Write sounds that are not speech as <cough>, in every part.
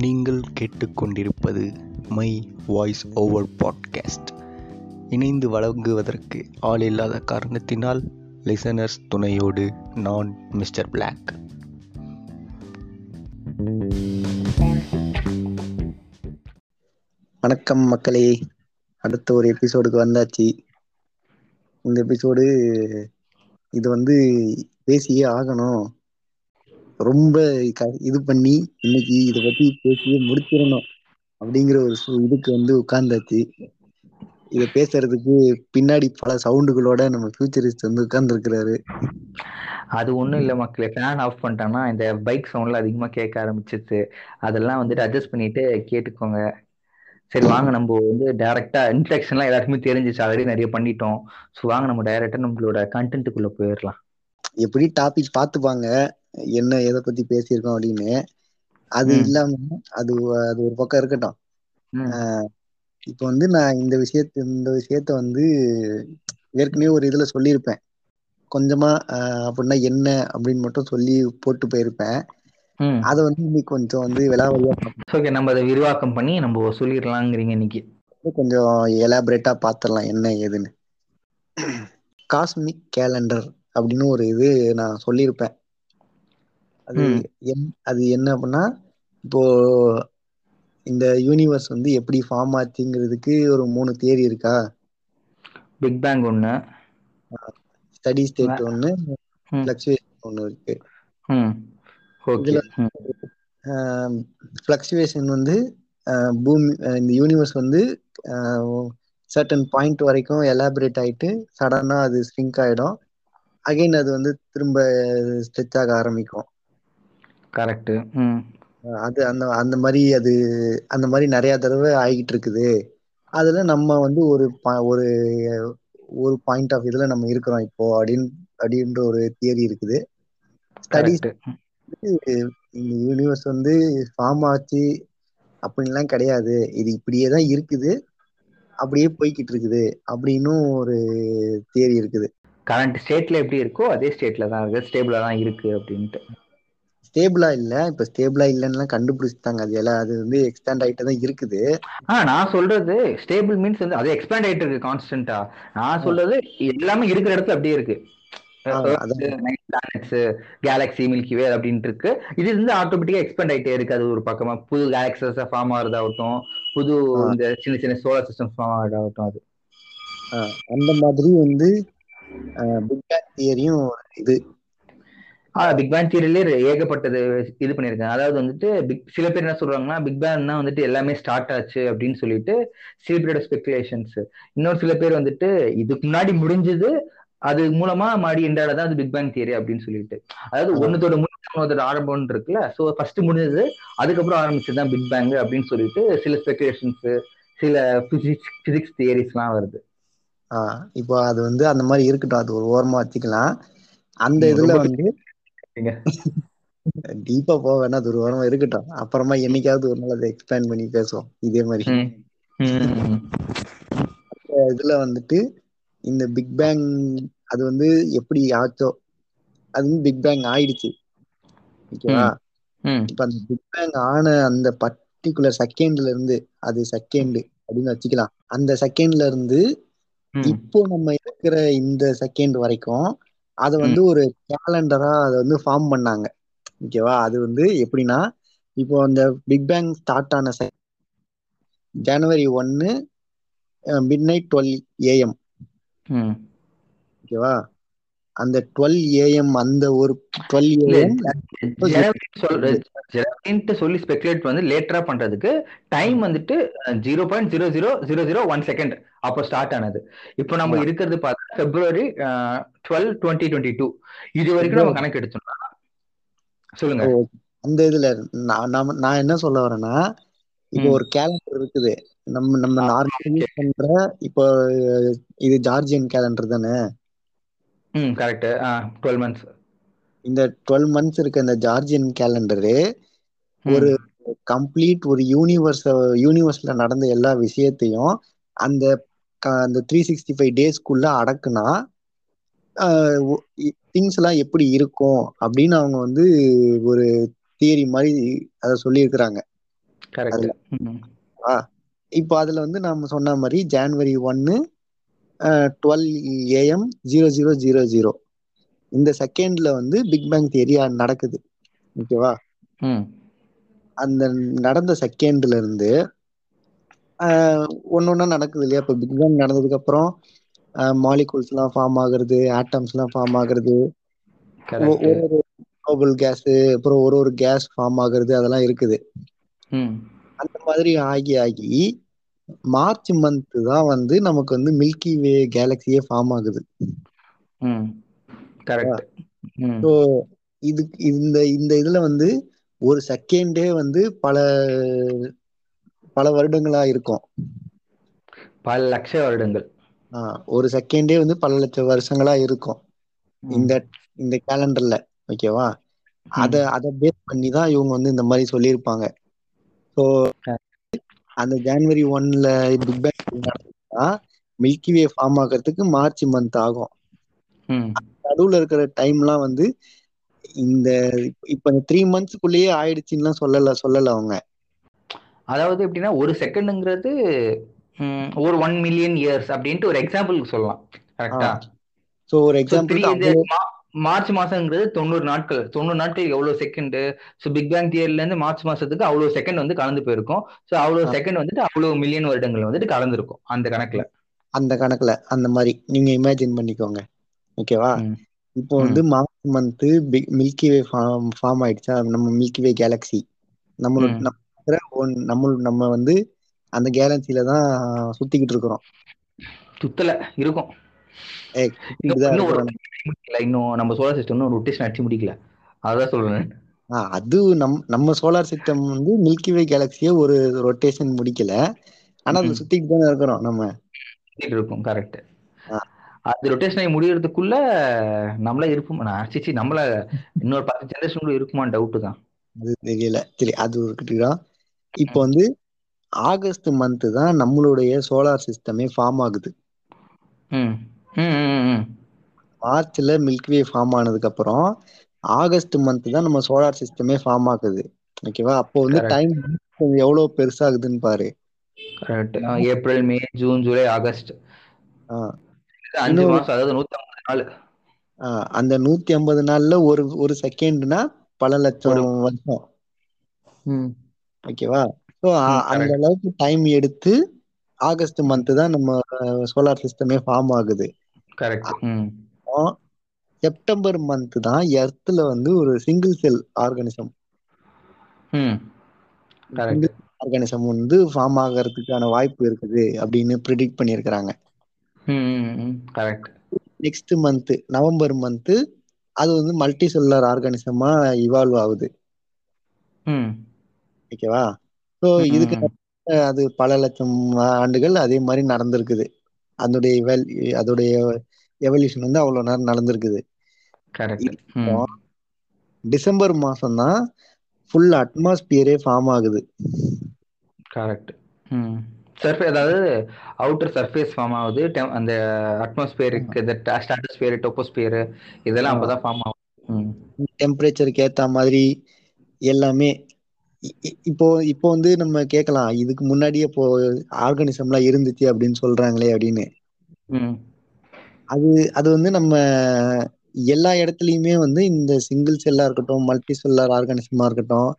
நீங்கள் கேட்டுக்கொண்டிருப்பது my voice over podcast. இணைந்து வழங்குவதற்கு ஆள் இல்லாத காரணத்தினால் லிசனர்ஸ் துணையோடு நான் மிஸ்டர் பிளாக் வணக்கம் மக்களே. அடுத்த ஒரு எபிசோடுக்கு வந்தாச்சு. இந்த எபிசோடு இது வந்து பேசியே ஆகணும். ரொம்ப இது பண்ணி இன்னைக்கு இதை பத்தி பேசியே முடிச்சிடணும் அப்படிங்கிற ஒரு இதுக்கு வந்து உட்கார்ந்தாச்சு. இதை பேசுறதுக்கு பின்னாடி பல சவுண்டுகளோட நம்ம ஃபியூச்சரிஸ்ட் வந்து உட்கார்ந்துருக்கிறாரு. அது ஒண்ணும் இல்ல மக்களே. ஃபேன் ஆஃப் பண்ணிட்டாங்கன்னா இந்த பைக் சவுண்ட்ல அதிகமா கேட்க ஆரம்பிச்சிச்சு அதெல்லாம் வந்துட்டு அட்ஜஸ்ட் பண்ணிட்டு கேட்டுக்கோங்க. சரி வாங்க. நம்ம வந்து டைரக்டா இன்ஃபெக்ஷன்லாம் எல்லாருக்குமே தெரிஞ்சிச்சு. ஆல்ரெடி நிறைய பண்ணிட்டோம். ஸோ வாங்க. நம்ம டைரக்டா நம்மளோட கண்டென்ட்டுக்குள்ள போயிடலாம். எப்படி டாபிக் பார்த்துப்பாங்க. என்ன எதை பத்தி பேசியிருக்கோம் அப்படின்னு அது. இல்லாம அது அது ஒரு பக்கம் இருக்கட்டும். இப்போ வந்து நான் இந்த விஷயத்த இந்த விஷயத்த வந்து ஏற்கனவே ஒரு இதுல சொல்லியிருப்பேன். கொஞ்சமா அப்படின்னா என்ன அப்படின்னு மட்டும் சொல்லி போட்டு போயிருப்பேன். அதை வந்து இன்னைக்கு கொஞ்சம் வந்து விலாவரியா ஓகே நம்ம அதை விரிவாக்கம் பண்ணி நம்ம சொல்லிடலாங்கிறீங்க இன்னைக்கு. கொஞ்சம் எலாபரேட்டா பார்த்துடலாம் என்ன ஏதுன்னு. <clears throat> காஸ்மிக் கேலண்டர் அப்படின்னு ஒரு இது நான் சொல்லியிருப்பேன். அது. என் அது என்ன அப்படின்னா இப்போ இந்த யூனிவர்ஸ் வந்து எப்படி ஃபார்ம் ஆச்சுங்கிறதுக்கு ஒரு மூணு தியரி இருக்கா? பிக் பேங் ஒண்ணு. ஸ்டடி ஸ்டேட் ம். ஃபிளக்சுவேஷன் ஒன்று இருக்கு. இதுல ஃப்ளக்சுவேஷன் வந்து பூமி இந்த யூனிவர்ஸ் வந்து சர்டன் பாயிண்ட் வரைக்கும் எலாபரேட் ஆயிட்டு சடனா அது ஸ்விங்க் ஆயிடும். அகைன் அது வந்து திரும்ப ஸ்ட்ரெச் ஆக ஆரம்பிக்கும். கரெக்ட் அது அந்த அந்த மாதிரி அது அந்த மாதிரி நிறைய தடவை ஆகிட்டு இருக்குது. அதுல நம்ம வந்து ஒரு ஒரு ஒரு பாயிண்ட் ஆஃப் இதுல நம்ம இருக்கிறோம் இப்போ அப்படின்னு அப்படின்ற ஒரு தியரி இருக்குது. ஸ்டடிஸ் இந்த யூனிவர்ஸ் வந்து ஃபார்ம் ஆச்சு அப்படின்லாம் கிடையாது. இது இப்படியே தான் இருக்குது. அப்படியே போய்கிட்டு இருக்குது அப்படின்னும் ஒரு தியரி இருக்குது. கரண்ட் ஸ்டேட்ல எப்படி இருக்கோ அதே ஸ்டேட்ல தான் இருக்கு ஸ்டேபிளா தான் இருக்கு அப்படின்ட்டு. ஸ்டேபிளா இல்ல. இப்ப ஸ்டேபிளா இல்லைன்னா கண்டுபிடிச்சிட்டாங்க. அது எல்லாம் அது வந்து எக்ஸ்டெண்ட் ஆயிட்டு தான் இருக்குது. ஆ நான் சொல்றது ஸ்டேபிள் மீன்ஸ் வந்து அது எக்ஸ்பேண்ட் ஆயிட்டு இருக்கு கான்ஸ்டன்டா நான் சொல்றது எல்லாமே இருக்கிற இடத்துல அப்படியே இருக்கு. கேலக்ஸி மில்கி வே அப்படின்ட்டு இருக்கு. இது வந்து ஆட்டோமேட்டிக்கா எக்ஸ்பேண்ட் ஆயிட்டே இருக்கு. அது ஒரு பக்கமா புது கேலக்சஸ் ஃபார்ம் ஆகுறதாகட்டும் புது. இந்த சின்ன சின்ன சோலார் சிஸ்டம் ஃபார்ம் ஆகுறதாகட்டும் அது. ஆஹ் அந்த மாதிரி வந்து பிக் பேங் தியரியும் இது. ஆ பிக் பேங் தியரிலே ஏகப்பட்டது இது பண்ணியிருக்காங்க. அதாவது வந்துட்டு பிக் சில பேர் என்ன சொல்றாங்கன்னா பிக் பேங்னா வந்துட்டு எல்லாமே ஸ்டார்ட் ஆச்சு அப்படின்னு சொல்லிட்டு சில பேரோட ஸ்பெகுலேஷன்ஸ் இன்னொரு சில பேர் வந்துட்டு இதுக்கு முன்னாடி முடிஞ்சது அது மூலமா மறுபடி எண்டால தான் அது பிக் பேங் தியரி அப்படின்னு சொல்லிட்டு. அதாவது. ஒன்னத்தோட ஒன்னத்தோட ஆரம்பம்னு இருக்குல்ல ஸோ ஃபர்ஸ்ட் முடிஞ்சது அதுக்கப்புறம் ஆரம்பிச்சது தான் பிக் பேங் அப்படின்னு சொல்லிட்டு சில ஸ்பெகுலேஷன்ஸ் சில பிசிக்ஸ் பிசிக்ஸ் தியரிஸ்லாம் வருது. ஆஹ் இப்போ அது வந்து அந்த மாதிரி இருக்கட்டும் அது ஒரு ஓரமா வச்சுக்கலாம். அந்த இதுல வந்து. <laughs> டீப்பா போக வேணா அது ஒரு ஓரமா இருக்கட்டும். அப்புறமா என்னைக்காவது ஒரு நாள் அதை எக்ஸ்பேண்ட் பண்ணி பேசுவோம். இதே மாதிரி. இதுல வந்துட்டு இந்த பிக் பேங் அது வந்து எப்படி ஆச்சோ? அது வந்து பிக் பேங் ஆயிடுச்சு. ஓகேவா. இப்ப அந்த பிக் பேங் ஆன அந்த பர்டிகுலர் செகண்ட்ல இருந்து அது செகண்ட் அப்படின்னு வச்சுக்கலாம். அந்த செகண்ட்ல இருந்து. இப்போ நம்ம இருக்கிற இந்த செகண்ட் வரைக்கும் அதை வந்து ஒரு கேலண்டரா அதை வந்து ஃபார்ம் பண்ணாங்க. ஓகேவா அது வந்து எப்படின்னா இப்போ அந்த பிக் பேங் ஸ்டார்ட் ஆன ஜனவரி ஒன்னு மிட் நைட் டுவெல் ஏஎம். ஓகேவா அந்த டுவெல் ஏஎம் அந்த ஒரு டுவெல் ஏஎம் சொல்லி ஸ்பெகுலேட் வந்து லேட்டரா பண்றதுக்கு டைம் வந்துட்டு zero point zero zero zero zero one second அப்போ ஸ்டார்ட் ஆனது. இப்போ நம்ம. இருக்கிறது பார்த்தா February twelve twenty twenty two இது வரைக்கும் நம்ம கணக்கு எடுத்தோம்னா சொல்லுங்க. அந்த இதுல நான் நான் என்ன சொல்ல வரேன்னா இப்போ. ஒரு கேலண்டர் இருக்குது. நம்ம நம்ம நார்மலா யூஸ் பண்ற இப்போ இது ஜார்ஜியன் கேலண்டர் தானே? ம் கரெக்ட் டுவெல் மந்த்ஸ் இந்த டுவெல் மந்த்ஸ் இருக்க இந்த ஜார்ஜியன் கேலண்டரு ஒரு கம்ப்ளீட் ஒரு யூனிவர்ஸ் யூனிவர்ஸ்ல நடந்த எல்லா விஷயத்தையும் அந்த அந்த த்ரீ சிக்ஸ்டி ஃபைவ் டேஸ்க்குள்ள அடக்குனா திங்ஸ் எல்லாம் எப்படி இருக்கும் அப்படின்னு அவங்க வந்து ஒரு தியரி மாதிரி அதை சொல்லியிருக்கிறாங்க. இப்போ அதுல வந்து நம்ம சொன்ன மாதிரி ஜான்வரி ஒன்னு twelve AM zero zero zero zero இந்த செகண்ட்ல வந்து பிக் பேங் தியரி நடக்குது. ஓகேவா ம். அந்த நடந்த செகண்ட்ல இருந்து ஒன்னு ஒன்னா நடக்குது இல்லையா? இப்போ பிக் பேங் நடந்ததுக்கு அப்புறம் மாலிகூல்ஸ் எல்லாம் ஃபார்ம் ஆகுறது ஆட்டம்ஸ் எல்லாம் ஃபார்ம் ஆகுறது ஒரு ஒரு நோபல் கேஸ் அப்புறம் ஒரு ஒரு கேஸ் ஃபார்ம் ஆகுறது அதெல்லாம் இருக்குது. அந்த மாதிரி ஆகி ஆகி மார்ச் மந்த் தான் வந்து நமக்கு வந்து மில்கி வே கேலக்சியே ஃபார்ம் ஆகுது. ஸோ இது இந்த இந்த இதுல வந்து ஒரு செகண்டே வந்து பல பல வருடங்களா இருக்கும். பல லட்ச வருடங்கள். ஒரு செகண்டே வந்து பல லட்சம் வருஷங்களா இருக்கும். இந்த இந்த கேலண்டர்ல ஓகேவா? அத அத பேஸ் பண்ணி தான் இவங்க வந்து இந்த மாதிரி சொல்லியிருப்பாங்க. ஸோ அந்த ஜனவரி ஒன்ல பிக் பேங் நடந்ததுன்னா மில்கி வே ஃபார்ம் ஆகிறதுக்கு மார்ச் மந்த் ஆகும். நடுவுல இருக்கிற டைம்லாம் வந்து இந்த இப்ப இந்த த்ரீ மந்த்ஸ்க்குள்ளேயே ஆயிடுச்சுன்னுலாம் சொல்லல சொல்லல அவங்க. அதாவது எப்படின்னா ஒரு செகண்டுங்கிறது ஒரு ஒன் மில்லியன் இயர்ஸ் அப்படின்ட்டு ஒரு எக்ஸாம்பிளுக்கு சொல்லலாம். கரெக்டா ஸோ ஒரு எக்ஸாம்பிள் மார்ச் மாசங்கிறது தொண்ணூறு நாட்கள். தொண்ணூறு நாட்கள் எவ்வளவு செகண்ட் ஸோ பிக் பேங் தியரில இருந்து மார்ச் மாசத்துக்கு அவ்வளவு செகண்ட் வந்து கலந்து போயிருக்கும். ஸோ அவ்வளவு. செகண்ட் வந்துட்டு அவ்வளவு மில்லியன் வருடங்கள் வந்துட்டு கலந்துருக்கும். அந்த கணக்குல. அந்த கணக்குல அந்த மாதிரி. நீங்க இமேஜின் பண்ணிக்கோங்க. ஓகேவா. இப்போ வந்து March month Milky Way form form ஆயிடுச்சா? நம்ம மில்கி வே கேலக்சி நம்மளோட. நம்ம நம்ம நம்ம வந்து அந்த கேலக்சில தான் சுத்திக்கிட்டு இருக்கிறோம். சுத்தல. இருக்கும். இன்னும் நம்ம சோலார் சிஸ்டம் ரொட்டேஷன் அடிச்சு முடிக்கல. அதான் சொல்றேன் அது நம் நம்ம சோலார் சிஸ்டம் வந்து மில்கி வே கேலக்சியே ஒரு ரொட்டேஷன் முடிக்கல. ஆனா அது. சுத்திட்டு தானே இருக்கிறோம் நம்ம. இருக்கும் கரெக்ட். அது ரொட்டேஷன் ஆகி முடியறதுக்குள்ள நம்மள இருப்போம்? நான் அடிச்சு நம்மள இன்னொரு பத்து ஜெனரேஷன் இருக்குமான்னு டவுட் தான். அது தெரியல. சரி அது இருக்கட்டும் இப்போ வந்து ஆகஸ்ட் மந்த் தான் நம்மளுடைய சோலார் சிஸ்டமே ஃபார்ம் ஆகுது. மார்ச்ல மில்கி வே ஃபார்ம் ஆனதுக்கு அப்புறம் ஆகஸ்ட் மந்த் தான் நம்ம சோலார் சிஸ்டமே ஃபார்ம் ஆகுது. ஓகேவா அப்போ வந்து. டைம் எவ்வளவு பெருசாகுதுன்னு பாரு. Correct April May June July August அஞ்சு மாசம் அதாவது நூத்தி ஐம்பது நாள் அந்த நூத்தி ஐம்பது நாள்ல ஒரு ஒரு செகண்ட்னா பல லட்சம் வருஷம். ஓகேவா ஸோ அந்த. அளவுக்கு டைம் எடுத்து ஆகஸ்ட் மந்த் தான் நம்ம சோலார் சிஸ்டமே ஃபார்ம் ஆகுது. கரெக்ட் செப்டம்பர் மந்த் தான் எர்த்ல வந்து ஒரு சிங்கிள் செல் ஆர்கானிசம் ஆர்கானிசம் வந்து ஃபார்ம் ஆகிறதுக்கான வாய்ப்பு இருக்குது அப்படின்னு ப்ரிடிக்ட் பண்ணியிருக்கிறாங்க. நெக்ஸ்ட் மந்த் நவம்பர் மந்த் அது வந்து மல்டி செல்லுலர் ஆர்கானிசமா இவால்வ் ஆகுது ஓகேவா? ஸோ இதுக்கு அது பல லட்சம் ஆண்டுகள் அதே மாதிரி நடந்திருக்குது. எவல் அதோடைய எவல்யூஷன் வந்து அவ்வளோ நேரம் நடந்திருக்குது. டிசம்பர் மாசம் தான் ஃபுல் அட்மாஸ்பியரே ஃபார்ம் ஆகுது. கரெக்ட் ம். சர்ஃபே அதாவது அவுட்டர் சர்ஃபேஸ் ஃபார்ம் ஆகுது. அந்த அட்மாஸ்பியருக்கு இந்த ஸ்டாட்டஸ்பியர் டோப்போஸ்பியர் இதெல்லாம் அப்பதான் ஃபார்ம் ஆகும் ம். டெம்பரேச்சருக்கு ஏத்த மாதிரி எல்லாமே இப்போ இப்போ வந்து நம்ம கேட்கலாம். இதுக்கு முன்னாடியே இப்போ ஆர்கானிசம்லாம் இருந்துச்சு அப்படின்னு சொல்றாங்களே அப்படின்னு. ம். அது அது வந்து நம்ம எல்லா இடத்துலயுமே வந்து இந்த சிங்கிள் செல்லா இருக்கட்டும் மல்டி செல்லார் ஆர்கானிசமா இருக்கட்டும்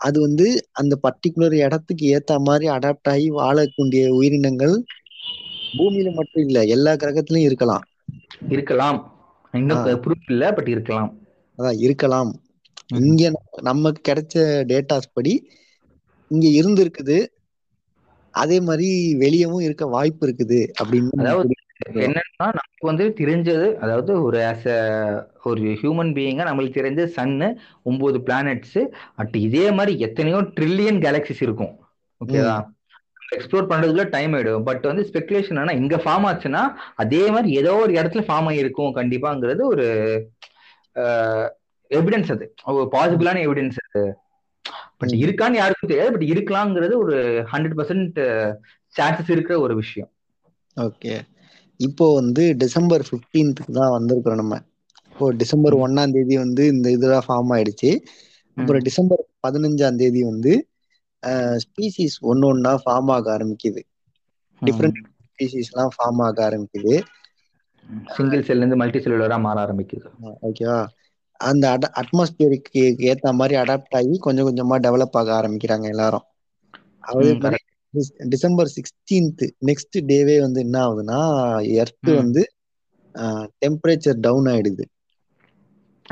அது வந்து அந்த பர்டிகுலர் இடத்துக்கு ஏத்த மாதிரி அடாப்ட் ஆகி வாழக்கூடிய உயிரினங்கள் பூமியில மட்டும் இல்ல எல்லா கிரகத்திலயும் இருக்கலாம். இருக்கலாம். ப்ரூஃப் இல்ல பட் இருக்கலாம். அதான் இருக்கலாம். இங்க நமக்கு கிடைச்ச டேட்டாஸ் படி இங்க இருந்திருக்குது. அதே மாதிரி வெளியவும் இருக்க வாய்ப்பு இருக்குது அப்படின்னு அதாவது என்னன்னா நமக்கு வந்து தெரிஞ்சது அதாவது ஒரு ஆஸ் ஒரு ஹியூமன் பீயிங்கா நம்மளுக்கு தெரிஞ்ச சன்னு ஒன்பது பிளானட்ஸ் அட் இதே மாதிரி எத்தனையோ ட்ரில்லியன் கேலக்சிஸ் இருக்கும். ஓகேவா எக்ஸ்ப்ளோர் பண்றதுக்குள்ள டைம் ஆயிடும். பட் வந்து ஸ்பெகுலேஷன் ஆனா இங்க ஃபார்ம் ஆச்சுன்னா அதே மாதிரி ஏதோ ஒரு இடத்துல ஃபார்ம் ஆகிருக்கும் கண்டிப்பாங்கிறது ஒரு எவிடன்ஸ் அது. ஒரு பாசிபிளான எவிடன்ஸ் அது. பட். இருக்கான்னு யாருக்கும் தெரியாது. பட் இருக்கலாங்கிறது ஒரு ஹண்ட்ரட் பர்சன்ட் சான்சஸ் இருக்கிற ஒரு விஷயம். ஓகே இப்போ வந்து டிசம்பர் 15th தான் வந்திருக்கிறோம் நம்ம. இப்போ டிசம்பர் ஒன்னாம் தேதி வந்து இந்த இதெல்லாம் ஃபார்ம் ஆயிடுச்சு. அப்புறம் டிசம்பர் பதினஞ்சாம் தேதி வந்து ஸ்பீசிஸ் ஒன்று ஒன்றா ஃபார்ம் ஆக ஆரம்பிக்குது. டிஃப்ரெண்ட் ஸ்பீசிஸ்லாம் ஃபார்ம் ஆக ஆரம்பிக்குது. சிங்கிள் செல்ல இருந்து மல்டி செல்லுலரா மாற ஆரம்பிக்குது. ஓகேவா அந்த அட அட்மாஸ்பியருக்கு ஏத்த மாதிரி அடாப்ட் ஆகி கொஞ்சம் கொஞ்சமா டெவலப் ஆக ஆரம்பிக்கிறாங்க எல்லாரும். அதே மாதிரி டிசம்பர் சிக்ஸ்டீன்த் நெக்ஸ்ட் டேவே வந்து என்ன ஆகுதுன்னா எர்த். வந்து டெம்பரேச்சர் டவுன் ஆயிடுது.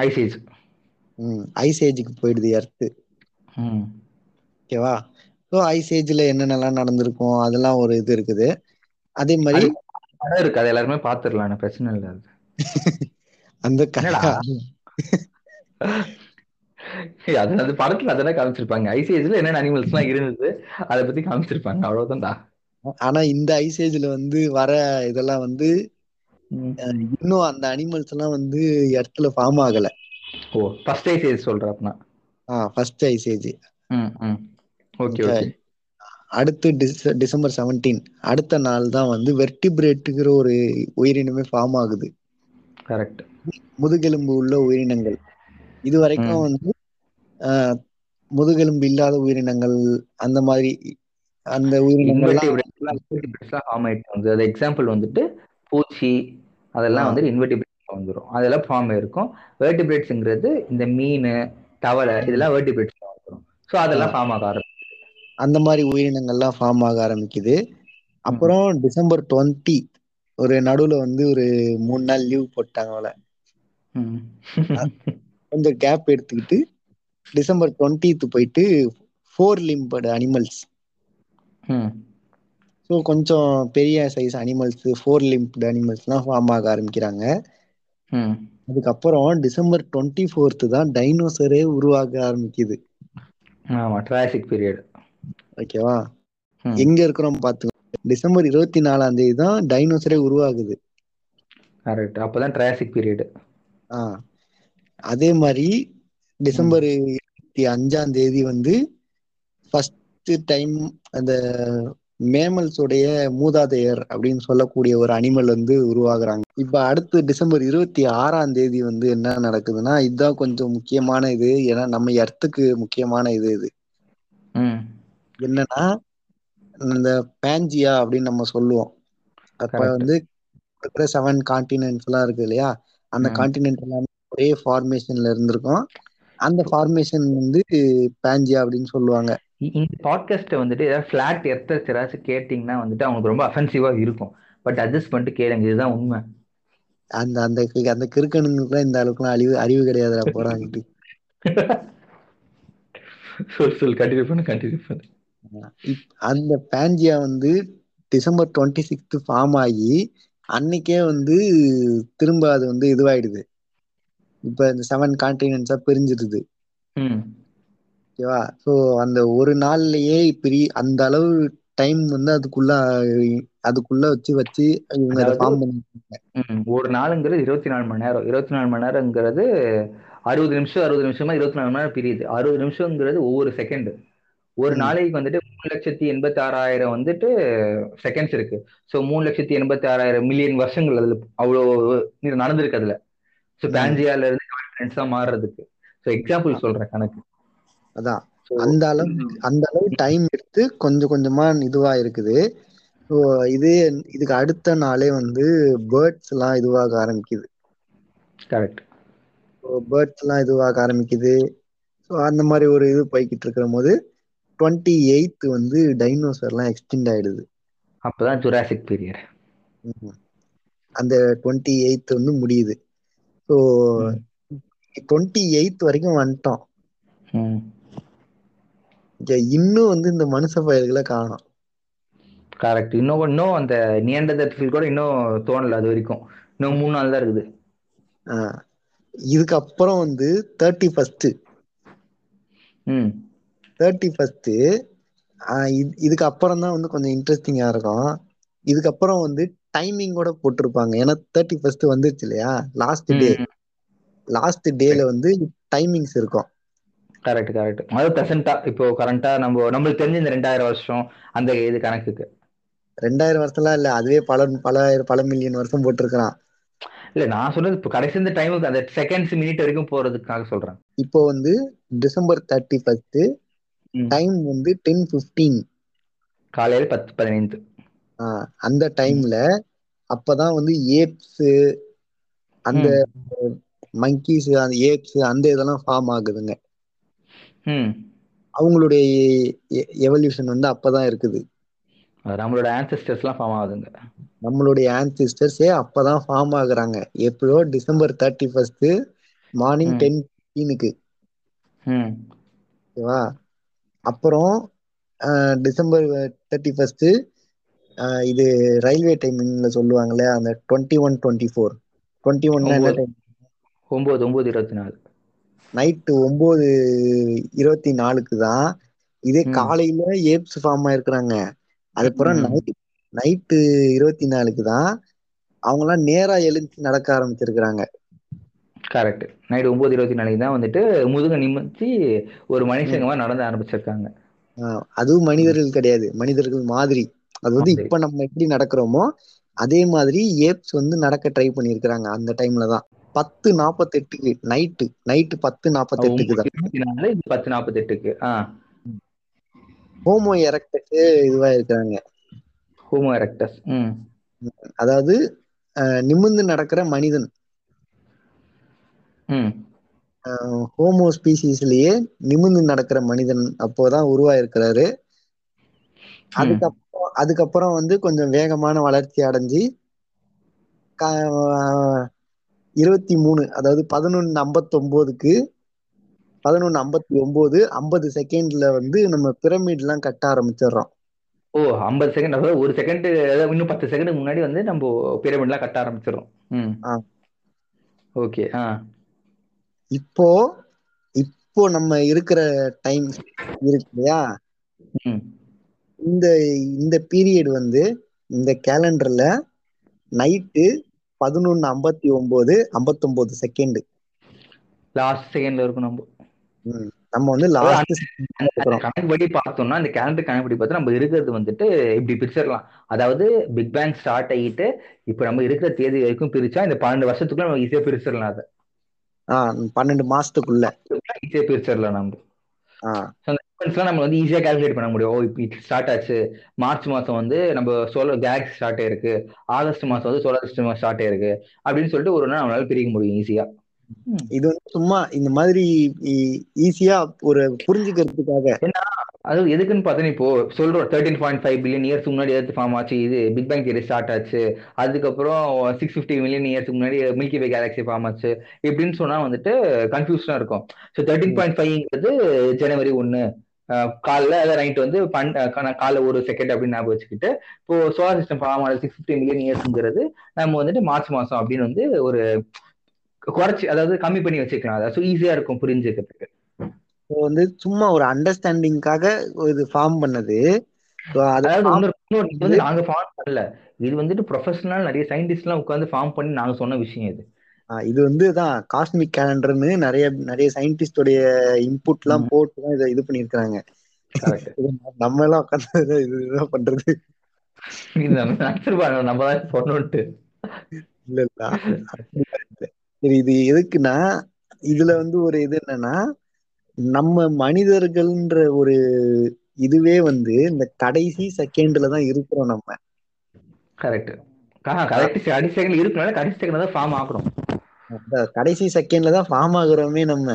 ஐசேஜ் ஐஸ் ஏஜுக்கு போயிடுது எர்த் ஓகேவா ஸோ ஐஸ் ஏஜ்ல என்னென்னலாம் நடந்திருக்கும்? அதெல்லாம் ஒரு இது இருக்குது. அதே மாதிரி இருக்கு. அது எல்லாருமே பாத்துடலாம் பிரச்சனை இல்ல. <laughs> அந்த என்னடா? <laughs> ஏய், அது அந்த படத்துல அதெல்லாம் காமிச்சிருப்பாங்க. ஐசிஐஸ்ல என்னென்ன அனிமல்ஸ் எல்லாம் இருந்தது அதை பத்தி காமிச்சிருப்பாங்க. அவ்வளவுதான்டா. ஆனா இந்த ஐஸ் ஏஜ்ல வந்து வர இதெல்லாம் வந்து அஹ், இன்னும் அந்த அனிமல்ஸ் எல்லாம் வந்து எர்த்ல ஃபார்ம் ஆகல. ஓ ஃபர்ஸ்ட் ஐசிஐஸ் சொல்றப்பனா ஃபர்ஸ்ட் ஐஸ் ஏஜ் ம் ம். Okay okay. அடுத்து டிச- டிசம்பர் செவன்டீன் அடுத்த நாள் தான் வந்து வெர்டிபிரேட்டுங்கிற ஒரு உயிரினமே ஃபார்ம் ஆகுது. கரெக்ட் முதுகெலும்பு உள்ள உயிரினங்கள். இது வரைக்கும். வந்து முதுகெலும்பு இல்லாத உயிரினங்கள் அந்த மாதிரி அந்த அது எக்ஸாம்பிள் வந்துட்டு பூச்சி அதெல்லாம். வந்து இன்வெர்டிபிரேட்ஸ் வந்துரும். அதெல்லாம் ஃபார்ம் ஆயிருக்கும். வெர்டிபிரேட்ஸ்ங்கிறது இந்த மீன் தவளை இதெல்லாம் வெர்டிபிரேட்ஸ் வந்துரும். ஸோ அதெல்லாம் ஃபார்ம் ஆக ஆரம்பிக்கும் அந்த மாதிரி உயிரினங்கள்லாம் ஃபார்ம் ஆக ஆரம்பிக்குது. அப்புறம் டிசம்பர் டுவெண்ட்டி ஒரு நடுவுல வந்து ஒரு மூணு நாள் லீவ் போட்டாங்க அவளை. கொஞ்சம் கேப் எடுத்துக்கிட்டு டிசம்பர் டுவெண்ட்டித்து போயிட்டு ஃபோர் லிம்பட் அனிமல்ஸ் ம். ஸோ கொஞ்சம் பெரிய சைஸ் அனிமல்ஸ் ஃபோர் லிம்ப்டு அனிமல்ஸ்லாம் ஃபார்ம் ஆக ஆரம்பிக்கிறாங்க. அதுக்கப்புறம் டிசம்பர் டுவெண்ட்டி ஃபோர்த்து தான் டைனோசரே உருவாக ஆரம்பிக்குது. ஆமா ட்ராசிக் பீரியட் ஓகேவா? எங்க இருக்கிறோம் பார்த்துக்கோ டிசம்பர் இருபத்தி நாலாம் தேதி தான் டைனோசரே உருவாகுது. கரெக்ட் அப்பதான் ட்ராசிக் பீரியட் ஆ. அதே மாதிரி டிசம்பர் இருபத்தி அஞ்சாம் தேதி வந்து ஃபர்ஸ்ட் டைம் அந்த மேமல்ஸோடைய மூதாதையர் அப்படின்னு சொல்லக்கூடிய ஒரு அனிமல் வந்து உருவாகுறாங்க. இப்ப அடுத்து டிசம்பர் இருபத்தி ஆறாம் தேதி வந்து என்ன நடக்குதுன்னா இதுதான் கொஞ்சம் முக்கியமான இது. ஏன்னா நம்ம எர்த்துக்கு முக்கியமான இது இது. என்னன்னா இந்த பேஞ்சியா அப்படின்னு நம்ம சொல்லுவோம். அப்ப. வந்து செவன் கான்டினென்ட்ஸ் எல்லாம் இருக்கு இல்லையா? அந்த. கான்டினென்ட் எல்லாமே ஒரே ஃபார்மேஷன்ல இருந்திருக்கும். அந்த ஃபார்மேஷன் வந்து பேஞ்சியா அப்படின்னு சொல்லுவாங்க. இந்த பாட்காஸ்ட்டை வந்துட்டு ஏதாவது ஃபிளாட் எர்த்தர்ஸ் யாராச்சும் கேட்டிங்கன்னா வந்துட்டு அவங்களுக்கு ரொம்ப அஃபென்சிவா இருக்கும். பட் அட்ஜஸ்ட் பண்ணிட்டு கேளுங்க இதுதான் உண்மை. அந்த அந்த அந்த கிறுக்கனுங்களுக்குலாம் இந்த அளவுக்குலாம் அறிவு அறிவு கிடையாதுடா போடாங்கிட்டு சொல் சொல் கண்டினியூ பண்ணு கண்டினியூ பண்ணு. இப்- அந்த பேஞ்சியா வந்து டிசம்பர் டுவெண்ட்டி சிக்ஸ்த் ஃபார்ம் ஆகி அன்னைக்கே வந்து திரும்ப அது வந்து இதுவாயிடுது. இப்ப இந்த செவன் கான்டினென்ட்ஸா பிரிஞ்சிருது. ஓகேவா? ஸோ அந்த ஒரு நாள்லயே இப்படி அந்த அளவு டைம் வந்து அதுக்குள்ள அதுக்குள்ள வச்சு வச்சு இவங்க ஃபார்ம் ஒரு நாளுங்கிறது இருபத்தி நாலு மணி நேரம். இருபத்தி நாலு மணி நேரங்கிறது அறுபது நிமிஷம் அறுபது நிமிஷமா இருபத்தி நாலு மணி நேரம் பிரியுது. அறுபது நிமிஷங்கிறது ஒவ்வொரு செகண்ட் ஒரு. நாளைக்கு வந்துட்டு மூணு லட்சத்தி எண்பத்தி ஆறாயிரம் வந்துட்டு செகண்ட்ஸ் இருக்கு. ஸோ மூணு லட்சத்தி எண்பத்தி ஆறாயிரம் மில்லியன் வருஷங்கள் அதுல அவ்வளோ நடந்திருக்கு அதுல. ஸோ. பேஞ்சியால இருந்து கான்ஃபிடன்ஸா மாறுறதுக்கு. ஸோ எக்ஸாம்பிள் சொல்றேன் கணக்கு. அதான். அந்த அளவு அந்த அளவு டைம் எடுத்து கொஞ்சம் கொஞ்சமா இதுவா இருக்குது. ஸோ இது இதுக்கு அடுத்த நாளே வந்து பேர்ட்ஸ் எல்லாம் இதுவாக ஆரம்பிக்குது. கரெக்ட் பேர்ட்ஸ் எல்லாம் இதுவாக ஆரம்பிக்குது. ஸோ அந்த மாதிரி ஒரு இது போய்கிட்டு இருக்கிற போது டுவெண்ட்டி எயித் வந்து டைனோசர்லாம் எக்ஸ்டெண்ட் ஆயிடுது. அப்பதான் ஜுராசிக் பீரியட். அந்த டுவெண்ட்டி எயித் வந்து முடியுது. ஸோ டுவெண்ட்டி எயித் வரைக்கும் வந்துட்டோம். இன்னும் வந்து இந்த மனுஷ பயிர்களை காணும். கரெக்ட் இன்னும் இன்னும் அந்த நியண்டதர்கள் கூட இன்னும் தோணல அது வரைக்கும். இன்னும் மூணு நாள் தான் இருக்குது. இதுக்கப்புறம் வந்து தேர்ட்டி ஃபர்ஸ்ட் ம். தேர்ட்டி ஃபர்ஸ்ட் இதுக்கு அப்புறம் தான் வந்து கொஞ்சம் இன்ட்ரெஸ்டிங்கா இருக்கும். இதுக்கப்புறம் வந்து டைமிங் கூட போட்டிருப்பாங்க. ஏன்னா தேர்ட்டி ஃபர்ஸ்ட் வந்துருச்சு இல்லையா? லாஸ்ட் டே லாஸ்ட் டேல வந்து டைமிங்ஸ் இருக்கும். கரெக்ட் கரெக்ட் அது ப்ரெசென்ட்டா இப்போ கரண்டா நம்ம நம்மளுக்கு தெரிஞ்ச இந்த ரெண்டாயிரம் வருஷம் அந்த இது கணக்குக்கு. ரெண்டாயிரம் வருஷம்லாம் இல்ல அதுவே பல பல பல மில்லியன் வருஷம் போட்டிருக்கிறான். இல்ல நான் சொன்னது இப்போ கடைசி இந்த டைமுக்கு அந்த செகண்ட்ஸ் மினிட் வரைக்கும் போறதுக்காக சொல்றேன். இப்போ வந்து டிசம்பர் தேர்ட்டி ஃபர்ஸ்ட். டைம் வந்து டென் ஃபிஃப்டீன் காலையில பத்து பதினைந்து. அந்த டைம்ல அப்பதான் வந்து ஏப்ஸ் அந்த மங்கீஸ் அந்த ஏப்ஸ் அந்த இதெல்லாம் ஃபார்ம் ஆகுதுங்க. அவங்களுடைய எவல்யூஷன் வந்து அப்பதான் இருக்குது. நம்மளோட ஆன்சஸ்டர்ஸ்லாம் ஃபார்ம் ஆகுதுங்க. நம்மளுடைய ஆன்சிஸ்டர்ஸே அப்பதான் ஃபார்ம் ஆகுறாங்க. எப்பயோ December thirty first morning. Ten ஃபிஃப்டீனுக்கு ஓகேவா? அப்புறம் டிசம்பர் தேர்ட்டி ஃபர்ஸ்ட் இது ரயில்வே டைமிங்ல சொல்லுவாங்கல்ல அந்த twenty one twenty four twenty ஒன்னா என்ன ஒன்பது. டைம் ஒன்பது ஒன்பது இருபத்தி நாலு. நைட்டு ஒன்பது இருபத்தி நாலுக்கு தான். இதே. காலையில ஏப்ஸ் ஃபார்ம் ஆயிருக்கிறாங்க. அதுக்கப்புறம். நைட் நைட்டு இருபத்தி நாலுக்கு தான் அவங்களாம் நேரா எழுந்து நடக்க ஆரம்பிச்சிருக்கிறாங்க. கரெக்ட். நைட் ஒன்பது இருபத்தி நாளைக்கு தான் வந்துட்டு முதுக நிமித்தி ஒரு மனுஷங்க நடந்து ஆரம்பிச்சிருக்காங்க. அதுவும் மனிதர்கள் கிடையாது. மனிதர்கள் மாதிரி. அது வந்து. இப்ப நம்ம எப்படி நடக்கிறோமோ அதே மாதிரி ஏப்ஸ் வந்து நடக்க ட்ரை பண்ணியிருக்கிறாங்க அந்த டைம்ல தான். பத்து நாப்பத்தெட்டுக்கு நைட்டு நைட்டு பத்து தான். இருபத்தி நாலு இது பத்து நாற்பத்தெட்டுக்கு ஆ. ஹோமோ எரக்டஸ் இதுவா இருக்கிறாங்க ஹோமோ எரக்டஸ். அதாவது நிமிர்ந்து நடக்கிற மனிதன். ஹோமோ ஸ்பீசிஸ்லயே நிமிர்ந்து நடக்கிற மனிதன் அப்போதான் உருவாயிருக்கிறாரு. அதுக்கப்புறம் அதுக்கப்புறம் வந்து கொஞ்சம் வேகமான வளர்ச்சி அடைஞ்சு இருபத்தி மூணு அதாவது பதினொன்னு ஐம்பத்தொம்போதுக்கு பதினொன்னு ஐம்பத்தி ஒன்பது ஐம்பது செகண்ட்ல வந்து நம்ம பிரமிட் எல்லாம் கட்ட ஆரம்பிச்சிடுறோம். ஓ ஐம்பது செகண்ட் அதாவது ஒரு செகண்ட் அதாவது இன்னும் பத்து செகண்ட் முன்னாடி வந்து நம்ம பிரமிட்லாம் கட்ட ஆரம்பிச்சிடும். ஓகே ஆ. இப்போ இப்போ நம்ம இருக்கிற டைம் இருக்கு இல்லையா? இந்த இந்த பீரியட் வந்து இந்த கேலண்டர்ல நைட்டு பதினொன்னு ஐம்பத்தி ஒன்பது ஐம்பத்தொன்பது செகண்ட் லாஸ்ட் செகண்ட்ல இருக்கும் நம்ம. நம்ம வந்து லாஸ்ட் இருக்கிறோம். கணக்குப்படி பார்த்தோம்னா இந்த கேலண்டர் கணக்குப்படி பார்த்தா நம்ம இருக்கிறது வந்துட்டு இப்படி பிரிச்சிடலாம். அதாவது பிக் பேங் ஸ்டார்ட் ஆகிட்டு இப்போ நம்ம இருக்கிற தேதி வரைக்கும் பிரிச்சா இந்த பன்னெண்டு வருஷத்துக்குள்ள நம்ம ஈஸியா பிரிச்சிடலாம் அதை. பன்னெண்டு மாசத்துக்குள்ள. ஈஸியா பிரிச்சிடலாம் நம்ம. எல்லாம் நம்ம வந்து ஈஸியா கால்குலேட் பண்ண முடியும். ஓ இப்போ ஸ்டார்ட் ஆச்சு. மார்ச் மாசம் வந்து நம்ம சோலார் கேலக்ஸி ஸ்டார்ட் ஆயிருக்கு. ஆகஸ்ட் மாசம் வந்து சோலார் சிஸ்டம் ஸ்டார்ட் ஆயிருக்கு. அப்படின்னு சொல்லிட்டு ஒரு நாள் நம்மளால பிரிக்க முடியும் ஈஸியா இது வந்து சும்மா இந்த மாதிரி ஈஸியா ஒரு புரிஞ்சுக்கிறதுக்காக. அது எதுக்குன்னு பார்த்தா இப்போ சொல்றோம் thirteen point five billion years முன்னாடி எதாவது ஃபார்ம் ஆச்சு இது பிக் பேங் தியரி ஸ்டார்ட் ஆச்சு. அதுக்கப்புறம் சிக்ஸ் ஃபிஃப்டி மில்லியன் இயர்ஸ்க்கு முன்னாடி மில்கி வே கேலக்ஸி ஃபார்ம் ஆச்சு. இப்படின்னு சொன்னா வந்துட்டு கன்ஃபியூஷனா இருக்கும். ஸோ தேர்ட்டின் பாயிண்ட் ஃபைவ்ங்கிறது ஜனவரி ஒன்னு காலைல அதாவது நைட் வந்து பன் காலைல ஒரு செகண்ட் அப்படின்னு ஞாபகம் வச்சுக்கிட்டு இப்போ சோலார் சிஸ்டம் ஃபார்ம் ஆனது சிக்ஸ் ஃபிஃப்டி மில்லியன் இயர்ஸ்ங்கிறது நம்ம வந்துட்டு மார்ச் மாசம் அப்படின்னு வந்து ஒரு குறைச்சி அதாவது கம்மி பண்ணி வச்சுக்கலாம். அதாவது ஈஸியா இருக்கும் புரிஞ்சுக்கிறதுக்கு. வந்து சும்மா ஒரு அண்டர்ஸ்டாண்டிங்காக இது ஃபார்ம் பண்ணது. அது அதாவது இது வந்து நாங்க ஃபார்ம் பண்ணல. இது வந்துட்டு ப்ரொஃபஷனல் நிறைய சயின்டிஸ்ட் எல்லாம் உட்காந்து ஃபார்ம் பண்ணி நாங்க சொன்ன விஷயம் இது. இது வந்து தான் காஸ்மிக் கேலண்டர்னு நிறைய நிறைய சயின்டிஸ்டோடைய இன்புட் எல்லாம். போட்டு தான் இதை இது இது நம்ம எல்லாம் உட்காந்து இது இதுதான் பண்றது. நம்ம தான் சொன்னோன்ட்டு இல்ல இல்ல. இது எதுக்குன்னா இதுல வந்து ஒரு இது என்னன்னா நம்ம மனிதர்கள்ன்ற ஒரு இதுவே வந்து இந்த கடைசி செகண்ட்ல தான் இருக்கிறோம் நம்ம. கரெக்ட் கரெக்ட் கடைசி செகண்ட் இருக்கனால கடைசி செகண்ட் தான் ஃபார்ம் அந்த கடைசி செகண்ட்ல தான் ஃபார்ம் ஆகுறோமே நம்ம.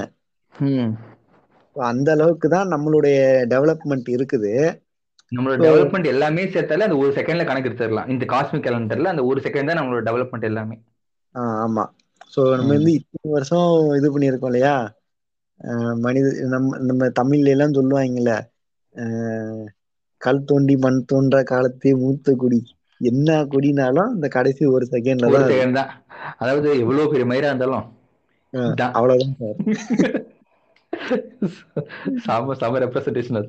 அந்த அளவுக்கு தான் நம்மளுடைய டெவலப்மெண்ட் இருக்குது. நம்மளோட டெவலப்மெண்ட் எல்லாமே சேர்த்தாலே அந்த ஒரு செகண்ட்ல கணக்கு எடுத்துடலாம். இந்த காஸ்மிக் கேலண்டர்ல அந்த ஒரு செகண்ட் தான் நம்மளோட டெவலப்மெண்ட் எல்லாமே. ஆமா. ஸோ நம்ம. வந்து இத்தனை வருஷம் இது பண்ணியிருக்கோம் இல்லையா? மனித நம்ம நம்ம தமிழ்ல எல்லாம் சொல்லுவாங்கல்ல கல் தோண்டி மண் தோன்ற காலத்தே மூத்த குடி. என்ன குடினாலும் இந்த கடைசி ஒரு செகண்ட்ல தான். அதாவது எவ்வளவு பெரிய மயிரா இருந்தாலும். அவ்வளவுதான் சார் சம சம ரெப்ரசன்டேஷன்.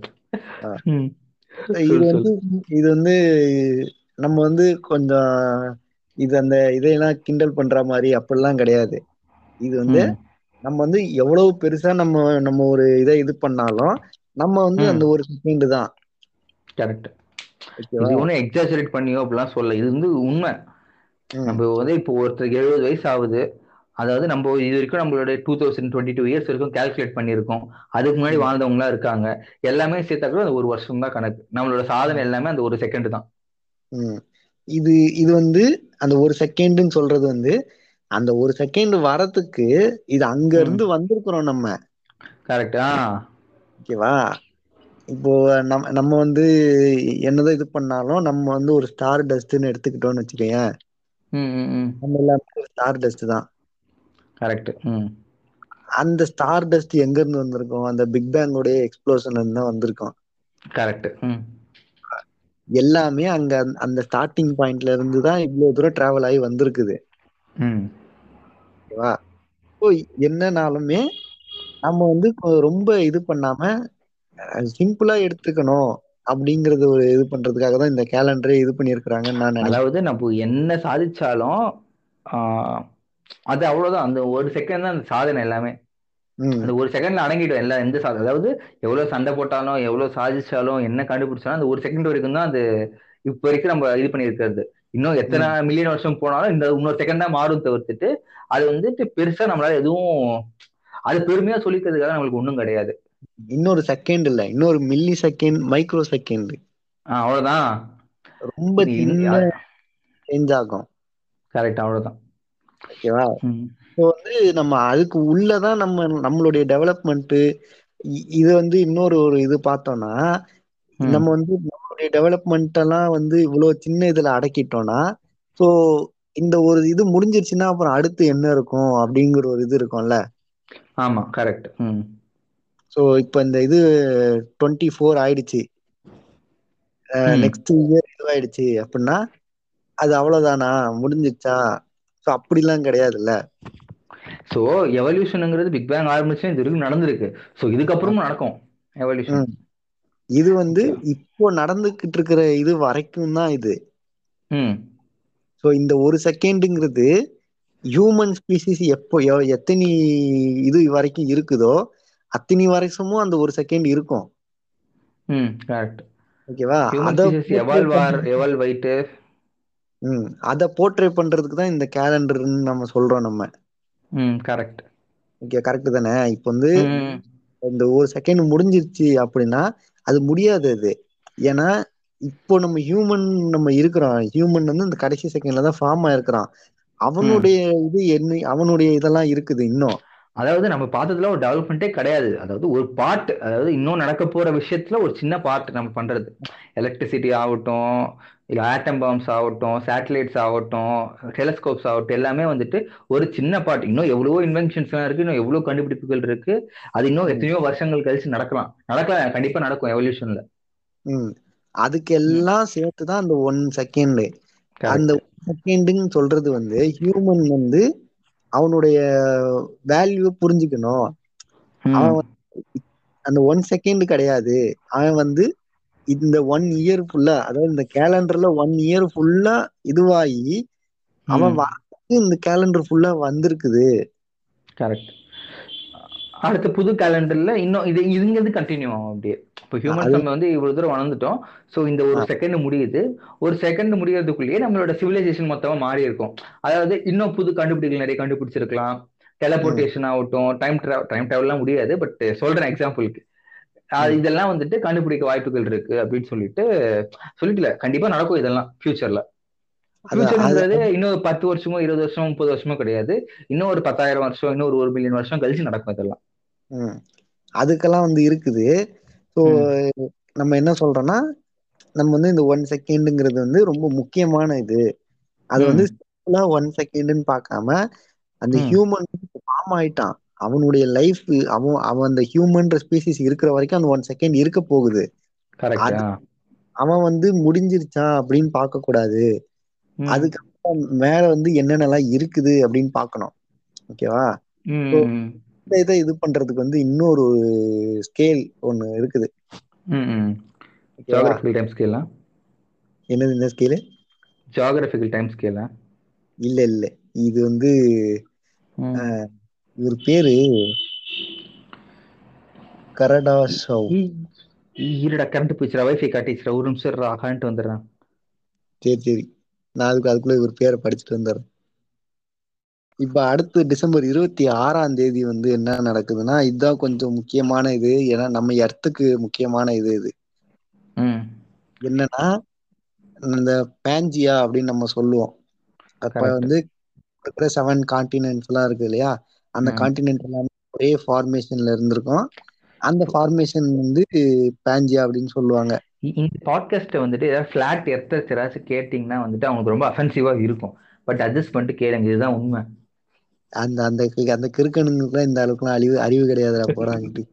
இது வந்து இது வந்து நம்ம வந்து கொஞ்சம் இது அந்த இதையெல்லாம் கிண்டல் பண்ற மாதிரி அப்படிலாம் கிடையாது இது வந்து. நம்ம வந்து எவ்வளவு பெருசா நம்ம நம்ம ஒரு இதை இது பண்ணாலும் நம்ம வந்து. அந்த ஒரு செகண்ட் தான் கரெக்ட் இது ஒன்றும் எக்ஸாஜரேட் பண்ணியோ அப்படிலாம் சொல்ல இது வந்து உண்மை. நம்ம வந்து இப்போ ஒருத்தருக்கு எழுபது வயசு ஆகுது அதாவது நம்ம இது வரைக்கும் நம்மளோட two thousand twenty two years வரைக்கும் கால்குலேட் பண்ணியிருக்கோம். அதுக்கு முன்னாடி ம். வாழ்ந்தவங்களாம் இருக்காங்க. எல்லாமே சேர்த்தாக்க அது ஒரு வருஷம் தான் கணக்கு. நம்மளோட சாதனை எல்லாமே அந்த ஒரு செகண்ட் தான். ம். இது இது வந்து அந்த ஒரு செகண்ட்னு சொல்றது வந்து அந்த ஒரு செகண்ட் வரதுக்கு இது அங்க. இருந்து வந்திருக்கிறோம் நம்ம. கரெக்ட் ஓகேவா? இப்போ நம்ம நம்ம வந்து என்னதான் இது பண்ணாலும் நம்ம வந்து ஒரு ஸ்டார் டஸ்ட்னு எடுத்துக்கிட்டோம்னு வச்சுக்கோயேன். ம் ம் எல்லாமே ஸ்டார் டஸ்ட் தான். கரெக்ட் ம். அந்த ஸ்டார் டஸ்ட் எங்க இருந்து வந்திருக்கும்? அந்த பிக் பேங்கோடைய எக்ஸ்ப்ளோஷன்ல இருந்து வந்திருக்கும். கரெக்ட் எல்லாமே அங்க அந்த- ஸ்டார்டிங் பாயிண்ட்ல இருந்து தான் இவ்வளவு தூரம் டிராவல் ஆகி வந்திருக்குது. ஓகேவா? ஸோ என்னனாலுமே நம்ம வந்து ரொம்ப இது பண்ணாம சிம்பிளா எடுத்துக்கணும். அப்படிங்கறது ஒரு இது பண்றதுக்காக தான் இந்த கேலண்டரே இது பண்ணியிருக்கிறாங்கன்னு நான் அதாவது நம்ம என்ன சாதிச்சாலும் அது அவ்வளவுதான். அந்த ஒரு செகண்ட் தான் அந்த சாதனை எல்லாமே. அந்த ஒரு செகண்ட்ல அடங்கிடும் எல்லாம் எந்த சாதனை. அதாவது எவ்வளவு சண்டை போட்டாலும் எவ்வளவு சாதிச்சாலும் என்ன கண்டுபிடிச்சாலும் அந்த ஒரு செகண்ட் வரைக்கும் தான் அது இப்ப வரைக்கும் நம்ம இது பண்ணியிருக்கிறது. இன்னும் எத்தனை மில்லியன் வருஷம் போனாலும் இந்த இன்னொரு செகண்ட் தான் மாறும் தவிர்த்துட்டு அது வந்துட்டு பெருசா நம்மளால எதுவும் அது பெருமையா சொல்லிக்கிறதுக்காக நம்மளுக்கு ஒண்ணும் கிடையாது. இன்னொரு செகண்ட் இல்ல இன்னொரு மில்லி செகண்ட் மைக்ரோ செகண்ட் அவ்வளவுதான் ரொம்ப சின்ன சேஞ்ச் ஆகும். கரெக்ட் அவ்வளவுதான் ஓகேவா. ஸோ வந்து நம்ம அதுக்கு உள்ளதான் நம்ம நம்மளுடைய டெவலப்மெண்ட் இது வந்து இன்னொரு ஒரு இது பார்த்தோம்னா. நம்ம வந்து நம்மளுடைய டெவலப்மெண்ட் எல்லாம் வந்து இவ்வளவு சின்ன இதுல அடக்கிட்டோம்னா ஸோ இந்த ஒரு இது முடிஞ்சிருச்சுன்னா அப்புறம் அடுத்து என்ன இருக்கும் அப்படிங்கிற ஒரு இது இருக்கும்ல? ஆமா கரெக்ட் ஸோ இப்போ இந்த இது டுவெண்ட்டி ஃபோர் ஆயிடுச்சு. நெக்ஸ்ட் இயர் இதுவாயிடுச்சு அப்படின்னா அது அவ்வளவுதானா? முடிஞ்சிருச்சா ஸோ அப்படிலாம் கிடையாதுல்ல. சோ எவல்யூஷனுங்கிறது பிக் பேங் ஆரம்பிச்சு இது வரைக்கும் நடந்திருக்கு. சோ இதுக்கப்புறமும் நடக்கும் எவல்யூஷன். இது வந்து இப்போ நடந்துகிட்டு இருக்கிற இது வரைக்கும் தான் இது. ஸோ இந்த ஒரு செகண்டுங்கிறது ஹியூமன் ஸ்பீசிஸ் எப்போ எத்தனை இது வரைக்கும் இருக்குதோ அத்தனை வருஷமும் அந்த ஒரு செகண்ட் இருக்கும். ஓகேவா? அத போர்ட்ரே பண்றதுக்கு தான் இந்த கேலண்டர்னு நம்ம சொல்றோம் நம்ம. கரெக்ட் ஓகே கரெக்ட் தானே? இப்போ வந்து இந்த ஒரு செகண்ட் முடிஞ்சிருச்சு அப்படின்னா அது முடியாது அது. ஏன்னா இப்போ நம்ம ஹியூமன் நம்ம இருக்கிறோம். ஹியூமன் வந்து இந்த கடைசி செகண்ட்ல தான் ஃபார்ம் ஆயிருக்கிறான். அவனுடைய இது என்ன அவனுடைய இதெல்லாம் இருக்குது இன்னும். அதாவது நம்ம பார்த்ததுல ஒரு டெவலப்மெண்ட்டே கிடையாது. அதாவது ஒரு பார்ட் அதாவது இன்னும் நடக்க போற விஷயத்துல ஒரு சின்ன பார்ட் நம்ம பண்றது. எலக்ட்ரிசிட்டி ஆகட்டும் இல்ல ஆட்டம் பாம்ஸ் ஆகட்டும் சேட்டலைட்ஸ் ஆகட்டும் டெலஸ்கோப்ஸ் ஆகட்டும் எல்லாமே வந்துட்டு ஒரு சின்ன பார்ட் இன்னும் எவ்வளவோ இன்வென்ஷன்ஸ் எல்லாம் இருக்கு இன்னும் எவ்வளவு கண்டுபிடிப்புகள் இருக்கு. அது இன்னும் எத்தனையோ வருஷங்கள் கழிச்சு நடக்கலாம். நடக்கலாம் கண்டிப்பா நடக்கும் எவல்யூஷன்ல ம். அதுக்கு எல்லாம் சேர்த்து தான் அந்த ஒன் செகண்ட் அந்த செகண்டுன்னு சொல்றது வந்து ஹியூமன் வந்து அவனுடைய வேல்யூ புரிஞ்சுக்கணும். அவன் அந்த ஒன் செகண்ட் கிடையாது. அவன் வந்து இந்த ஒன் இயர் ஃபுல்லா அதாவது இந்த கேலண்டர்ல ஒன் இயர் ஃபுல்லா இதுவாகி அவன் இந்த கேலண்டர் ஃபுல்லா வந்திருக்குது. கரெக்ட் அடுத்த புது கேலண்டர்ல இன்னும் இது இதுங்கிறது கண்டினியூ ஆகும் அப்படியே. இப்போ ஹியூமன்ஸ் அது- நம்ம வந்து இவ்வளவு தூரம் வளர்ந்துட்டோம். ஸோ இந்த ஒரு செகண்ட் முடியுது. ஒரு செகண்ட் முடியறதுக்குள்ளேயே நம்மளோட சிவிலைசேஷன் மொத்தமா மாறி இருக்கும். அதாவது இன்னும் புது கண்டுபிடிகள் நிறைய கண்டுபிடிச்சிருக்கலாம். டெலபோர்டேஷன் ஆகட்டும் டைம் டைம் டிராவல்லாம் முடியாது பட் சொல்றேன் எக்ஸாம்பிளுக்கு அது இதெல்லாம் வந்துட்டு கண்டுபிடிக்க வாய்ப்புகள் இருக்கு அப்படின்னு சொல்லிட்டு சொல்லிட்டுல கண்டிப்பா நடக்கும் இதெல்லாம் ஃபியூச்சர்ல ஃபியூச்சர்ங்கிறது இன்னும் பத்து வருஷமோ இருபது வருஷமோ முப்பது வருஷமோ கிடையாது. இன்னும் ஒரு பத்தாயிரம் வருஷம் இன்னும் ஒரு ஒரு பில்லியன் வருஷம் கழிச்சு நடக்கும் இதெல்லாம். அதுக்கெல்லாம் வந்து இருக்குது. ஸோ நம்ம என்ன சொல்றோம்னா நம்ம வந்து இந்த ஒன் செகண்டுங்கிறது வந்து ரொம்ப முக்கியமான இது. அது வந்து ஒன் செகண்ட்னு பார்க்காம அந்த. ஹியூமன் ஃபார்ம் ஆயிட்டான். அவனுடைய லைஃப் அவன் அவன் அந்த ஹியூமன்ற ஸ்பீசிஸ் இருக்கிற வரைக்கும் அந்த ஒன் செகண்ட் இருக்க போகுது. அவன் வந்து முடிஞ்சிருச்சா அப்படின்னு பார்க்க கூடாது அதுக்கப்புறம் மேல வந்து என்னென்னலாம் இருக்குது அப்படின்னு பார்க்கணும். ஓகேவா? இந்த இதை இது பண்றதுக்கு வந்து இன்னொரு ஸ்கேல் ஒண்ணு இருக்குது. ஓகேவா ஜியோகிராபிக்கல் டைம் ஸ்கேலா என்னது இந்த ஸ்கேலு ஜியோகிராபிக்கல் டைம் ஸ்கேலா இல்ல இல்ல. இது வந்து இவர் பேரு கரடா ஷவ் இருடா கரண்ட் போயிடுச்சுடா வைஃபை காட்டிச்சுடா ஒரு நிமிஷம் கரண்ட் வந்துடுறேன். சரி சரி. நான் அதுக்கு அதுக்குள்ள இவர் பேரை படிச்சுட்டு வந்துடுறேன். இப்ப அடுத்து டிசம்பர் இருபத்தி ஆறாம் தேதி வந்து என்ன நடக்குதுன்னா இதுதான் கொஞ்சம் முக்கியமான இது. ஏன்னா நம்ம எர்த்துக்கு முக்கியமான இது இது. என்னன்னா இந்த பேஞ்சியா அப்படின்னு நம்ம சொல்லுவோம். அப்ப. வந்து இருக்கிற செவன் கான்டினென்ட்ஸ் எல்லாம் இருக்கு இல்லையா? அந்த. கான்டினென்ட் எல்லாமே ஒரே ஃபார்மேஷன்ல இருந்திருக்கும். அந்த ஃபார்மேஷன் வந்து பேஞ்சியா அப்படின்னு சொல்லுவாங்க. இந்த பாட்காஸ்ட்டை வந்துட்டு ஏதாவது ஃபிளாட் எர்த்தர்ஸ் யாராச்சும் கேட்டிங்கன்னா வந்துட்டு அவங்களுக்கு ரொம்ப அஃபென்சிவா இருக்கும். பட் அட்ஜஸ்ட் பண்ணிட்டு கேளுங்க இதுதான் உண்மை. அந்த அந்த அந்த கிறுக்கனுங்களுக்குலாம் இந்த அளவுக்குலாம் அறிவு அறிவு கிடையாதுடா போறாங்கிட்டு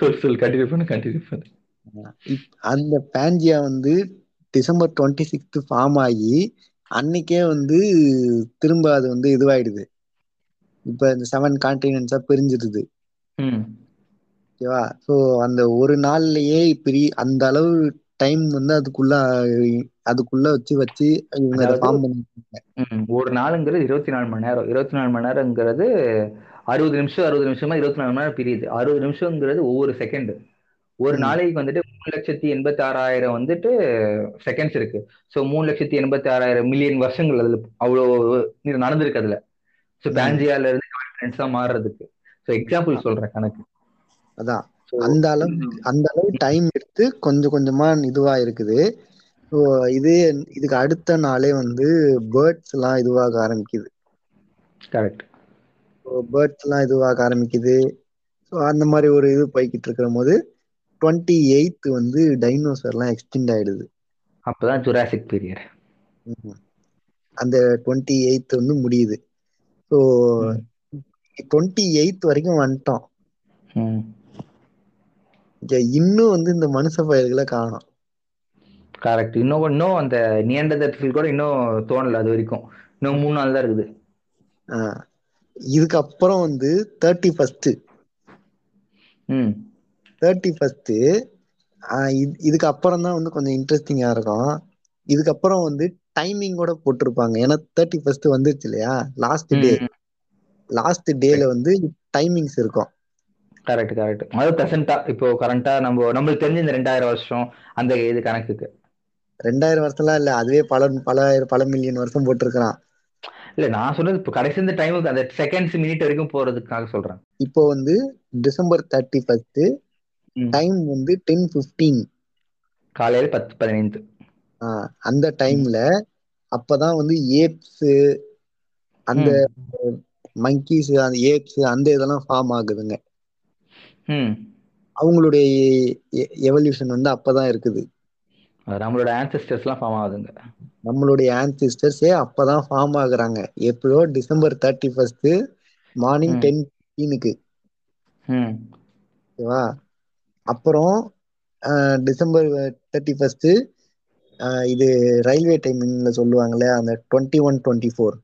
சொல் சொல் கண்டினியூ பண்ணு கண்டினியூ பண்ணு. இப்- அந்த பேஞ்சியா வந்து டிசம்பர் டுவெண்ட்டி சிக்ஸ்த் ஃபார்ம் ஆகி அன்னைக்கே வந்து திரும்ப அது வந்து இதுவாயிடுது. இப்ப இந்த செவன் கான்டினென்ட்ஸா பிரிஞ்சிடுது. ஓகேவா? ஸோ அந்த ஒரு நாள்லயே பிரி அந்த அளவு டைம் வந்து அதுக்குள்ள அதுக்குள்ள வச்சு வச்சு ஒரு நாளுங்கிறது இருபத்தி நாலு மணி நேரம். இருபத்தி நாலு மணி நேரங்கிறது அறுபது நிமிஷம் அறுபது நிமிஷமா இருபத்தி நாலு மணி நேரம் பிரியுது. அறுபது நிமிஷங்கிறது ஒவ்வொரு செகண்ட் ஒரு. நாளைக்கு வந்துட்டு மூணு லட்சத்தி எண்பத்தி ஆறாயிரம் வந்துட்டு செகண்ட்ஸ் இருக்கு. ஸோ மூணு லட்சத்தி எண்பத்தி ஆறாயிரம் மில்லியன் வருஷங்கள் அதுல அவ்வளோ நடந்திருக்கு அதுல. ஸோ. பேஞ்சியால இருந்து கான்பிடன்ஸா மாறுறதுக்கு. ஸோ எக்ஸாம்பிள் சொல்றேன் கணக்கு. அதான். அந்த அளவு அந்த அளவு டைம் எடுத்து கொஞ்சம் கொஞ்சமா இதுவா இருக்குது. ஸோ இதே இதுக்கு அடுத்த நாளே வந்து பேர்ட்ஸ் எல்லாம் இதுவாக ஆரம்பிக்குது. கரெக்ட் பேர்ட்ஸ் எல்லாம் இதுவாக ஆரம்பிக்குது. ஸோ அந்த மாதிரி ஒரு இது போய்கிட்டு இருக்கிற போது டுவெண்ட்டி எயித் வந்து டைனோசர்லாம் எக்ஸ்டெண்ட் ஆயிடுது. அப்பதான் ஜுராசிக் பீரியட். அந்த டுவெண்ட்டி எயித் வந்து முடியுது. ஸோ டுவெண்ட்டி எயித் வரைக்கும் வந்துட்டோம். இன்னும் வந்து இந்த மனுஷ பயிர்களை காணும். கரெக்ட் இன்னும் இன்னும் அந்த நியண்டதத்தில் கூட இன்னும் தோணல அது வரைக்கும். இன்னும் மூணு நாள் தான் இருக்குது. இதுக்கப்புறம் வந்து தேர்ட்டி ஃபர்ஸ்ட் ம். தேர்ட்டி ஃபர்ஸ்ட் இதுக்கு அப்புறம் தான் வந்து கொஞ்சம் இன்ட்ரெஸ்டிங்கா இருக்கும். இதுக்கப்புறம் வந்து டைமிங் கூட போட்டிருப்பாங்க. ஏன்னா தேர்ட்டி ஃபர்ஸ்ட் வந்துருச்சு இல்லையா? லாஸ்ட் டே லாஸ்ட் டேல வந்து டைமிங்ஸ் இருக்கும். கரெக்ட் கரெக்ட் அது ப்ரெசென்ட்டா இப்போ கரண்டா நம்ம நம்மளுக்கு தெரிஞ்ச இந்த ரெண்டாயிரம் வருஷம் அந்த இது கணக்குக்கு. ரெண்டாயிரம் வருஷம்லாம் இல்ல அதுவே பல பல பல மில்லியன் வருஷம் போட்டிருக்கிறான். இல்ல நான் சொன்னது இப்போ கடைசி இந்த டைமுக்கு அந்த செகண்ட்ஸ் மினிட் வரைக்கும் போறதுக்காக சொல்றேன். இப்போ வந்து டிசம்பர் தேர்ட்டி ஃபர்ஸ்ட். டைம் வந்து டென் பிப்டீன் காலையில பத்து பதினைந்து. அந்த டைம்ல அப்பதான் வந்து ஏப்ஸ் அந்த மங்கீஸ் அந்த ஏப்ஸ் அந்த இதெல்லாம் ஃபார்ம் ஆகுதுங்க. அவங்களுடைய எவல்யூஷன் வந்து அப்பதான் இருக்குது. நம்மளோட ஆன்சஸ்டர்ஸ்லாம் ஃபார்ம் ஆகுதுங்க. நம்மளுடைய ஆன்சிஸ்டர்ஸே அப்பதான் ஃபார்ம் ஆகுறாங்க. எப்பயோ December thirty first morning. Ten பிப்டீனுக்கு ம். ஓகேவா? அப்புறம் டிசம்பர் தேர்ட்டி ஃபர்ஸ்ட் இது ரயில்வே டைமிங்ல சொல்லுவாங்கல்ல அந்த twenty one twenty four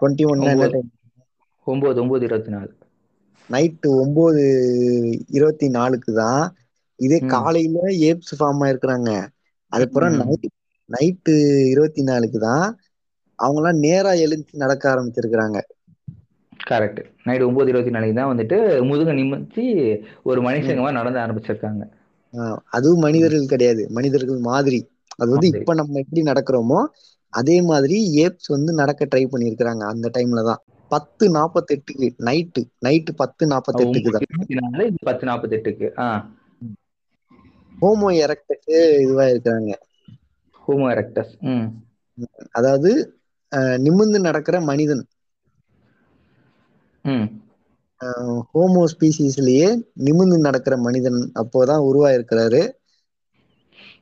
twenty one என்ன. டைம் ஒன்பது ஒன்பது இருபத்தி நாலு. நைட்டு ஒன்பது இருபத்தி நாலுக்கு தான். இதே. காலையில ஏப்ஸ் ஃபார்ம் ஆயிருக்கிறாங்க. அதுக்கப்புறம். நைட் நைட்டு இருபத்தி நாலுக்கு தான் அவங்கெல்லாம் நேரா எழுந்து நடக்க ஆரம்பிச்சிருக்கிறாங்க. கரெக்ட் நைட் ஒன்பது இருபத்தி நாளைக்கு தான் வந்துட்டு முதுக நிமித்தி ஒரு மனுஷங்க நடந்து ஆரம்பிச்சிருக்காங்க. ஆஹ் அதுவும் மனிதர்கள் கிடையாது. மனிதர்கள் மாதிரி. அது வந்து. இப்ப நம்ம எப்படி நடக்கிறோமோ அதே மாதிரி ஏப்ஸ் வந்து நடக்க ட்ரை பண்ணியிருக்கிறாங்க அந்த டைம்ல தான். பத்து நாப்பத்தெட்டுக்கு நைட்டு நைட்டு பத்து நாப்பத்தெட்டுக்கு தான். பத்து நாற்பத்தெட்டுக்கு ஆ. ஹோமோ எரக்டக்கு இதுவா இருக்கிறாங்க ஹோமோ எரக்டஸ் அதாவது நிமிர்ந்து நடக்கிற மனிதன். ஹோமோ ஸ்பீசிஸ்லயே நிமிர்ந்து நடக்கிற மனிதன் அப்போதான் உருவாயிருக்கிறாரு.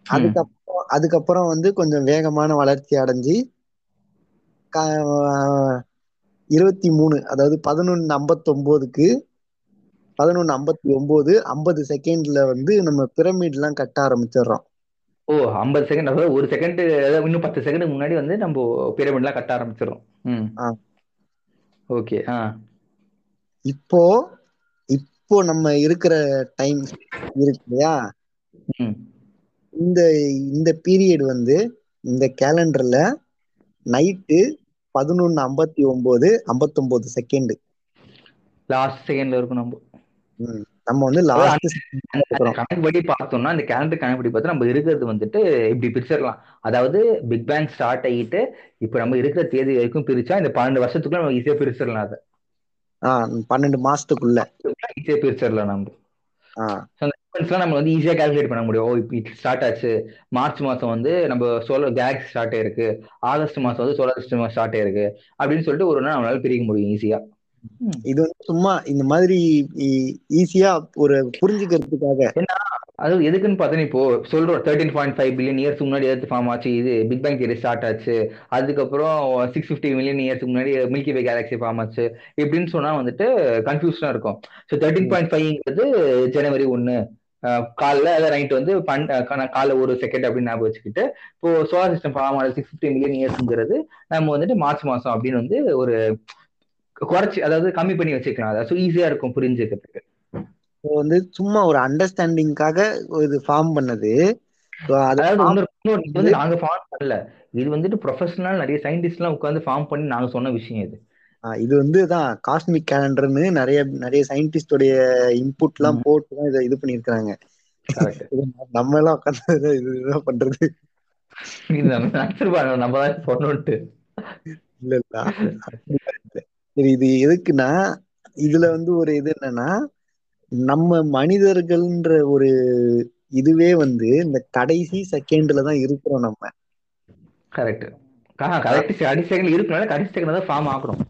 அதுக்கப்புறம் அதுக்கப்புறம் வந்து கொஞ்சம் வேகமான வளர்ச்சி அடைஞ்சு இருபத்தி மூணு அதாவது பதினொன்னு ஐம்பத்தொம்போதுக்கு பதினொன்னு ஐம்பத்தி ஒன்பது ஐம்பது செகண்ட்ல வந்து நம்ம பிரமிட் எல்லாம் கட்ட ஆரம்பிச்சிடுறோம். ஓ ஐம்பது செகண்ட் அதாவது ஒரு செகண்ட் இன்னும் பத்து செகண்டுக்கு முன்னாடி வந்து நம்ம பிரமிட்லாம் கட்ட ஆரம்பிச்சிடும். ஓகே ஆ. இப்போ இப்போ நம்ம இருக்கிற டைம் இருக்கு இல்லையா? ம். இந்த இந்த பீரியட் வந்து இந்த கேலண்டர்ல நைட்டு பதினொன்னு ஐம்பத்தி ஒன்பது ஐம்பத்தொன்பது செகண்ட் லாஸ்ட் செகண்ட்ல இருக்கும் நம்ம. நம்ம வந்து லாஸ்ட் அந்த கணக்குப்படி பார்த்தோம்னா அந்த கேலண்டர் கணக்குப்படி பார்த்தா நம்ம இருக்கிறது வந்துட்டு இப்படி பிரிச்சிடலாம். அதாவது பிக் பேங் ஸ்டார்ட் ஆகிட்டு இப்போ நம்ம இருக்கிற தேதி வரைக்கும் பிரிச்சா இந்த பன்னெண்டு வருஷத்துக்குள்ள நம்ம ஈஸியா பிரிச்சிடலாம் அதை. பன்னெண்டு மாசத்துக்குள்ள. ஈஸியா பிரிச்சிடலாம் நம்ம. நம்ம வந்து ஈஸியா கால்குலேட் பண்ண முடியும். ஓ இப்போ ஸ்டார்ட் ஆச்சு. மார்ச் மாசம் வந்து நம்ம சோலார் கேலக்ஸி ஸ்டார்ட் ஆயிருக்கு. ஆகஸ்ட் மாசம் வந்து சோலார் சிஸ்டம் ஸ்டார்ட் ஆயிருக்கு. அப்படின்னு சொல்லிட்டு ஒரு நாள் நம்மளால பிரிக்க முடியும் ஈஸியா இது வந்து சும்மா இந்த மாதிரி ஈஸியா ஒரு புரிஞ்சுக்கிறதுக்காக. அது எதுக்குன்னு பார்த்தா இப்போ சொல்றோம் thirteen point five billion years முன்னாடி எதாவது ஃபார்ம் ஆச்சு இது பிக் பேங் தியரி ஸ்டார்ட் ஆச்சு. அதுக்கப்புறம் சிக்ஸ் ஃபிஃப்டி மில்லியன் இயர்ஸ்க்கு முன்னாடி மில்கி வே கேலக்ஸி ஃபார்ம் ஆச்சு. இப்படின்னு சொன்னா வந்துட்டு கன்ஃபியூஷனா இருக்கும். ஸோ தேர்ட்டின் பாயிண்ட் ஃபைவ்ங்கிறது ஜனவரி ஒன்னு காலைல அதை நைட் வந்து பன் காலைல ஒரு செகண்ட் அப்படின்னு ஞாபகம் வச்சுக்கிட்டு இப்போ சோலார் சிஸ்டம் ஃபார்ம் ஆனது சிக்ஸ் ஃபிஃப்டி மில்லியன் இயர்ஸ்ங்கிறது நம்ம வந்துட்டு மார்ச் மாசம் அப்படின்னு வந்து ஒரு குறைச்சி அதாவது கம்மி பண்ணி வச்சுக்கலாம். அதாவது ஈஸியா இருக்கும் புரிஞ்சுக்கிறதுக்கு. வந்து சும்மா ஒரு அண்டர்ஸ்டாண்டிங்காக இது ஃபார்ம் பண்ணது. அதாவது வந்து நாங்க ஃபார்ம் பண்ணல. இது வந்துட்டு ப்ரொஃபஷனல் நிறைய சயின்டிஸ்ட் எல்லாம் உட்காந்து ஃபார்ம் பண்ணி நாங்க சொன்ன விஷயம் இது. இது வந்து தான் காஸ்மிக் கேலண்டர்னு நிறைய நிறைய சயின்டிஸ்டோடைய இன்புட் எல்லாம் போட்டு தான் இதை இது பண்ணிருக்காங்க நம்ம எல்லாம் உட்காந்து இதுதான் பண்றது. நம்ம தான் சொன்னோட்டு இல்ல இல்ல. சரி இது எதுக்குன்னா இதுல வந்து ஒரு இது என்னன்னா நம்ம மனிதர்கள்ன்ற ஒரு இதுவே வந்து இந்த கடைசி செகண்ட்ல தான் இருக்கிறோம் நம்ம. கரெக்ட். கடைசி கடைசி செகண்ட் இருக்கனால கடைசி செகண்ட் தான் ஃபார்ம் ஆகுறோம்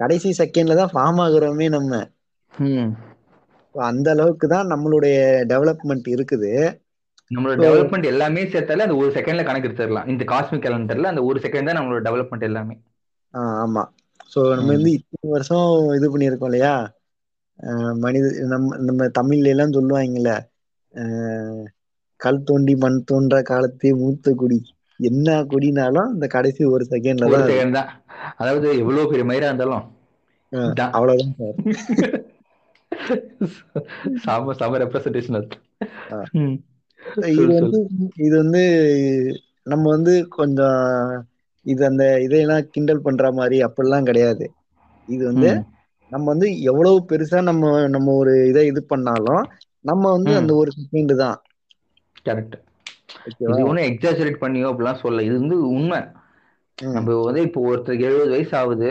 கடைசி செகண்ட்ல தான் ஃபார்ம் ஆகுறோமே நம்ம. அந்த அளவுக்கு தான் நம்மளுடைய டெவலப்மெண்ட் இருக்குது. நம்மளோட டெவலப்மெண்ட் எல்லாமே சேர்த்தாலே அந்த ஒரு செகண்ட்ல கணக்கு எடுத்துடலாம். இந்த காஸ்மிக் கேலண்டர்ல அந்த ஒரு செகண்ட் தான் நம்மளோட டெவலப்மெண்ட் எல்லாமே. ஆமா. சோ நம்ம வந்து இத்தனை வருஷம் இது பண்ணியிருக்கோம் இல்லையா? மனித நம்ம நம்ம தமிழ்ல எல்லாம் சொல்லுவாங்கல்ல கல் தோண்டி மண் தோன்ற காலத்தே மூத்த குடி. என்ன குடினாலும் இந்த கடைசி ஒரு செகண்ட்ல ஒரு செகண்ட் தான். அதாவது எவ்வளவு பெரிய மயிரா இருந்தாலும் அவ்வளவுதான் சார். சாம சாம ரெப்ரசன்டேஷன் இது வந்து இது வந்து நம்ம வந்து கொஞ்சம் இது அந்த இதையெல்லாம் கிண்டல் பண்ற மாதிரி அப்படிலாம் கிடையாது. இது வந்து நம்ம வந்து எவ்வளவு பெருசா நம்ம நம்ம ஒரு இதை இது பண்ணாலும் நம்ம வந்து அந்த ஒரு செகண்ட் தான். கரெக்ட் இது ஒன்றும் எக்ஸாஜரேட் பண்ணியோ அப்படிலாம் சொல்ல இது வந்து உண்மை. நம்ம வந்து இப்போ ஒருத்தருக்கு எழுபது வயசு ஆகுது.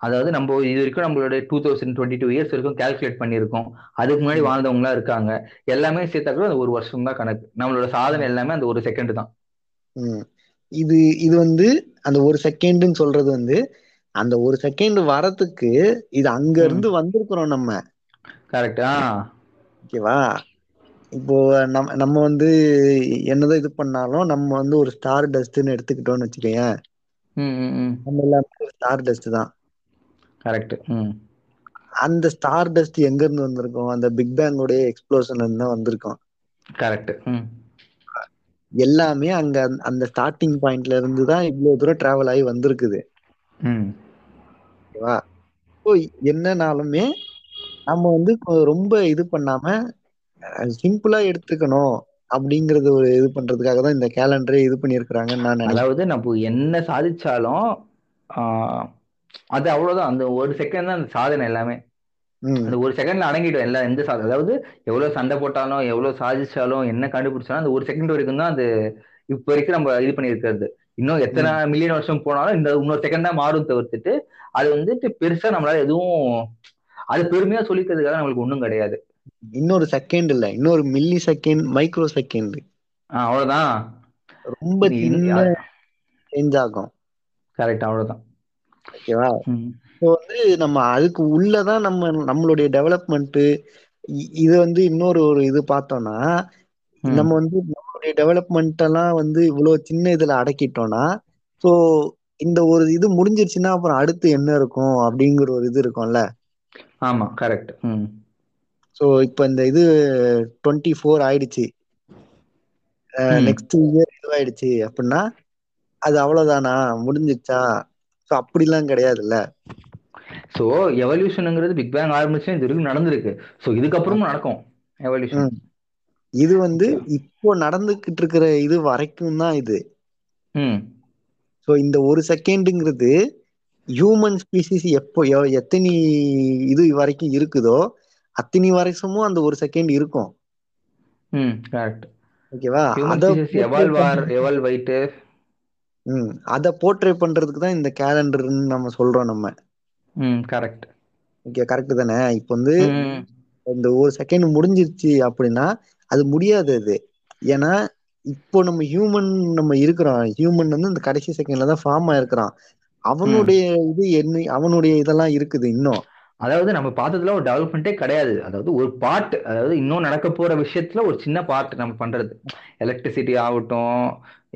அதாவது நம்ம இது வரைக்கும் நம்மளோட two thousand twenty two years வரைக்கும் கால்குலேட் பண்ணியிருக்கோம். அதுக்கு முன்னாடி வாழ்ந்தவங்களா இருக்காங்க. எல்லாமே சேர்த்தாக்க அந்த ஒரு வருஷம் தான் கணக்கு. நம்மளோட சாதனை எல்லாமே அந்த ஒரு செகண்ட் தான். இது இது வந்து அந்த ஒரு செகண்ட்னு சொல்றது வந்து அந்த ஒரு செகண்ட் வரத்துக்கு இது அங்க இருந்து வந்திருக்கிறோம் நம்ம. கரெக்ட் ஓகேவா? இப்போ நம்ம நம்ம வந்து என்னதான் இது பண்ணாலும் நம்ம வந்து ஒரு ஸ்டார் டஸ்ட்னு எடுத்துக்கிட்டோம்னு வச்சுக்கோங்க நம்ம எல்லாமே ஸ்டார் டஸ்ட் தான். கரெக்ட் அந்த ஸ்டார் டஸ்ட் எங்க இருந்து வந்திருக்கோம்? அந்த பிக் பேங்கோடைய எக்ஸ்ப்ளோஷன்ல இருந்து தான் வந்திருக்கோம். கரெக்ட் எல்லாமே அங்க அந்த ஸ்டார்டிங் பாயிண்ட்ல இருந்து தான் இவ்வளவு தூரம் டிராவல் ஆகி வந்திருக்குது. ஓகேவா? ஸோ என்னனாலுமே நம்ம வந்து ரொம்ப இது பண்ணாம சிம்பிளா எடுத்துக்கணும் அப்படிங்கறது ஒரு இது பண்றதுக்காக தான் இந்த கேலண்டரே இது பண்ணிருக்கிறாங்கன்னு நான் அதாவது நம்ம என்ன சாதிச்சாலும் அது அவ்வளவுதான். அந்த ஒரு செகண்ட் தான் அந்த சாதனை எல்லாமே. அந்த ஒரு செகண்ட்ல அடங்கிடும் எல்லாம் எந்த அதாவது எவ்வளவு சண்டை போட்டாலும் எவ்வளவு சாதிச்சாலும் என்ன கண்டுபிடிச்சாலும் அந்த ஒரு செகண்ட் வரைக்கும் தான் அது இப்ப வரைக்கும் நம்ம இது பண்ணிருக்கிறது இன்னும் எத்தனை மில்லியன் வருஷம் போனாலும் இந்த இன்னொரு செகண்ட் தான் மாறும் தவிர்த்துட்டு அது வந்துட்டு பெருசா நம்மளால எதுவும் அது பெருமையா சொல்லிக்கிறதுக்காக நம்மளுக்கு ஒண்ணும் கிடையாது. இன்னொரு செகண்ட் இல்ல. இன்னொரு மில்லி செகண்ட் மைக்ரோ செகண்ட் அவ்வளவுதான். ரொம்ப சேஞ்ச் ஆகும். கரெக்ட் அவ்வளவுதான். ஓகேவா? ஸோ வந்து நம்ம அதுக்கு உள்ளதான் நம்ம நம்மளுடைய டெவலப்மெண்ட் இது வந்து இன்னொரு ஒரு இது பார்த்தோம்னா நம்ம வந்து நம்மளுடைய டெவலப்மெண்ட் எல்லாம் வந்து இவ்வளவு சின்ன இதுல அடக்கிட்டோம்னா ஸோ இந்த ஒரு இது முடிஞ்சிருச்சுன்னா அப்புறம் அடுத்து என்ன இருக்கும் அப்படிங்கிற ஒரு இது இருக்கும்ல? ஆமா கரெக்ட் ஸோ இப்போ இந்த இது டுவெண்ட்டி ஃபோர் ஆயிடுச்சு நெக்ஸ்ட் இயர் இதுவாயிடுச்சு அப்படின்னா அது அவ்வளவுதானா? முடிஞ்சிச்சா? ஸோ அப்படிலாம் கிடையாதுல்ல? ஸோ எவல்யூஷனுங்கிறது பிக் பேங் ஆரம்பிச்சு இது வரைக்கும் நடந்திருக்கு. ஸோ இதுக்கப்புறமும் நடக்கும் எவல்யூஷன் இது வந்து இப்போ நடந்துகிட்டு இருக்கிற இது வரைக்கும் தான் இது. ஸோ இந்த ஒரு செகண்டுங்கிறது ஹியூமன் ஸ்பீசிஸ் எப்போ எத்தனை இது வரைக்கும் இருக்குதோ அத்தினி வருஷமும் அந்த ஒரு செகண்ட் இருக்கும். ஓகேவா? அத போர்ட்ரே பண்றதுக்கு தான் இந்த கேலண்டர்னு நம்ம சொல்றோம் நம்ம. கரெக்ட் ஓகே கரெக்ட் தானே? இப்போ வந்து இந்த ஒரு செகண்ட் முடிஞ்சிருச்சு அப்படின்னா அது முடியாது அது. ஏன்னா இப்போ நம்ம ஹியூமன் நம்ம இருக்கிறோம். ஹியூமன் வந்து இந்த கடைசி செகண்ட்ல தான் ஃபார்ம் ஆயிருக்கிறான். அவனுடைய இது என்ன அவனுடைய இதெல்லாம் இருக்குது இன்னும். அதாவது நம்ம பார்த்ததுல ஒரு டெவலப்மெண்ட்டே கிடையாது. அதாவது ஒரு பார்ட் அதாவது இன்னும் நடக்க போற விஷயத்துல ஒரு சின்ன பார்ட் நம்ம பண்றது. எலக்ட்ரிசிட்டி ஆகட்டும்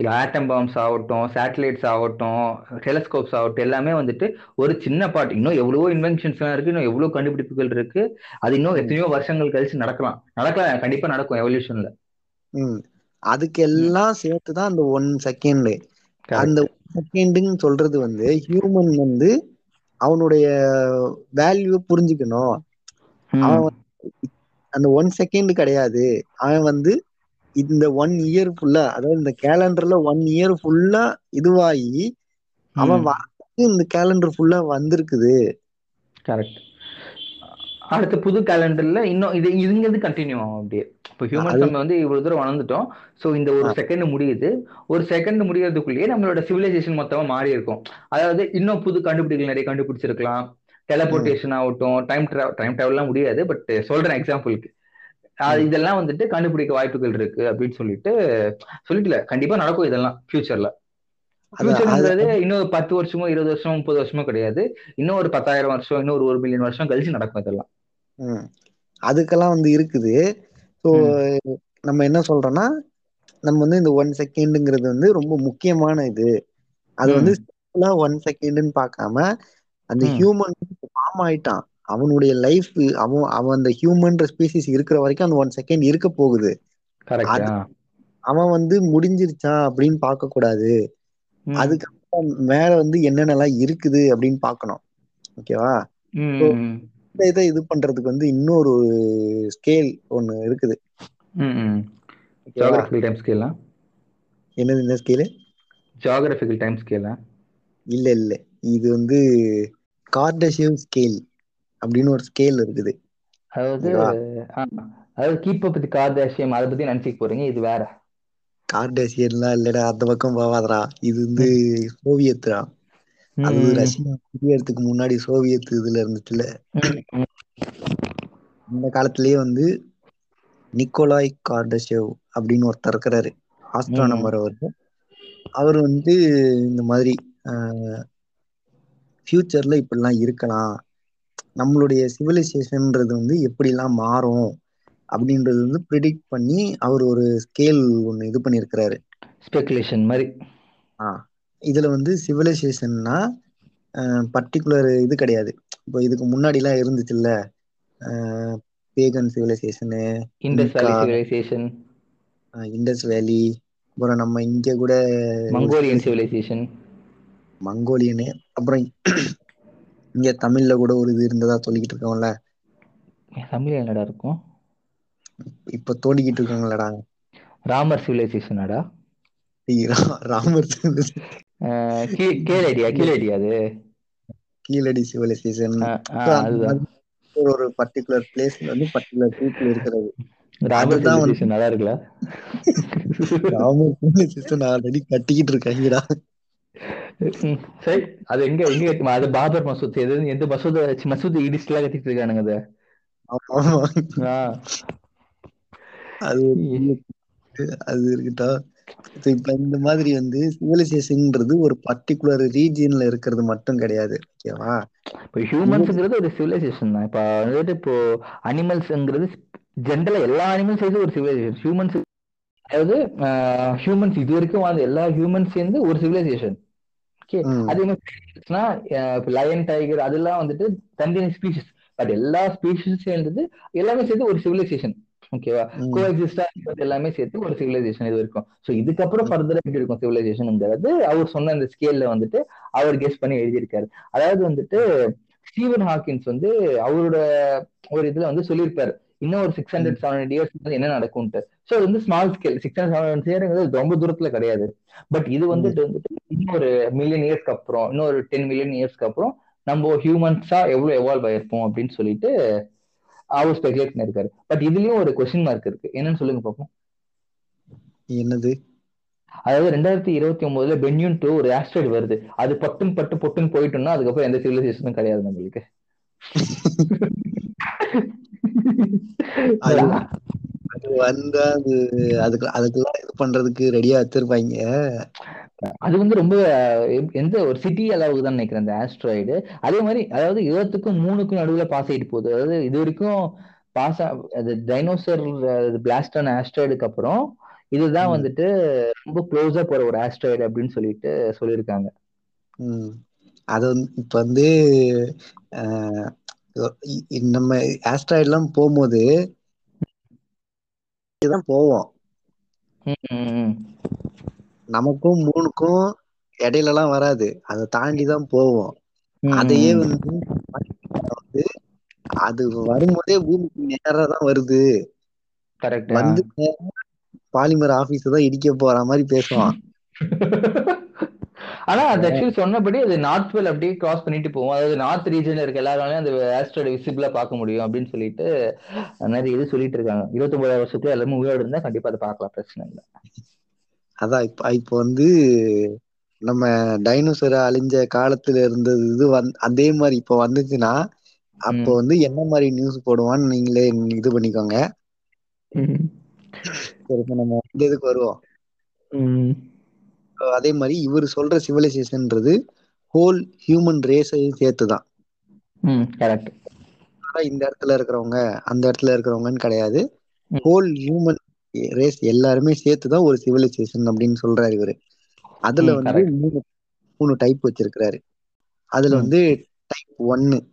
இல்ல ஆட்டம் பாம்ஸ் ஆகட்டும் சேட்டலைட்ஸ் ஆகட்டும் டெலஸ்கோப்ஸ் ஆகட்டும் எல்லாமே வந்துட்டு ஒரு சின்ன பார்ட் இன்னும் எவ்வளவோ இன்வென்ஷன்ஸ் எல்லாம் இருக்கு இன்னும் எவ்வளவு கண்டுபிடிப்புகள் இருக்கு. அது இன்னும் எத்தனையோ வருஷங்கள் கழிச்சு நடக்கலாம். நடக்கலாம் கண்டிப்பா நடக்கும் எவல்யூஷன்ல ம். அதுக்கு எல்லாம் சேர்த்து தான் அந்த ஒன் செகண்ட் அந்த செகண்டுன்னு சொல்றது வந்து ஹியூமன் வந்து அவனுடைய வேல்யூ புரிஞ்சுக்கணும். அவன் அந்த ஒன் செகண்ட் கிடையாது. அவன் வந்து இந்த ஒன் இயர் ஃபுல்லா அதாவது இந்த கேலண்டர்ல ஒன் இயர் ஃபுல்லா இதுவாகி அவன் இந்த கேலண்டர் ஃபுல்லா வந்திருக்குது. கரெக்ட் அடுத்த புது கேலண்டர்ல இன்னும் இது இதுங்கிறது கண்டினியூ ஆகும் அப்படியே. இப்போ ஹியூமன்ஸ் நம்ம வந்து இவ்வளவு தூரம் வளர்ந்துட்டோம். ஸோ இந்த ஒரு செகண்ட் முடியுது. ஒரு செகண்ட் முடியறதுக்குள்ளேயே நம்மளோட சிவிலைசேஷன் மொத்தமா மாறி இருக்கும். அதாவது இன்னும் புது கண்டுபிடிகள் நிறைய கண்டுபிடிச்சிருக்கலாம். டெலபோர்டேஷன் ஆகட்டும் டைம் டைம் டிராவல்லாம் முடியாது பட் சொல்றேன் எக்ஸாம்பிளுக்கு இதெல்லாம் வந்துட்டு கண்டுபிடிக்க வாய்ப்புகள் இருக்கு அப்படின்னு சொல்லிட்டு சொல்லிட்டுல கண்டிப்பா நடக்கும் இதெல்லாம் ஃபியூச்சர்ல ஃபியூச்சர்ன்றது இன்னும் பத்து வருஷமோ இருபது வருஷமோ முப்பது வருஷமோ கிடையாது. இன்னும் ஒரு பத்தாயிரம் வருஷம் இன்னும் ஒரு மில்லியன் வருஷம் கழிச்சு நடக்கும் இதெல்லாம். அதுக்கெல்லாம் வந்து இருக்குது. ஸோ நம்ம என்ன சொல்றோம்னா நம்ம வந்து இந்த ஒன் செகண்டுங்கிறது வந்து ரொம்ப முக்கியமான இது. அது வந்து ஒன் செகண்ட்னு பார்க்காம அந்த ஹியூமன் ஃபார்ம் ஆயிட்டான். அவனுடைய லைஃப் அவன் அவன் அந்த ஹியூமன்ற ஸ்பீசிஸ் இருக்கிற வரைக்கும் அந்த ஒன் செகண்ட் இருக்க போகுது. அவன் வந்து முடிஞ்சிருச்சான் அப்படின்னு பார்க்க கூடாது. அதுக்கப்புறம் மேல வந்து என்னென்னலாம் இருக்குது அப்படின்னு பார்க்கணும். ஓகேவா இந்த இதை இது பண்றதுக்கு வந்து இன்னொரு ஸ்கேல் ஒண்ணு இருக்குது. என்னது இந்த ஸ்கேலு ஜியோகிராபிக்கல் டைம் ஸ்கேலா இல்ல இல்ல. இது வந்து கார்டசியவ் ஸ்கேல் அப்படின்னு ஒரு ஸ்கேல் இருக்குது. அதாவது அதாவது கீப் அப் வித் கார்டாசியம் அதை பத்தி நினைச்சுக்க போறீங்க இது வேற. கார்டேசியன்லாம் இல்லடா அந்த பக்கம் போவாதடா. இது வந்து சோவியத்ரா அது ரஷ்யா குடியேறதுக்கு முன்னாடி சோவியத் இதுல இருந்துச்சுல இந்த காலத்திலேயே வந்து நிக்கோலாய் கார்டஷேவ் அப்படின்னு ஒருத்தர் இருக்கிறாரு. ஆஸ்ட்ரானமர் அவர். அவர் வந்து இந்த மாதிரி ஃபியூச்சர்ல இப்படிலாம் இருக்கலாம். நம்மளுடைய சிவிலைசேஷன்ன்றது வந்து எப்படிலாம் மாறும் அப்படின்றது வந்து ப்ரிடிக்ட் பண்ணி அவர் ஒரு ஸ்கேல் ஒன்று இது பண்ணியிருக்கிறாரு. ஸ்பெகுலேஷன் மாதிரி. ஆ. இதுல வந்து சிவிலைசேஷன்னா பர்டிகுலர் இது கிடையாது. இப்போ இதுக்கு முன்னாடிலாம் இருந்துச்சுல்ல pagan சிவிலைசேஷனு Indus valley civilisation Indus valley அப்புறம் நம்ம இங்க கூட மங்கோலியன் சிவிலைசேஷன் மங்கோலியனு அப்புறம் இங்க தமிழ்ல கூட ஒரு இது இருந்ததா சொல்லிக்கிட்டு இருக்கோம்ல தமிழ் என்னடா இருக்கும்? இப்ப தோண்டிக்கிட்டு இருக்காங்களடா ராமர் சிவிலைசேஷனாடா? ராமர் கீழடியா கீழடியா அது? கீழடி சிவிலைசேஷன். ஒரு பர்டிகுலர் பிளேஸ்ல வந்து பர்டிகுலர் பீப்புள் இருக்கிறது. ராமர் சிவிலைசேஷன் நல்லா இருக்குல்ல? <laughs> ராமர் சிவிலைசேஷன் ஆல்ரெடி கட்டிக்கிட்டு இருக்காங்கடா சரி அது எங்க எங்க அது பாபர் மசூத் எது எந்த மசூத் மசூத் இடிஸ்ட்லாம் கட்டிட்டு இருக்கானுங்க அது அது அது இருக்கட்டும் இப்ப இந்த மாதிரி வந்து சிவிலைசேஷன்ன்றது ஒரு பர்டிகுலர் ரீஜியன்ல இருக்கிறது மட்டும் கிடையாது ஓகேவா இப்போ ஹியூமன்ஸ்ங்கிறது ஒரு சிவிலைசேஷன் தான் இப்போ வந்துட்டு இப்போ அனிமல்ஸ்ங்கிறது ஜென்ரலா எல்லா அனிமல்ஸ் சேர்ந்து ஒரு சிவிலைசேஷன் ஹியூமன்ஸ் அதாவது ஹியூமன்ஸ் இது வரைக்கும் வாழ்ந்த எல்லா ஹியூமன்ஸ் சேர்ந்து ஒரு சிவிலைசேஷன் ஓகே. அதே மாதிரி லயன் டைகர் அதெல்லாம் வந்துட்டு தனித்தனி ஸ்பீஷிஸ் பட் எல்லா ஸ்பீஷிஸ் சேர்ந்தது எல்லாமே சேர்த்து ஒரு சிவிலைசேஷன் ஓகேவா கோ எக்ஸிஸ்டா எல்லாமே சேர்த்து ஒரு சிவிலைசேஷன் இது இருக்கும். ஸோ இதுக்கப்புறம் ஃபர்தரா எப்படி இருக்கும் சிவிலைசேஷன்ங்கிறது அவர் சொன்ன அந்த ஸ்கேல்ல வந்துட்டு அவர் கெஸ் பண்ணி எழுதியிருக்காரு. அதாவது வந்துட்டு ஸ்டீவன் ஹாக்கின்ஸ் வந்து அவரோட ஒரு இதுல வந்து சொல்லியிருப்பாரு. இன்னும் ஒரு six hundred seven hundred years என்ன நடக்கும்ட்டு ஸோ அது வந்து small scale six hundred seven hundred ரொம்ப தூரத்துல கிடையாது. பட் இது வந்துட்டு வந்துட்டு இன்னொரு மில்லியன் இயர்ஸ்க்கு அப்புறம் இன்னொரு டென் மில்லியன் இயர்ஸ்க்கு அப்புறம் நம்ம ஹியூமன்ஸா எவ்வளவு எவால்வ் ஆயிருப்போம் அப்படின்னு சொல்லிட்டு அவர் ஸ்பெகுலேட் பண்ணிருக்காரு பட் இதுலயும் ஒரு கொஸ்டின் மார்க் இருக்கு. என்னன்னு சொல்லுங்க பார்ப்போம் என்னது? அதாவது ரெண்டாயிரத்தி இருபத்தி ஒன்பதுல பென்யூன் டூ ஒரு ஆஸ்ட்ராய்டு வருது. அது பட்டுன்னு பட்டு பொட்டுன்னு போயிட்டோம்னா அதுக்கப்புறம் எந்த சிவிலைசேஷனும் கிடையாது நம்மளுக்கு. <laughs> அது அது வந்தா அது அதுக்கு அதுக்கெல்லாம் இது பண்றதுக்கு ரெடியா வச்சிருப்பாங்க. அது வந்து ரொம்ப எந்த ஒரு சிட்டி அளவுக்கு தான் நினைக்கிறேன் அந்த ஆஸ்ட்ராய்டு அதே மாதிரி அதாவது இருபத்துக்கும் மூணுக்கும் நடுவுல பாஸ் ஆயிட்டு போகுது. அதாவது இது வரைக்கும் பாஸ் அது டைனோசர் பிளாஸ்ட் ஆன ஆஸ்ட்ராய்டுக்கு அப்புறம் இதுதான். வந்துட்டு ரொம்ப க்ளோஸா போற ஒரு ஆஸ்ட்ராய்டு அப்படின்னு சொல்லிட்டு சொல்லியிருக்காங்க. அது வந்து இப்ப வந்து நம்ம ஆஸ்ட்ராய்டு எல்லாம் போகும்போது இதுதான் போவோம். நமக்கும் மூணுக்கும் இடையில எல்லாம் வராது. அதை தாண்டி தான் போவோம் அதையே. வந்து அது வரும்போதே பூமிக்கு நேரா தான் வருது. கரெக்ட் வந்து பாலிமர் ஆபீஸ் தான் இடிக்க போற மாதிரி பேசுவான். <laughs> ஆனா அது ஆக்சுவலி சொன்னபடி அது நார்த் வெல் அப்படியே கிராஸ் பண்ணிட்டு போகும். அதாவது நார்த் ரீஜன்ல இருக்க எல்லாராலையும் அந்த ஆஸ்ட்ராய்டு விசிபிளா பார்க்க முடியும் அப்படின்னு சொல்லிட்டு நிறைய இது சொல்லிட்டு இருக்காங்க. இருபத்தொன்பதாயிரம் வருஷத்துல எல்லாமே உயிரோடு இருந்தா கண்டிப்பா அதை பார்க்கலாம். பிரச்சனை இல்லை. அதான் இப்ப இப்ப வந்து நம்ம டைனோசர் அழிஞ்ச காலத்துல இருந்தது இது வந் அதே மாதிரி இப்ப வந்துச்சுன்னா அப்போ. வந்து என்ன மாதிரி நியூஸ் போடுவான்னு நீங்களே இது பண்ணிக்கோங்க. சரி இப்ப நம்ம இந்த இதுக்கு வருவோம். அதே மாதிரி இவர் சொல்ற சிவிலைசேஷன்ன்றது ஹோல் ஹியூமன் ரேஸையும் கரெக்ட் ஆனா இந்த இடத்துல இருக்கிறவங்க அந்த இடத்துல இருக்கிறவங்கன்னு கிடையாது. ஹோல் ஹியூமன் ரேஸ் எல்லாருமே சேர்த்துதான் ஒரு சிவிலைசேஷன் அப்படின்னு சொல்றாரு இவரு. அதுல வந்து. மூணு மூணு டைப் வச்சிருக்கிறாரு. அதுல. வந்து டைப் ஒன்னு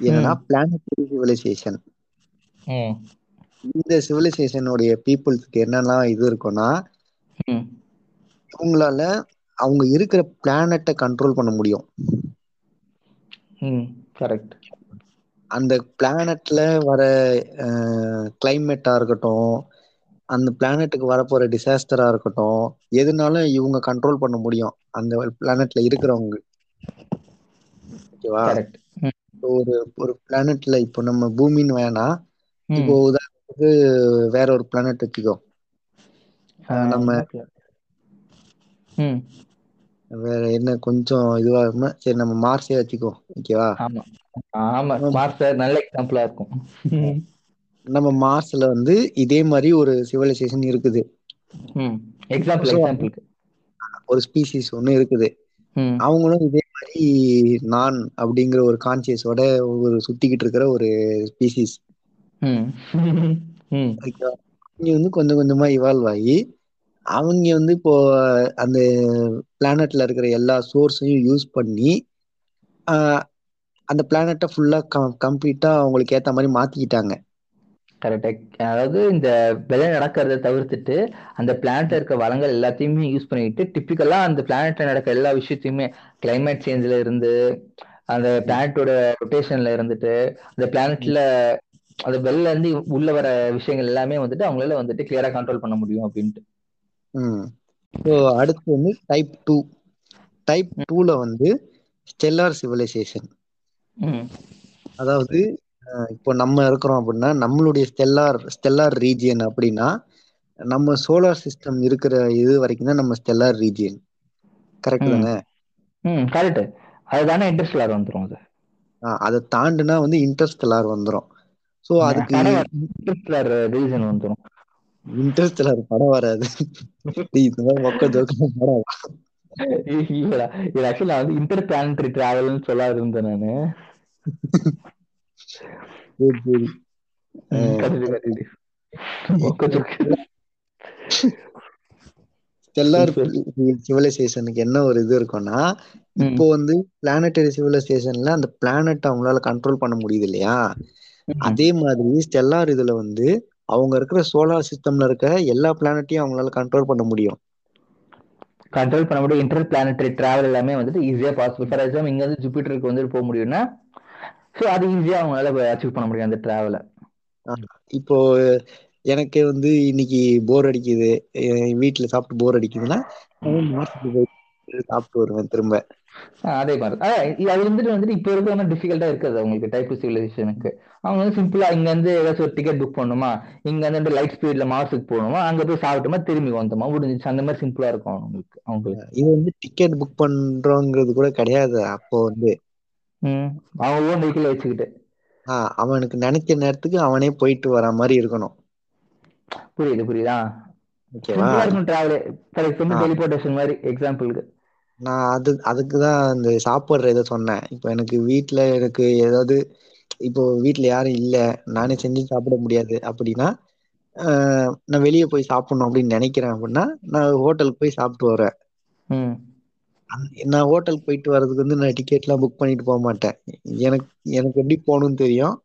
என்னன்னா பிளானட்டரி சிவிலைசேஷன் இந்த சிவிலைசேஷனுடைய பீப்புள்ஸ்க்கு என்னெல்லாம் இது இருக்கும்னா இவங்களால அவங்க இருக்கிற பிளானட்டை கண்ட்ரோல் பண்ண முடியும். கரெக்ட் அந்த பிளானட்ல வர கிளைமேட்டா இருக்கட்டும் அந்த பிளானட்டுக்கு வரப்போற டிசாஸ்டரா இருக்கட்டும் எதுனாலும் இவங்க கண்ட்ரோல் பண்ண முடியும். அந்த பிளானட்ல இருக்கிறவங்க. ஓகேவா? கரெக்ட் ஒரு ஒரு பிளானட்ல இப்போ நம்ம பூமின்னு வேணாம் இப்போ உதாரணத்துக்கு வேற ஒரு பிளானட் வச்சுக்கோ. நம்ம ம். வேற என்ன கொஞ்சம் இதுவா இருக்குமா சரி நம்ம மார்ஸே வச்சுக்கோ ஓகேவா? ஆமா. ஆமா மார்ஸ் நல்ல எக்ஸாம்பிளா இருக்கும். நம்ம மார்ஸ்ல வந்து இதே மாதிரி ஒரு சிவிலைசேஷன் இருக்குது. ம். எக்ஸாம்பிள் எக்ஸாம்பிளுக்கு ஒரு ஸ்பீசிஸ் ஒன்று இருக்குது. அவங்களும் இதே மாதிரி நான் அப்படிங்கிற ஒரு கான்சியஸோட ஒரு சுத்திக்கிட்டு இருக்கிற ஒரு ஸ்பீசிஸ் அவங்க வந்து கொஞ்சம் கொஞ்சமா இவால்வ் ஆகி அவங்க வந்து இப்போ அந்த பிளானட்ல இருக்கிற எல்லா சோர்ஸையும் யூஸ் பண்ணி அந்த பிளானட்டை ஃபுல்லா கம்ப்ளீட்டா அவங்களுக்கு ஏத்த மாதிரி மாத்திக்கிட்டாங்க. கரெக்டாக அதாவது இந்த விலை நடக்கிறத தவிர்த்துட்டு அந்த பிளானட்ல இருக்க வளங்கள் எல்லாத்தையுமே யூஸ் பண்ணிட்டு டிப்பிக்கலா அந்த பிளானட்ல நடக்கிற எல்லா விஷயத்தையுமே கிளைமேட் சேஞ்ச்ல இருந்து அந்த பிளானட்டோட ரொட்டேஷன்ல இருந்துட்டு அந்த பிளானட்ல அந்த வெளில இருந்து உள்ள வர விஷயங்கள் எல்லாமே வந்துட்டு அவங்களால வந்துட்டு கிளியரா கண்ட்ரோல் பண்ண முடியும் அப்படின்ட்டு. ஸோ அடுத்து வந்து டைப் டூ டைப் டூல வந்து ஸ்டெல்லார் சிவிலைசேஷன் அதாவது இப்போ நம்ம இருக்கிறோம் அப்படின்னா நம்மளுடைய ஸ்டெல்லார் ஸ்டெல்லார் ரீஜியன் அப்படின்னா நம்ம சோலார் சிஸ்டம் இருக்கிற இது வரைக்கும் தான் நம்ம ஸ்டெல்லார் ரீஜியன் கரெக்ட் ம். தானே? ம் கரெக்ட் அதுதானே இன்ட்ரெஸ்ட் வந்துரும் அது. அதை தாண்டுனா வந்து இன்டர்ஸ்டெல்லார் வந்துரும். ஸோ அதுக்கு இன்ட்ரெஸ்ட் ரீசன் வந்துரும். இன்டர்ஸ்டெல்லார் படம் வராது. இந்த மாதிரி மொக்க ஜோக்க படம் இல்லடா. இது ஆக்சுவலா வந்து இன்டர் பிளானட்டரி டிராவல்னு சொல்ல இருந்தேன் நானு. ஸ்டெல்லார் சிவிலைசேஷனுக்கு என்ன ஒரு இது இருக்கும்னா இப்போ வந்து பிளானட்டரி சிவிலைசேஷன்ல அந்த பிளானட் அவங்களால கண்ட்ரோல் பண்ண முடியுது இல்லையா. அதே மாதிரி ஸ்டெல்லார் இதுல வந்து அவங்க இருக்கிற சோலார் சிஸ்டம்ல இருக்க எல்லா பிளானட்டையும் அவங்களால கண்ட்ரோல் பண்ண முடியும். கண்ட்ரோல் பண்ண முடியும். இன்டர் பிளானட்டரி டிராவல் எல்லாமே வந்துட்டு ஈஸியா பாசிபிள் ஃபார் எக்ஸாம்பிள் இங்க இருந்து ஜூபிட்டருக்கு வந்துட்டு போக முடியும்னா ஸோ அது ஈஸியா அவங்களால அச்சீவ் பண்ண முடியும் அந்த டிராவலை இப்போ எனக்கு வந்து இன்னைக்கு போர் அடிக்குது. வீட்டுல சாப்பிட்டு போர் அடிக்குதுன்னா சாப்பிட்டு வருவேன் திரும்ப. அதே மாதிரி. அது வந்துட்டு வந்துட்டு இப்போ இருக்கிற மாதிரி டிஃபிகல்ட்டா இருக்காது அவங்களுக்கு டைப் சிவிலைசேஷனுக்கு அவங்க வந்து சிம்பிளா இங்க இருந்து ஏதாச்சும் ஒரு டிக்கெட் புக் பண்ணணுமா? இங்க இருந்து லைட் ஸ்பீட்ல மார்ஸுக்கு போகணுமா? அங்க போய் சாப்பிட்டோமா? திரும்பி வந்தோமா முடிஞ்சிச்சு. அந்த மாதிரி சிம்பிளா இருக்கும் அவங்களுக்கு அவங்களுக்கு. இது வந்து டிக்கெட் புக் பண்றோங்கிறது கூட கிடையாது. அப்போ வந்து அவங்க ஓன் வெஹிக்கிள் வச்சுக்கிட்டு. அவனுக்கு நினைக்கிற நேரத்துக்கு அவனே போயிட்டு வர மாதிரி இருக்கணும். புரியுது புரியுதா. ஓகேவா? இருக்கும் டிராவல் ஃபார் எக்ஸாம்பிள். டெலிபோர்டேஷன் மாதிரி எக்ஸாம்பிளுக்கு நான் அது அதுக்கு தான் இந்த சாப்பிட்ற இதை சொன்னேன். இப்போ எனக்கு வீட்டில் எனக்கு ஏதாவது இப்போ வீட்டில் யாரும் இல்லை நானே செஞ்சு சாப்பிட முடியாது அப்படின்னா நான் வெளியே போய் சாப்பிடணும் அப்படின்னு நினைக்கிறேன் அப்படின்னா நான் ஹோட்டலுக்கு போய் சாப்பிட்டு வரேன் அந்த- நான் ஹோட்டலுக்கு போயிட்டு வர்றதுக்கு வந்து நான் டிக்கெட்லாம் புக் பண்ணிட்டு போக மாட்டேன். எனக்கு எனக்கு எப்படி போகணும்னு தெரியும்.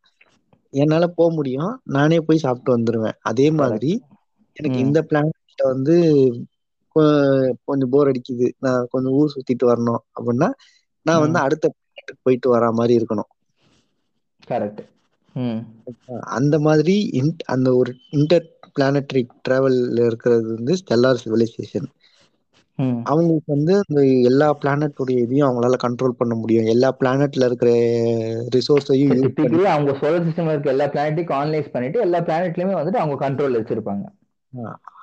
என்னால போக முடியும். நானே போய் சாப்பிட்டு வந்துருவேன். அதே மாதிரி எனக்கு. இந்த பிளான்ல வந்து கொஞ்சம் போர் அடிக்குது. நான் கொஞ்சம் ஊர் சுத்திட்டு வரணும் அப்படின்னா நான் வந்து. அடுத்த போயிட்டு வர மாதிரி இருக்கணும். கரெக்ட் அந்த மாதிரி அந்த ஒரு இன்டர் பிளானட்டரி டிராவல்ல இருக்கிறது வந்து ஸ்டெல்லார் சிவிலைசேஷன் அவங்களுக்கு வந்து இந்த எல்லா பிளானட்டோடைய இதையும் அவங்களால கண்ட்ரோல் பண்ண முடியும். எல்லா பிளானட்ல இருக்கிற ரிசோர்ஸையும் அவங்க சோலார் சிஸ்டம்ல இருக்க எல்லா பிளானட்டையும் கான்லைஸ் பண்ணிட்டு எல்லா பிளானட்லயுமே வந்துட்டு அவங்க கண்ட்ரோல் வச்சிருப்பாங்க.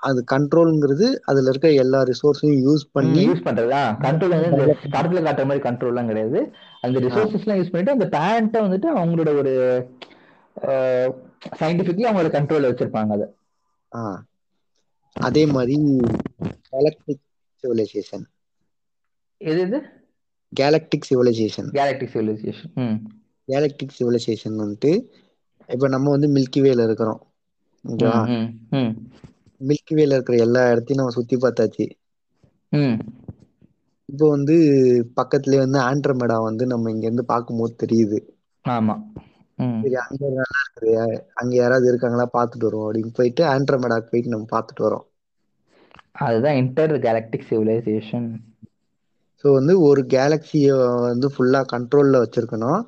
அது கண்ட்ரோல்ங்கிறது அதுல இருக்க எல்லா ரிசோர்ஸையும் யூஸ் பண்ணி யூஸ் பண்றதா கண்ட்ரோல் வந்து இந்த படத்துல காட்டுற மாதிரி கண்ட்ரோல் எல்லாம் கிடையாது. அந்த ரிசோர்சஸ் எல்லாம் யூஸ் பண்ணிட்டு அந்த பிளானட்டை வந்துட்டு அவங்களோட ஒரு சயின்டிபிக்லி அவங்களோட கண்ட்ரோல் வச்சிருப்பாங்க அதை. அதே மாதிரி கேலக்டிக் சிவிலைசேஷன் எது இது galactic civilisation galactic civilisation galactic civilisation வந்துட்டு இப்ப நம்ம வந்து மில்கி வேல இருக்கிறோம். ஓகேவா? மில்கி வேல இருக்கிற எல்லா இடத்தையும் நம்ம சுத்தி பார்த்தாச்சு. ம். இப்போ வந்து பக்கத்துலயே வந்து ஆண்ட்ரமெடா வந்து நம்ம இங்க இருந்து பார்க்கும்போது தெரியுது. ஆமா. சரி அங்க நல்லா இருக்குது. அங்க யாராவது இருக்காங்களா பார்த்துட்டு வருவோம் அப்படின்னு போயிட்டு ஆண்ட்ரமெடாக்கு போயிட்டு நம்ம பார்த்துட்டு வரோம். அதுதான் இன்டர் கேலக்டிக் சிவிலைசேஷன் ஸோ வந்து ஒரு கேலக்சியை வந்து ஃபுல்லா கண்ட்ரோல்ல வச்சிருக்கணும்.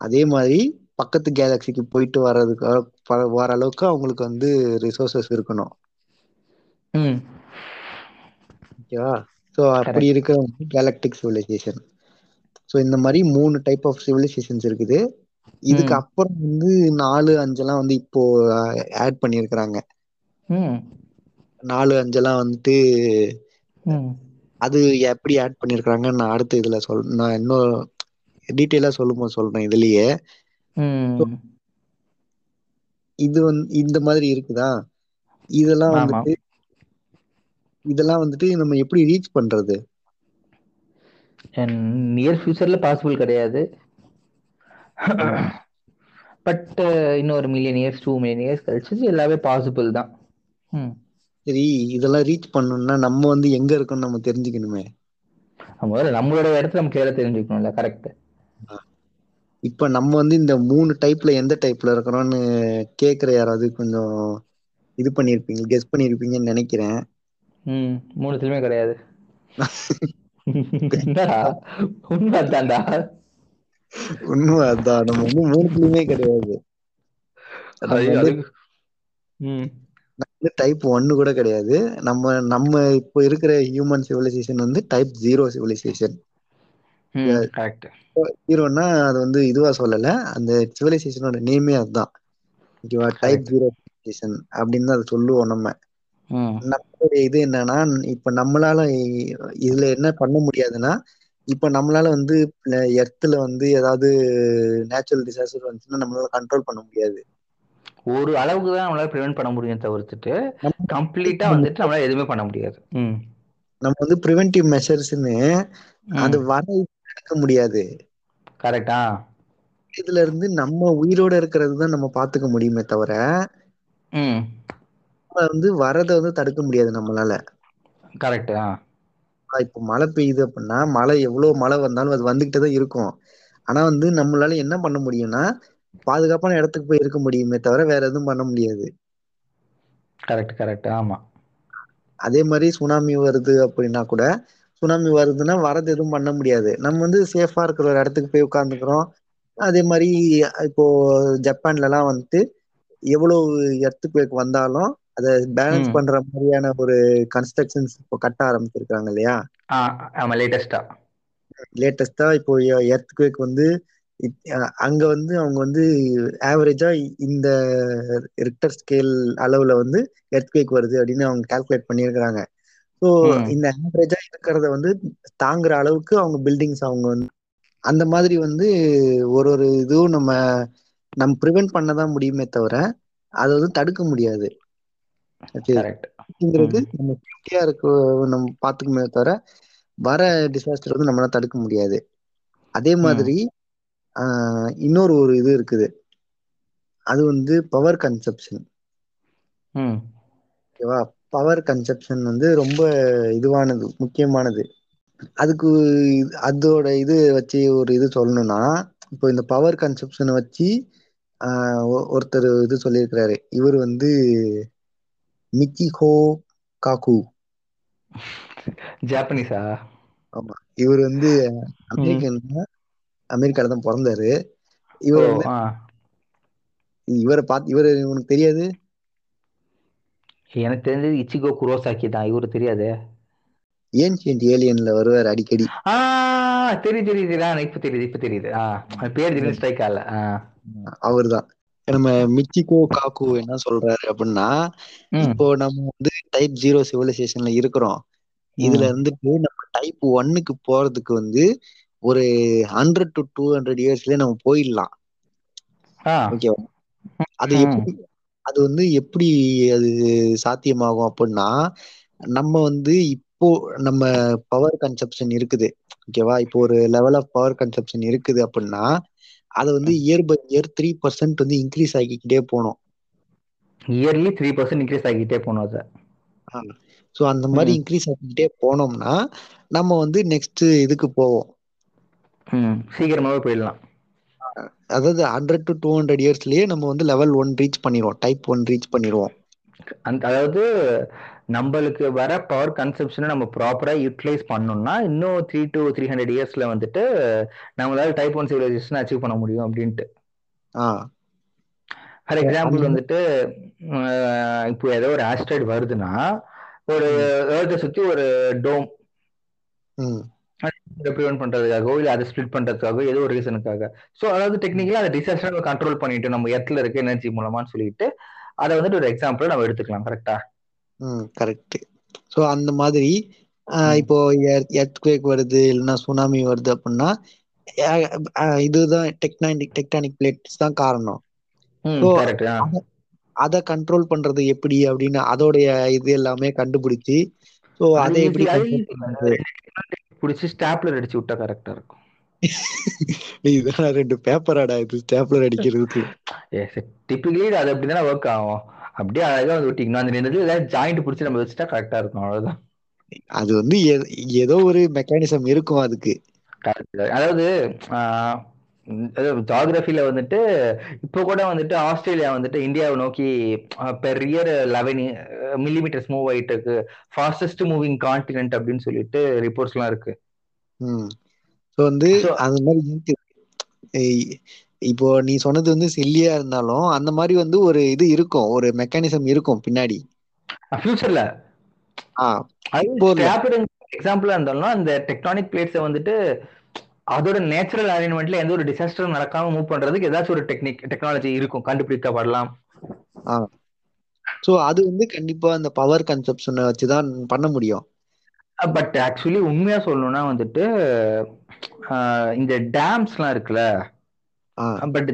அதே மாதிரி பக்கத்து கேலக்சிக்கு போயிட்டு வர்றதுக்கு வர அளவுக்கு அவங்களுக்கு வந்து ரிசோர்சஸ் இருக்கணும். ம். ஓகேவா? ஸோ அப்படி இருக்க கேலக்டிக் சிவிலைசேஷன் ஸோ இந்த மாதிரி மூணு டைப் ஆஃப் சிவிலைசேஷன்ஸ் இருக்குது. இதுக்கு. அப்புறம் வந்து நாலு அஞ்செல்லாம் வந்து இப்போ ஆட் பண்ணியிருக்கிறாங்க. நாலு அஞ்செல்லாம் வந்துட்டு அது எப்படி ஆட் பண்ணியிருக்கிறாங்கன்னு நான் அடுத்த இதுல சொல் நான் இன்னும் டீட்டெயிலாக சொல்லும்போது சொல்றேன் இதுலயே. இது வந்து இந்த மாதிரி இருக்குதா? இதெல்லாம் வந்துட்டு இதெல்லாம் வந்துட்டு நம்ம எப்படி ரீச் பண்றது? நியர் ஃபியூச்சர்ல பாசிபிள் கிடையாது. பட் இன்னொரு million years two million years கழிச்சு எல்லாமே பாசிபிள் தான். ம் சரி இதெல்லாம் ரீச் பண்ணணும்னா நம்ம வந்து எங்க இருக்கோம்னு நம்ம தெரிஞ்சுக்கணுமே. முதல்ல நம்மளோட இடத்துல நம்ம கிளியரா தெரிஞ்சுக்கணும்ல கரெக்ட் இப்ப நம்ம வந்து இந்த மூணு டைப்ல எந்த டைப்ல இருக்கிறோம்னு கேக்குற யாராவது கொஞ்சம் இது பண்ணிருப்பீங்க கெஸ் பண்ணிருப்பீங்கன்னு நினைக்கிறேன். ம் மூணுத்துலயுமே கிடையாது. <laughs> என்னடா? உண்மை அதான்டா. உண்மை அதான். நம்ம வந்து மூணுத்துலயுமே கிடையாது. வந்து டைப் ஒன்னு கூட கிடையாது. நம்ம நம்ம இப்போ இருக்கிற ஹியூமன் சிவிலைசேஷன் வந்து டைப் ஜீரோ சிவிலைசேஷன் ஜீரோன்னா அது வந்து இதுவா சொல்லல. அந்த சிவிலைசேஷனோட நேமே அதுதான் ஓகேவா டைப் ஜீரோ சிவிலைசேஷன் அப்படின்னு அதை சொல்லுவோம் நம்ம. நம்மளுடைய இது என்னன்னா இப்ப நம்மளால இதுல என்ன பண்ண முடியாதுன்னா இப்ப நம்மளால வந்து எர்த்துல வந்து ஏதாவது நேச்சுரல் டிசாஸ்டர் வந்துச்சுன்னா நம்மளால கண்ட்ரோல் பண்ண முடியாது. ஒரு அளவுக்கு தான் நம்மளால ப்ரிவென்ட் பண்ண முடியும் தவிர்த்துட்டு கம்ப்ளீட்டா வந்துட்டு நம்மளால எதுவுமே பண்ண முடியாது. நம்ம வந்து ப்ரிவென்டிவ் மெஷர்ஸ்னு அது வர எடுக்க முடியாது. கரெக்டா இதுல இருந்து நம்ம உயிரோட இருக்கிறது தான் நம்ம பாத்துக்க முடியுமே தவிர வந்து வரதை வந்து தடுக்க முடியாது நம்மளால. கரெக்ட் இப்போ மழை பெய்யுது அப்படின்னா மழை எவ்வளவு மழை வந்தாலும் அது வந்துகிட்டே தான் இருக்கும். ஆனா வந்து நம்மளால என்ன பண்ண முடியும்னா பாதுகாப்பான இடத்துக்கு போய் இருக்க முடியுமே தவிர வேற எதுவும் பண்ண முடியாது. கரெக்ட் கரெக்ட் ஆமா. அதே மாதிரி சுனாமி வருது அப்படின்னா கூட சுனாமி வருதுன்னா வரது எதுவும் பண்ண முடியாது. நம்ம வந்து சேஃபா இருக்கிற ஒரு இடத்துக்கு போய் உட்காந்துக்கிறோம் அதே மாதிரி இப்போ ஜப்பான்ல எல்லாம் வந்துட்டு எவ்வளவு எர்த்துக்குவேக் வந்தாலும் அதை பேலன்ஸ். பண்ற மாதிரியான ஒரு கன்ஸ்ட்ரக்ஷன்ஸ் இப்போ கட்ட ஆரம்பிச்சிருக்காங்க இல்லையா ஆமா லேட்டஸ்டா லேட்டஸ்டா இப்போ எர்த்குவேக் வந்து அங்க வந்து அவங்க வந்து ஆவரேஜா இந்த ரிக்டர் ஸ்கேல் அளவுல வந்து எர்த்குவேக் வருது அப்படின்னு அவங்க கால்குலேட் பண்ணியிருக்கிறாங்க ஸோ. இந்த ஆவரேஜா இருக்கிறத வந்து தாங்குற அளவுக்கு அவங்க பில்டிங்ஸ் அவங்க வந்து அந்த மாதிரி வந்து ஒரு ஒரு இதுவும் நம்ம நம்ம ப்ரிவென்ட் பண்ண தான் முடியுமே தவிர அதை வந்து தடுக்க முடியாது அப்படிங்கிறது நம்ம சேஃப்டியா இருக்க நம்ம பார்த்துக்குமே தவிர வர டிசாஸ்டர் வந்து நம்மளால தடுக்க முடியாது. அதே மாதிரி இன்னொரு ஒரு இது இருக்குது. அது வந்து பவர் கன்சப்ஷன் ஓகேவா பவர் கன்சப்ஷன் வந்து ரொம்ப இதுவானது முக்கியமானது. அதுக்கு அதோட இது வச்சு ஒரு இது சொல்லணும்னா இப்போ இந்த பவர் கன்சப்ஷனை வச்சு ஒருத்தர் இது சொல்லியிருக்கிறாரு. இவர் வந்து மிச்சிஹோ காக்கு ஜாப்பனீஸா ஆமா. இவர் வந்து அமெரிக்கன் அமெரிக்கால தான் பிறந்தாரு. இவர் இவரை பார்த்து இவர் உனக்கு தெரியாது? எனக்கு தெரிஞ்சது இச்சிகோ குரோசாக்கி தான். இவரு தெரியாது. ஏன்ஷியன்ட் ஏலியன்ல வருவார் அடிக்கடி? ஆ தெரியுது தெரியுது. இப்ப தெரியுது இப்ப தெரியுது. ஆ பேர் திடீர்னு ஸ்ட்ரைக் ஆகல. அவர்தான். நம்ம மிச்சிகோ காக்கு என்ன சொல்றாரு அப்படின்னா இப்போ நம்ம வந்து டைப் ஜீரோ சிவிலைசேஷன்ல இருக்கிறோம். இதுல இருந்துட்டு நம்ம டைப் ஒன்னுக்கு போறதுக்கு வந்து ஒரு ஹண்ட்ரட் டு டூ ஹண்ட்ரட் இயர்ஸ்லயே நம்ம போயிடலாம். ஓகேவா அது எப்படி அது வந்து எப்படி அது சாத்தியமாகும் அப்படின்னா நம்ம வந்து இப்போ நம்ம பவர் கன்சப்ஷன் இருக்குது. ஓகேவா இப்போ ஒரு லெவல் ஆஃப் பவர் கன்சப்ஷன் இருக்குது அப்படின்னா அதை வந்து year by year three percent வந்து இன்க்ரீஸ் ஆகிக்கிட்டே போகணும் இயர்லி த்ரீ பர்சன்ட் இன்க்ரீஸ் ஆகிட்டே போனோம் அது ஸோ அந்த மாதிரி இன்க்ரீஸ் ஆகிக்கிட்டே போனோம்னா நம்ம வந்து நெக்ஸ்ட் இதுக்கு போவோம். ம். சீக்கிரமாவே போயிடலாம். அதாவது ஹண்ட்ரட் டு டூ ஹண்ட்ரட் இயர்ஸ்லயே நம்ம வந்து லெவல் ஒன் ரீச் பண்ணிடுவோம். டைப் ஒன் ரீச் பண்ணிடுவோம். அந்த அதாவது நம்மளுக்கு வர பவர் கன்சப்ஷனை நம்ம ப்ராப்பரா யூட்டிலைஸ் பண்ணோம்னா இன்னும் த்ரீ டு த்ரீ ஹண்ட்ரட் இயர்ஸ்ல வந்துட்டு நம்மளால டைப் ஒன் சிவிலைசேஷன் அச்சீவ் பண்ண முடியும் அப்படின்ட்டு. ஃபார் எக்ஸாம்பிள் வந்துட்டு இப்போ ஏதோ ஒரு ஆஸ்ட்ராய்டு வருதுன்னா ஒரு ஏர்த்தை சுத்தி ஒரு டோம் ப்ரிவென்ட் பண்றதுக்காகவோ இல்ல அதை ஸ்ப்ளிட் பண்றதுக்காகவோ ஏதோ ஒரு ரீசனுக்காக ஸோ அதாவது டெக்னிக்கலா அதை டிசாஸ்டர் கண்ட்ரோல் பண்ணிட்டு நம்ம எர்த்ல இருக்க எனர்ஜி மூலமான்னு சொல்லிட்டு அதை வந்துட்டு ஒரு எக்ஸாம்பிள் நம்ம எடுத்துக்கலாம் கரெக்டா கரெக்ட் ஸோ அந்த மாதிரி இப்போ எர்த்குவேக் வருது இல்லைன்னா சுனாமி வருது அப்படின்னா இதுதான் டெக்டானிக் டெக்டானிக் பிளேட்ஸ் தான் காரணம். அதை கண்ட்ரோல் பண்றது எப்படி அப்படின்னு அதோடைய இது எல்லாமே கண்டுபிடிச்சு ஸோ அது எப்படி பிடிச்சி ஸ்டாப்லர் அடிச்சு விட்டா கரெக்டா இருக்கும். <laughs> இதெல்லாம் ரெண்டு பேப்பராடா இது ஸ்டேப்லர் அடிக்கிறதுக்கு. <laughs> டிப்பிக்கலி அது அப்படி தானே ஒர்க் ஆகும். அப்படியே அழகா வந்து விட்டிக்கணும் அந்த ஏதாவது ஜாயிண்ட் பிடிச்சி நம்ம வச்சுட்டா கரெக்டா இருக்கும். அவ்வளவுதான். அது வந்து ஏதோ ஒரு மெக்கானிசம் இருக்கும் அதுக்கு. அதாவது ஜாகிரபில வந்துட்டு இப்போ கூட வந்துட்டு ஆஸ்திரேலியா வந்துட்டு இந்தியாவை நோக்கி per year eleven millimetres move ஆயிட்டு இருக்கு ஃபாஸ்டஸ்ட் மூவிங் கான்டினென்ட் அப்படின்னு சொல்லிட்டு ரிப்போர்ட்ஸ் எல்லாம் இருக்கு. ம். ஸோ வந்து அந்த மாதிரி இப்போ நீ சொன்னது வந்து சில்லியா இருந்தாலும் அந்த மாதிரி வந்து ஒரு இது இருக்கும் ஒரு மெக்கானிசம் இருக்கும் பின்னாடி. ஃபியூச்சர்ல எக்ஸாம்பிளா இருந்தாலும் அந்த டெக்டானிக் பிளேட்ஸை வந்துட்டு அதோட நேச்சுரல் அரேஞ்ச்மெண்ட்ல எந்த ஒரு டிசாஸ்டரும் நடக்காம மூவ் பண்றதுக்கு ஏதாச்சும் ஒரு டெக்னிக் டெக்னாலஜி இருக்கும். கண்டுபிடிக்கப்படலாம். ஸோ அது வந்து கண்டிப்பா அந்த பவர் கன்சப்ஷனை வச்சு தான் பண்ண முடியும். பட் ஆக்சுவலி உண்மையா சொல்லணும்னா வந்துட்டு இந்த டேம்ஸ்லாம் இருக்குல்ல? பட்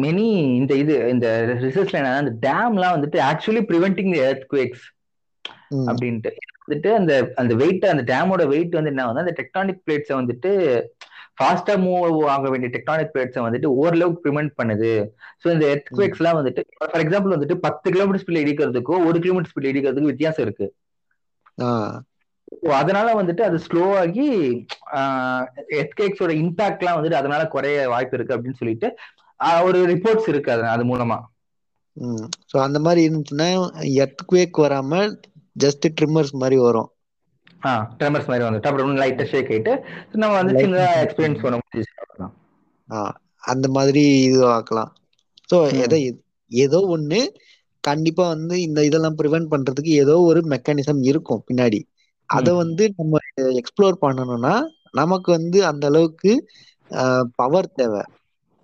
மெனி இந்த இது இந்த ரிசர்ச்ல என்னன்னா இந்த டேம்லாம் வந்துட்டு actually preventing the earthquakes அப்படின்ட்டு. வந்துட்டு அந்த அந்த வெயிட் அந்த டேமோட வெயிட் வந்து என்ன வந்து அந்த டெக்டானிக் பிளேட்ஸை வந்துட்டு ஃபாஸ்டா மூவ் ஆக வேண்டிய டெக்டானிக் பிளேட்ஸை வந்துட்டு ஓரளவுக்கு ப்ரிவென்ட் பண்ணுது. ஸோ இந்த எர்த் ம். குவேக்ஸ் எல்லாம் வந்துட்டு ஃபார் எக்ஸாம்பிள் வந்துட்டு பத்து கிலோமீட்டர் ஸ்பீட் இடிக்கிறதுக்கும் ஒரு கிலோமீட்டர் ஸ்பீட் இடிக்கிறதுக்கு வித்தியாசம் இருக்கு. அதனால வந்துட்டு அது ஸ்லோ ஆகி எர்த்கேக்ஸோட இம்பாக்ட்லாம் வந்துட்டு அதனால குறைய வாய்ப்பு இருக்கு அப்படின்னு சொல்லிட்டு ஒரு ரிப்போர்ட்ஸ் இருக்கு அது அது மூலமா. ஸோ அந்த மாதிரி இருந்துச்சுன்னா எர்த்குவேக் வராம ஜஸ்ட் ட்ரிம்மர்ஸ் மாதிரி வரும். ஆ ட்ரெமர்ஸ் மாதிரி வந்துட்டு அப்புறம் லைட்டா ஷேக் ஆயிட்டு நம்ம வந்து லைட் சின்னதா எக்ஸ்பீரியன்ஸ் பண்ண முடிஞ்சு. ஆ அந்த மாதிரி இது ஆக்கலாம் ஸோ எதை ஏதோ ஒண்ணு கண்டிப்பா வந்து இந்த இதெல்லாம் ப்ரிவென்ட் பண்றதுக்கு ஏதோ ஒரு மெக்கானிசம் இருக்கும் பின்னாடி. அதை வந்து நம்ம எக்ஸ்ப்ளோர் பண்ணணும்னா நமக்கு வந்து அந்த அளவுக்கு பவர் தேவை.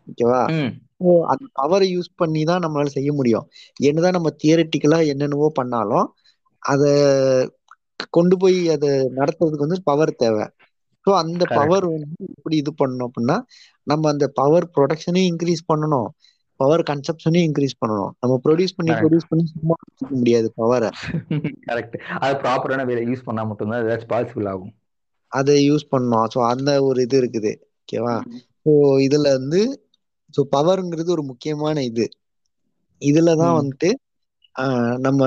ஓகேவா? அந்த பவரை யூஸ் பண்ணி தான் நம்மளால செய்ய முடியும். என்னதான் நம்ம தியரட்டிக்கலா என்னென்னவோ பண்ணாலும் அதை கொண்டு போய் அதை நடத்துறதுக்கு வந்து பவர் தேவை. ஸோ அந்த. பவர் வந்து எப்படி இது பண்ணணும் அப்படின்னா நம்ம அந்த பவர் ப்ரொடக்ஷனையும் இன்க்ரீஸ் பண்ணணும். பவர் கன்சப்ஷனையும் இன்க்ரீஸ் பண்ணணும். நம்ம ப்ரொடியூஸ் பண்ணி. ப்ரொடியூஸ் பண்ணி சும்மா வச்சுக்க முடியாது பவரை கரெக்ட் அது ப்ராப்பரான வேலை யூஸ் பண்ணா மட்டும்தான் ஏதாச்சும் பாசிபிள் ஆகும். அதை யூஸ் பண்ணணும். ஸோ அந்த ஒரு இது இருக்குது. ஓகேவா ஸோ இதுல வந்து ஸோ பவர்ங்கிறது ஒரு முக்கியமான இது. இதுல தான். வந்துட்டு நம்ம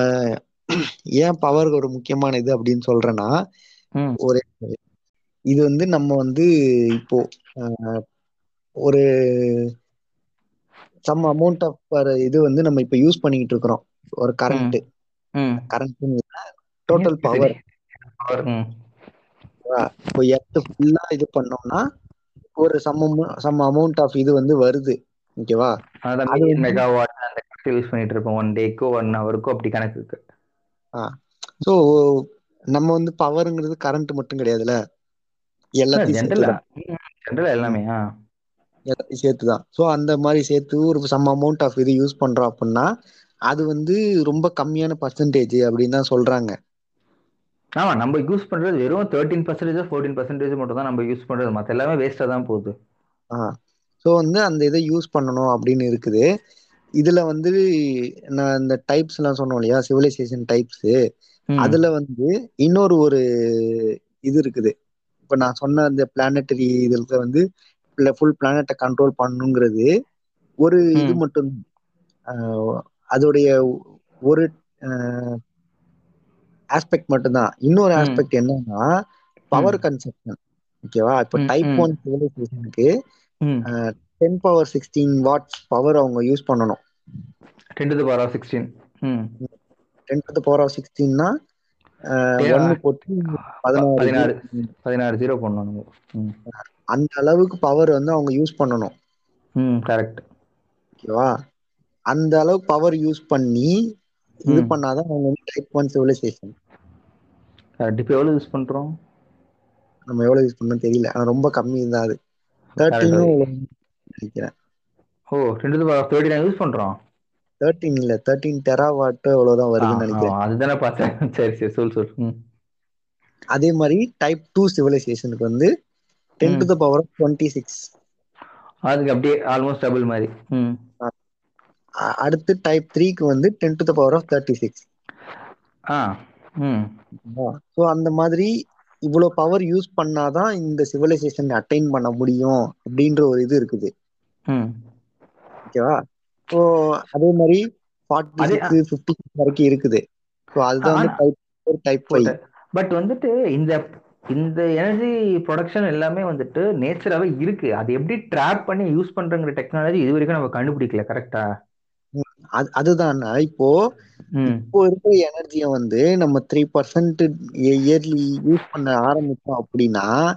ஏன் பவர் ஒரு முக்கியமான இது அப்படின்னு சொல்றேன்னா ஒரு இது வந்து நம்ம வந்து இப்போ ஒரு சம் அமௌண்ட் ஆஃப் இது வந்து நம்ம இப்போ யூஸ் பண்ணிக்கிட்டு இருக்கிறோம். ஒரு கரண்ட் கரண்ட் டோட்டல் பவர் இப்போ எர்த் ஃபுல்லா இது பண்ணோம்னா ஒரு சம் சம் அமௌண்ட் ஆஃப் இது வந்து வருது. ஓகேவா அது மெகாவாட் அந்த யூஸ் பண்ணிட்டு இருப்போம். ஒன் டேக்கோ ஒன் ஹவருக்கோ அப்படி கணக்கு இருக்கு. ஸோ நம்ம வந்து பவருங்கிறது கரண்ட் மட்டும் கிடையாதுல்ல? எல்லாத்தையும் ஜென்ரலா எல்லாமே ஆ. எல்லாத்தையும் சேர்த்துதான். ஸோ அந்த மாதிரி சேர்த்து ஒரு சம் அமௌண்ட் ஆஃப் இது யூஸ் பண்றோம் அப்படின்னா அது வந்து ரொம்ப கம்மியான பர்சன்டேஜ் அப்படின்னு தான் சொல்றாங்க. ஆமா நம்ம யூஸ் பண்றது வெறும் தேர்ட்டீன் பர்சன்டேஜ் ஃபோர்டீன் பர்சன்டேஜ் மட்டும் தான் நம்ம யூஸ் பண்றது. மத்த எல்லாமே வேஸ்டா தான் போகுது. ஸோ வந்து அந்த இதை யூஸ் பண்ணணும் அப்படின்னு இருக்குது. இதுல வந்து நான் இந்த டைப்ஸ் எல்லாம் சொன்னோம் இல்லையா? Civilisation types. அதுல வந்து இன்னொரு ஒரு இது இருக்குது. இப்ப நான் சொன்ன அந்த பிளானட்டரி இதுல வந்து ஃபுல் பிளானட்டை கண்ட்ரோல் பண்ணுங்கிறது ஒரு இது. மட்டும் அதோடைய ஒரு ஆஸ்பெக்ட் மட்டும்தான் இன்னொரு. ஆஸ்பெக்ட் என்னன்னா பவர் கன்சப்ஷன் ஓகேவா இப்போ type. One சிவிலைசேஷனுக்கு ten power sixteen watts power அவங்க யூஸ் பண்ணணும். Ten to power of sixteen ten to power of சிக்ஸ்டீன்னா. ஒன்னு போட்டு பதினாறு பதினாறு ஜீரோ. பண்ணணும். அந்த அளவுக்கு பவர் வந்து அவங்க யூஸ் பண்ணணும். ம் கரெக்ட் ஓகேவா? அந்த அளவுக்கு பவர் யூஸ் பண்ணி இது. பண்ணாதான் அவங்க வந்து டைப் ஒன் சிவிலைசேஷன் கரெக்ட் இப்போ எவ்வளவு யூஸ் பண்றோம்? நம்ம எவ்வளவு யூஸ் பண்ணணும் தெரியல. ஆனா ரொம்ப கம்மி தான் அது. தேர்ட்டீனும் நினைக்கிறேன். ஓ ten to the power of thirty nine use பண்றோம்? தேர்ட்டீன் இல்ல தேர்ட்டீன் டெரா வாட் அவ்வளவுதான் வருதுன்னு நினைக்கிறேன். அதுதானே பார்த்தேன். சரி சரி சொல் சொல் அதே மாதிரி டைப் டூ சிவிலைசேஷனுக்கு வந்து ten to the power of twenty six அதுக்கு அப்படியே ஆல்மோஸ்ட் டபுள் மாதிரி. அடுத்து டைப் த்ரீக்கு வந்து ten to the power of thirty six ஆ ம். ஸோ அந்த மாதிரி இவ்வளவு பவர் யூஸ் பண்ணாதான் இந்த சிவிலைசேஷன் அட்டைன் பண்ண முடியும் அப்படின்ற ஒரு இது இருக்குது. ம். ஓகேவா ஸோ அதே மாதிரி ஃபார்ட்டி சிக்ஸ் ஃபிஃப்டி வரைக்கும் இருக்குது. ஸோ அதுதான் வந்து type four type five but வந்துட்டு இந்த இந்த எனர்ஜி ப்ரொடக்ஷன் எல்லாமே வந்துட்டு நேச்சராகவே இருக்கு. அது எப்படி ட்ராப் பண்ணி யூஸ் பண்றங்கிற டெக்னாலஜி இது வரைக்கும் நம்ம கண்டுபிடிக்கல கரெக்டா அது அதுதான். இப்போ இப்போ இருக்கிற எனர்ஜியை வந்து நம்ம த்ரீ பர்சன்ட் இயர்லி யூஸ் பண்ண ஆரம்பிச்சோம் அப்படின்னா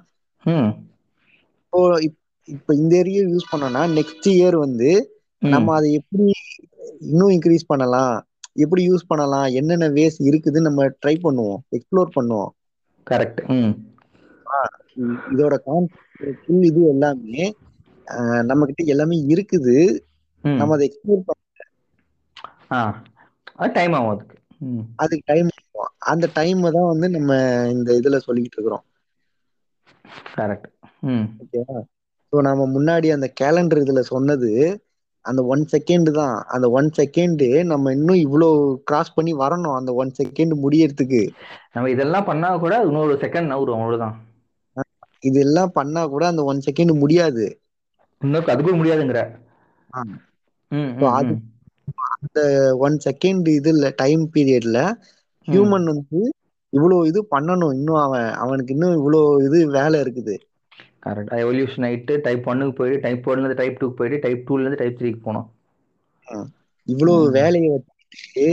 இப்போ இப்- இப்போ இந்த ஏரியா யூஸ் பண்ணோம்னா நெக்ஸ்ட் இயர் வந்து. நம்ம அதை எப்படி இன்னும் இன்க்ரீஸ் பண்ணலாம்? எப்படி யூஸ் பண்ணலாம்? என்னென்ன வேஸ் இருக்குதுன்னு நம்ம ட்ரை பண்ணுவோம் எக்ஸ்ப்ளோர் பண்ணுவோம். கரெக்ட் இதோட கான்செப்ட் ஃபுல் இது எல்லாமே நம்ம கிட்ட எல்லாமே இருக்குது. நம்ம அதை எக்ஸ்ப்ளோர் பண்ண டைம் ஆகும் அதுக்கு. அதுக்கு டைம் அந்த டைமை தான் வந்து நம்ம இந்த இதுல சொல்லிக்கிட்டு இருக்கிறோம். கரெக்ட் ஓகேவா? ஸோ நம்ம முன்னாடி அந்த கேலண்டர் இதுல சொன்னது அந்த ஒன் செகண்ட் தான். அந்த ஒன் செகண்ட் நம்ம இன்னும் இவ்வளோ கிராஸ் பண்ணி வரணும். அந்த ஒன் செகண்ட் முடியறதுக்கு. நம்ம இதெல்லாம் பண்ணா கூட இன்னொரு செகண்ட் நவுரும் அவ்வளவுதான். இதெல்லாம் பண்ணா கூட அந்த ஒன் செகண்ட் முடியாது. இன்னும் அதுக்கும் முடியாதுங்கிற. அது-. அந்த ஒன் செகண்ட் இதுல டைம் பீரியட்ல ஹியூமன் வந்து இவ்வளோ இது பண்ணணும். இன்னும் அவன் அவனுக்கு இன்னும் இவ்வளோ இது வேலை இருக்குது. கரெக்ட் எவல்யூஷன் ஆயிட்டு டைப் ஒன்னுக்கு போயிட்டு டைப் ஒன்ல இருந்து டைப் டூக்கு போயிட்டு டைப் டூல இருந்து டைப் த்ரீக்கு போனோம். இவ்வளோ ம். வேலையை வச்சுட்டு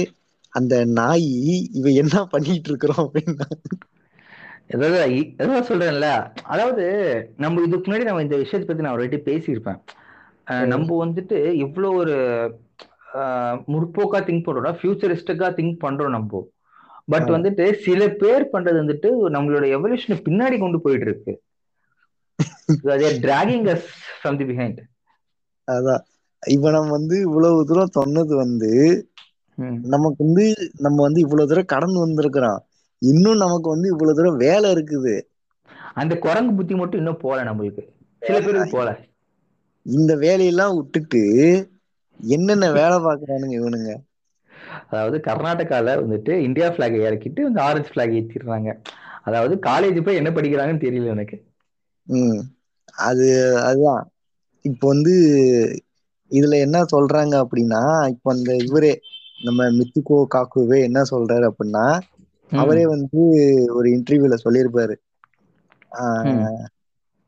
அந்த நாய் இவ என்ன பண்ணிட்டு இருக்கிறோம் அப்படின்னா? ஏதாவது ஏதாவது சொல்றேன்ல. அதாவது நம்ம இதுக்கு முன்னாடி நம்ம இந்த விஷயத்தை பத்தி நான் ஆல்ரெடி பேசியிருப்பேன். நம்ம வந்துட்டு இவ்வளோ ஒரு முற்போக்கா திங்க் பண்றோம் ஃபியூச்சரிஸ்டிக்கா திங்க் பண்றோம் நம்ம. பட். வந்துட்டு சில பேர் பண்றது வந்துட்டு நம்மளோட எவல்யூஷனை பின்னாடி கொண்டு போயிட்டு இருக்கு. Dragging us from the behind அதான். இப்ப நம்ம வந்து இவ்வளவு தூரம் சொன்னது வந்து நமக்கு வந்து நம்ம வந்து இவ்வளவு தூரம் கடந்து வந்திருக்கிறோம். இன்னும் நமக்கு வந்து இவ்வளவு தூரம் வேலை இருக்குது. அந்த குரங்கு புத்தி மட்டும் இன்னும் போல நம்மளுக்கு. சில பேருக்கு போல இந்த வேலையெல்லாம் விட்டுட்டு என்னென்ன வேலை பாக்குறானுங்க இவனுங்க? அதாவது கர்நாடகால வந்துட்டு இந்தியா பிளாக் இறக்கிட்டு இந்த ஆரஞ்சு பிளாக் ஏத்திடுறாங்க. அதாவது காலேஜ் போய் என்ன படிக்கிறாங்கன்னு தெரியல எனக்கு. ம். அது அதுதான். இப்போ வந்து இதுல என்ன சொல்றாங்க அப்படின்னா இப்போ அந்த இவரே நம்ம மித்துக்கோ காக்குவே என்ன சொல்றாரு அப்படின்னா அவரே வந்து ஒரு இன்டர்வியூல சொல்லியிருப்பாரு. ஆஹ்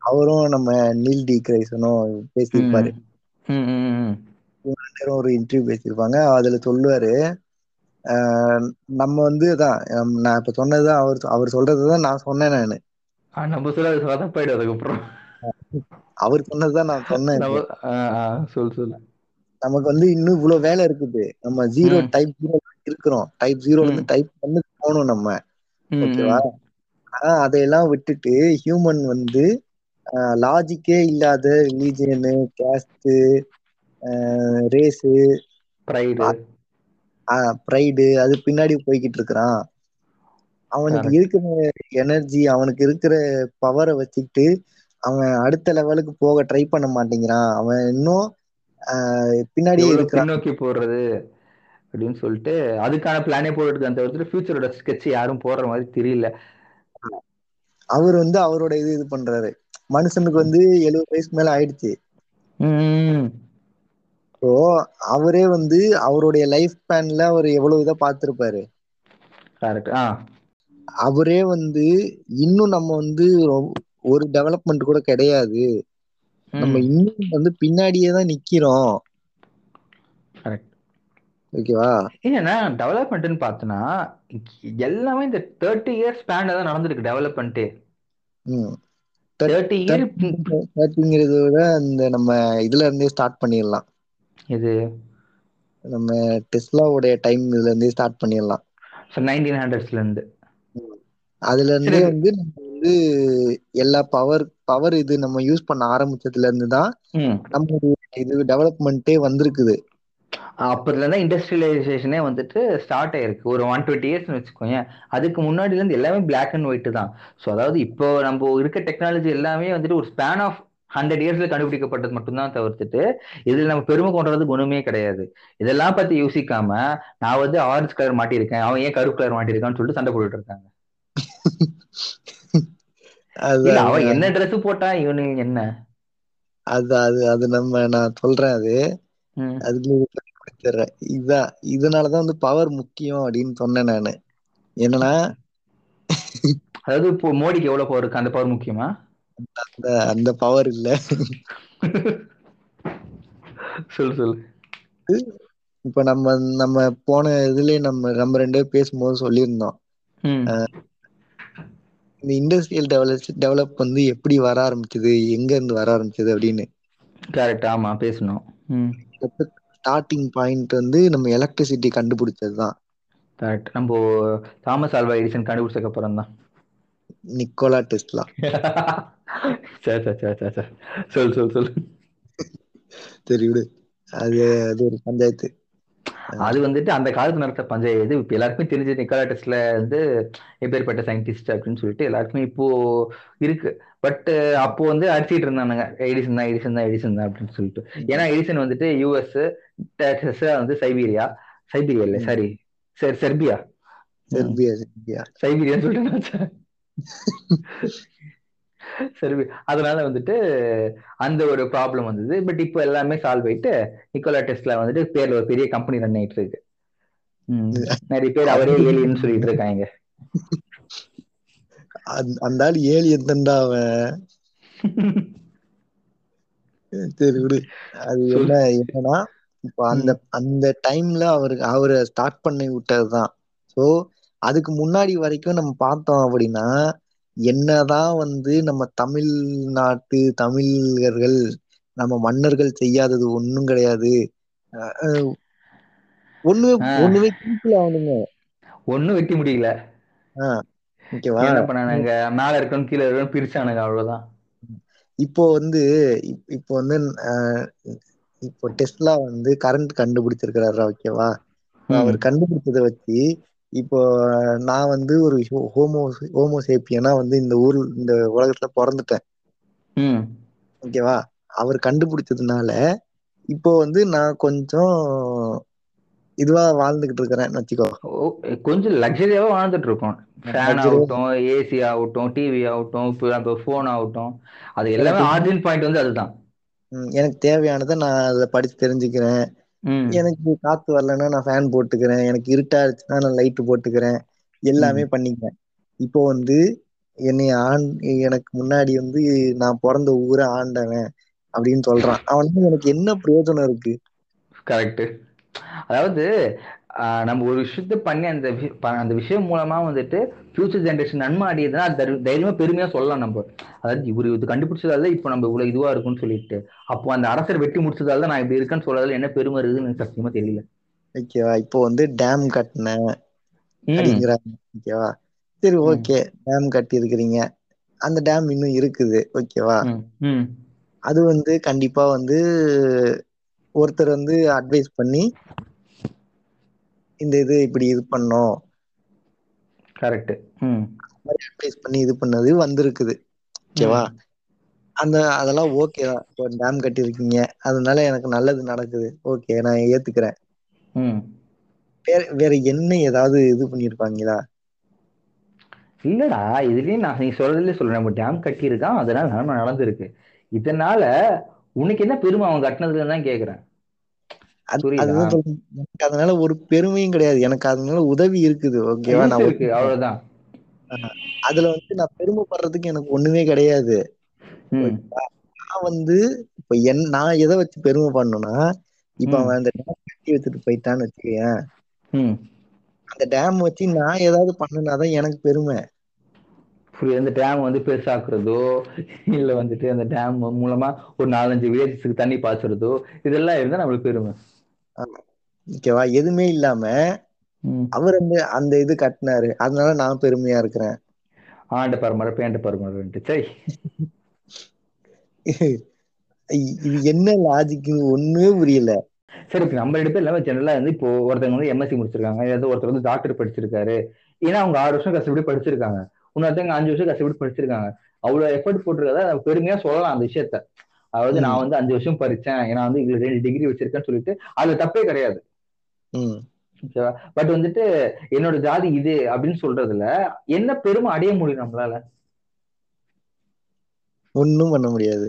அவரும் நம்ம நீல் டி கிரைசனும் பேசியிருப்பாரு. நேரம் ஒரு இன்டர்வியூ பேசியிருப்பாங்க. அதுல சொல்லுவாரு ஆஹ் நம்ம வந்து அதான் நான் இப்ப சொன்னதுதான் அவர் அவர் சொல்றதுதான் நான் சொன்னேன் நானு. நம்ம சொல்ல சொதப்பாயிடும் அதுக்கப்புறம் அவர் சொன்னதுதான் நான் சொன்னேன் சொல் சொல் நமக்கு வந்து இன்னும் இவ்வளவு வேலை இருக்குது. நம்ம ஜீரோ டைப் ஜீரோ இருக்கிறோம். டைப் ஜீரோ வந்து டைப் பண்ணி போகணும் நம்ம. ஓகேவா? ஆனா அதையெல்லாம் விட்டுட்டு ஹியூமன் வந்து லாஜிக்கே இல்லாத ரிலீஜியனு கேஸ்ட் ரேஸு ப்ரைடு அது பின்னாடி போய்கிட்டு இருக்கிறான். அவனுக்கு இருக்கிற எனர்ஜி அவனுக்கு இருக்கிற பவரை வச்சுக்கிட்டு அவன் அடுத்த லெவலுக்கு போக ட்ரை பண்ண மாட்டேங்கிறான். அவன் இன்னும் பின்னாடியே பின்னோக்கி போடுறது அப்படின்னு சொல்லிட்டு அதுக்கான பிளானே போட்டுட்டு அந்த ஒருத்தர் ஃபியூச்சரோட ஸ்கெட்ச் யாரும் போடுற மாதிரி தெரியல. அவர் வந்து அவரோட இது இது பண்றாரு. மனுஷனுக்கு வந்து எழுபது வயசுக்கு மேல ஆயிடுச்சு. ஸோ அவரே வந்து அவருடைய லைஃப் ஸ்பேன்ல அவர் எவ்வளவு இதை பார்த்திருப்பாரு? அவரே வந்து இன்னும் நம்ம வந்து ஒரு டெவலப்மெண்ட் கூட கிடையாது. நம்ம இன்னும் வந்து பின்னாடியே தான் நிக்கிறோம். ஓகேவா? ஏன்னா டெவலப்மெண்ட்னு பார்த்தனா எல்லாமே இந்த தேர்ட்டி இயர்ஸ் ஸ்பேன்ல தான் நடந்திருக்கு டெவலப்மெண்ட்டே தேர்ட்டி இயர் தேர்ட்டிங்கிறத விட இந்த நம்ம இதுல இருந்தே ஸ்டார்ட் பண்ணிடலாம். இது நம்ம டெஸ்லாவுடைய டைம் இதுல இருந்தே ஸ்டார்ட் பண்ணிடலாம். நைன்டீன் ஹண்ட்ரட்ஸ்ல இருந்து. அதுல இருந்தே வந்து நம்ம வந்து எல்லா பவர் பவர் இது நம்ம யூஸ் பண்ண ஆரம்பிச்சதுல இருந்து தான் நம்ம இது டெவலப்மெண்ட்டே வந்திருக்குது. அப்பதுல இருந்தா இண்டஸ்ட்ரியலைசேஷனே வந்துட்டு ஸ்டார்ட் ஆயிருக்கு. ஒரு ஒன் டுவெண்ட்டி இயர்ஸ்னு வச்சுக்கோங்க அதுக்கு முன்னாடில இருந்து எல்லாமே பிளாக் அண்ட் ஒயிட் தான். ஸோ அதாவது இப்போ நம்ம இருக்க டெக்னாலஜி எல்லாமே வந்துட்டு ஒரு ஸ்பேன் ஆஃப் ஹண்ட்ரட் இயர்ஸ்ல கண்டுபிடிக்கப்பட்டது மட்டும்தான் தவிர்த்துட்டு இதுல நம்ம பெருமை கொண்டது குணமே கிடையாது. இதெல்லாம் பத்தி யோசிக்காம நான் வந்து ஆரஞ்சு கலர் மாட்டியிருக்கேன் அவன் ஏன் கருப்பு கலர் மாட்டிருக்கான்னு சொல்லிட்டு சண்டை போட்டுட்டு இருக்காங்க. அவன் என்ன ட்ரெஸ் போட்டா இவனு என்ன? அது அது அது நம்ம நான் சொல்றேன் அது. அதுக்கு கொடுத்துறேன் இதனாலதான் வந்து பவர் முக்கியம் அப்படின்னு சொன்னேன் நானு. என்னன்னா அதாவது இப்போ மோடிக்கு எவ்வளவு பவர் இருக்கு? அந்த பவர் முக்கியமா? அந்த அந்த பவர் இல்ல. சொல்லு சொல்லு. இப்ப நம்ம நம்ம போன இதுலயே நம்ம நம்ம ரெண்டு பேரும் பேசும்போது சொல்லியிருந்தோம். இந்த இண்டஸ்ட்ரியல் டெவலப் டெவலப் வந்து எப்படி வர ஆரம்பிச்சது எங்க இருந்து வர ஆரம்பிச்சது அப்படின்னு. கரெக்ட் ஆமா பேசணும். ஸ்டார்டிங் பாயிண்ட் வந்து நம்ம எலக்ட்ரிசிட்டி கண்டுபிடிச்சதுதான் கரெக்ட் நம்ம தாமஸ் ஆல்வா எடிசன் கண்டுபிடிச்சதுக்கு அப்புறம் தான். Nikola Tesla. சொல் சொல் சொல் சரி விடு. அது அது ஒரு பஞ்சாயத்து. அது வந்துட்டு அந்த காலத்து நடத்த பஞ்சாயத்து இப்ப எல்லாருக்குமே தெரிஞ்சது நிக்கோலா டெஸ்ட்ல வந்து எப்பேற்பட்ட சயின்டிஸ்ட் அப்படின்னு சொல்லிட்டு எல்லாருக்குமே இப்போ இருக்கு. பட் அப்போ வந்து அடிச்சிட்டு இருந்தானுங்க. எடிசன் தான் எடிசன் தான் எடிசன் தான் அப்படின்னு சொல்லிட்டு. ஏன்னா எடிசன் வந்துட்டு யூஎஸ் வந்து சைபீரியா சைபீரியா இல்ல சாரி சரி செர்பியா செர்பியா சைபீரியான்னு சொல்லிட்டு <laughs> சரி அதனால வந்துட்டு அந்த ஒரு ப்ராப்ளம் வந்தது. பட் இப்போ எல்லாமே சால்வ் ஆயிட்டு நிக்கோலா டெஸ்ட்ல வந்துட்டு பேர்ல ஒரு பெரிய கம்பெனி ரன் ஆயிட்டு இருக்கு நிறைய பேர் அவரே ஏலியன்னு சொல்லிட்டு இருக்காங்க. அந்த ஆள் ஏலியன் தண்டா அவன். <laughs> சரி விடு. அது என்ன என்னன்னா இப்போ அந்த அந்த டைம்ல அவருக்கு அவரை ஸ்டார்ட் பண்ணி விட்டதுதான். ஸோ அதுக்கு முன்னாடி வரைக்கும் நம்ம பார்த்தோம் அப்படின்னா என்னதான் வந்து நம்ம தமிழ்நாட்டு தமிழர்கள் நம்ம மன்னர்கள் செய்யாதது ஒண்ணும் கிடையாது. ஒண்ணுமே ஒண்ணுமே கிழிக்கல அவனுங்க ஒண்ணும் வெட்டி முடியல. என்ன பண்ணானுங்க? மேல இருக்கணும் கீழே இருக்கணும் பிரிச்சானுங்க அவ்வளவுதான். இப்போ வந்து இப்- இப்போ வந்து இப்போ டெஸ்லா வந்து கரண்ட் கண்டுபிடிச்சிருக்கிறாரு ஓகேவா? அவர் கண்டுபிடிச்சதை வச்சு இப்போ நான் வந்து ஒரு ஹோமோ ஹோமோசேப்பியனா வந்து இந்த ஊர் இந்த உலகத்துல பிறந்துட்டேன். ம். ஓகேவா? அவர் கண்டுபிடிச்சதுனால இப்போ வந்து நான் கொஞ்சம் இதுவா வாழ்ந்துகிட்டு இருக்கிறேன்னு வச்சுக்கோ. கொஞ்சம் லக்ஸரியாவா வாழ்ந்துட்டு இருக்கோம் ஃபேன் Luxury- ஆகட்டும் ஏசி ஆகட்டும் டிவி ஆகட்டும் இப்போ ஃபோன் ஆகட்டும் அது எல்லாமே ஆர்ஜின் பாயிண்ட் வந்து அதுதான். எனக்கு தேவையானதை நான் அதை படிச்சு தெரிஞ்சுக்கிறேன். எனக்கு காத்து வரலன்னா நான் ஃபேன் போட்டுக்கிறேன். எனக்கு இருட்டாச்சுன்னா நான் லைட் போட்டுக்கிறேன். எல்லாமே பண்ணிக்கிறேன் இப்போ வந்து என்னை ஆண் எனக்கு முன்னாடி வந்து நான் பிறந்த ஊரை ஆண்டவன் அப்படின்னு சொல்றான். அவன் வந்து எனக்கு என்ன பிரயோஜனம் இருக்கு? கரெக்ட் அதாவது ஆஹ், நம்ம ஒரு விஷயத்த பண்ணி அந்த அந்த விஷயம் மூலமா வந்துட்டு ஃபியூச்சர் ஜென்ரேஷன் நன்மை தைரி- தைரியமா பெருமையா சொல்லலாம் நம்ம. அதாவது இவர் இது கண்டுபிடிச்சதால இப்போ நம்ம இவ்வளவு இதுவா இருக்கும்னு சொல்லிட்டு. அப்போ அந்த அரசர் வெட்டி முடிச்சதால நான் இப்படி இருக்கேன்னு சொல்றதுல என்ன பெருமை இருக்குதுன்னு எனக்கு சத்தியமா தெரியல. ஓகேவா? இப்போ வந்து டேம் கட்டினேன் அப்படிங்கிறாங்க ஓகேவா? சரி. ஓகே. டேம் கட்டி இருக்கிறீங்க அந்த டேம் இன்னும் இருக்குது. ஓகேவா. அது வந்து கண்டிப்பா வந்து ஒருத்தர் வந்து அட்வைஸ் பண்ணி இந்த இது இப்படி இது பண்ணோம் கரெக்ட் ம். அட்வைஸ் பண்ணி இது பண்ணது வந்திருக்குது. ஓகேவா? அந்த அதெல்லாம் ஓகே தான். இப்போ டேம் கட்டியிருக்கீங்க. அதனால எனக்கு நல்லது நடக்குது. ஓகே நான் ஏத்துக்கிறேன். ம். வேற வேற என்ன ஏதாவது இது பண்ணிருப்பாங்களா இல்லடா இதுலயும் நான் நீ சொல்றதுலயே சொல்றேன். நம்ம டேம் கட்டியிருக்கான். அதனால நன்மை நடந்திருக்கு. இதனால உனக்கு என்ன பெருமை? அவன் கட்டினதுல தான் கேக்குறேன்? அதுதான். எனக்கு அதனால ஒரு பெருமையும் கிடையாது. எனக்கு அதனால உதவி இருக்குது ஓகேவா நான் அவ்வளவுதான். அதுல வந்து நான் பெருமைப்படுறதுக்கு எனக்கு ஒண்ணுமே கிடையாது. நான் வந்து இப்ப என் நான் எதை வச்சு பெருமை பண்ணணும்னா இப்ப. அவன் அந்த டேம் கட்டி வச்சுட்டு போயிட்டான்னு வச்சுக்கேன் அந்த டேம் வச்சு நான் ஏதாவது பண்ணுனாதான் எனக்கு பெருமை. அந்த டேம் வந்து பெருசாக்குறதோ இல்ல வந்துட்டு அந்த டேம் மூலமா ஒரு நாலஞ்சு வில்லேஜஸ்க்கு தண்ணி பாய்ச்சுறதோ இதெல்லாம் இருந்தா நம்மளுக்கு பெருமை. ஓகேவா? எதுவுமே இல்லாம. அவர் அந்த அந்த இது கட்டினாரு. அதனால நான் பெருமையா இருக்கிறேன். ஆண்ட பரமரை பேண்ட பரமரைன்ட்டு சரி. இது என்ன லாஜிக்னு ஒண்ணுமே புரியல. சரி இப்ப நம்ம ரெண்டு பேர் எல்லாமே ஜெனரலா வந்து இப்போ ஒருத்தவங்க வந்து எம்எஸ்சி முடிச்சிருக்காங்க. ஏதாவது ஒருத்தர் வந்து டாக்டர் படிச்சிருக்காரு. ஏன்னா அவங்க ஆறு வருஷம் கஷ்டப்பட்டு படிச்சிருக்காங்க. இன்னொருத்தவங்க அஞ்சு வருஷம் கஷ்டப்பட்டு படிச்சிருக்காங்க. அவ்வளவு எஃபர்ட் போட்டிருக்கதா நம்ம பெருமையா சொல்லலாம் அந்த விஷயத்த. அதாவது. நான் வந்து அஞ்சு வருஷம் படிச்சேன். ஏன்னா வந்து இதுல ரெண்டு டிகிரி வச்சிருக்கேன்னு சொல்லிட்டு அதுல தப்பே கிடையாது. பட் வந்துட்டு என்னோட ஜாதி இது அப்படின்னு சொல்றதுல என்ன பெருமை அடைய முடியும் நம்மளால? ஒண்ணும் பண்ண முடியாது.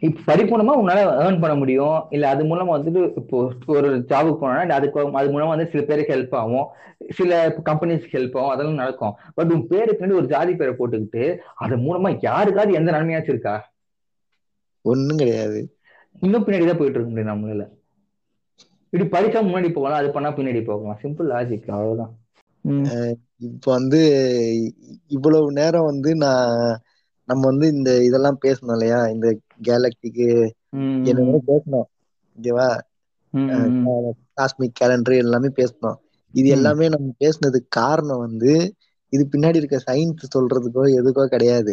இப்ப பரிபூர்ணமா உன்னால ஏர்ன் பண்ண முடியும். இல்ல அது மூலமா வந்துட்டு இப்போ ஒரு ஜாபுக்கு போனா அதுக்கு அது மூலமா வந்து சில பேருக்கு ஹெல்ப் ஆகும். சில கம்பெனிஸ்க்கு ஹெல்ப் ஆகும். அதெல்லாம் நடக்கும். பட் உன் பேருக்கு ஒரு ஜாதி பேரை போட்டுக்கிட்டு அது மூலமா யாருக்காவது எந்த நன்மையாச்சும் இருக்கா? ஒண்ணும் கிடையாது. இன்னும் பின்னாடி தான் போயிட்டு இருக்க முடியும் நம்மளால இப்படி படிச்சா முன்னாடி போகலாம் அது பண்ணா பின்னாடி போகலாம். சிம்பிள் லாஜிக் அவ்வளவுதான். இப்ப வந்து இவ்வளவு நேரம் வந்து நான் நம்ம வந்து இந்த இதெல்லாம் பேசணும் இல்லையா? இந்த கேலக்டிக்கு என்னென்ன பேசணும் ஓகேவா காஸ்மிக் கேலண்டர் எல்லாமே பேசணும். இது. எல்லாமே நம்ம பேசுனதுக்கு காரணம் வந்து இது பின்னாடி இருக்க சயின்ஸ் சொல்றதுக்கோ எதுக்கோ கிடையாது.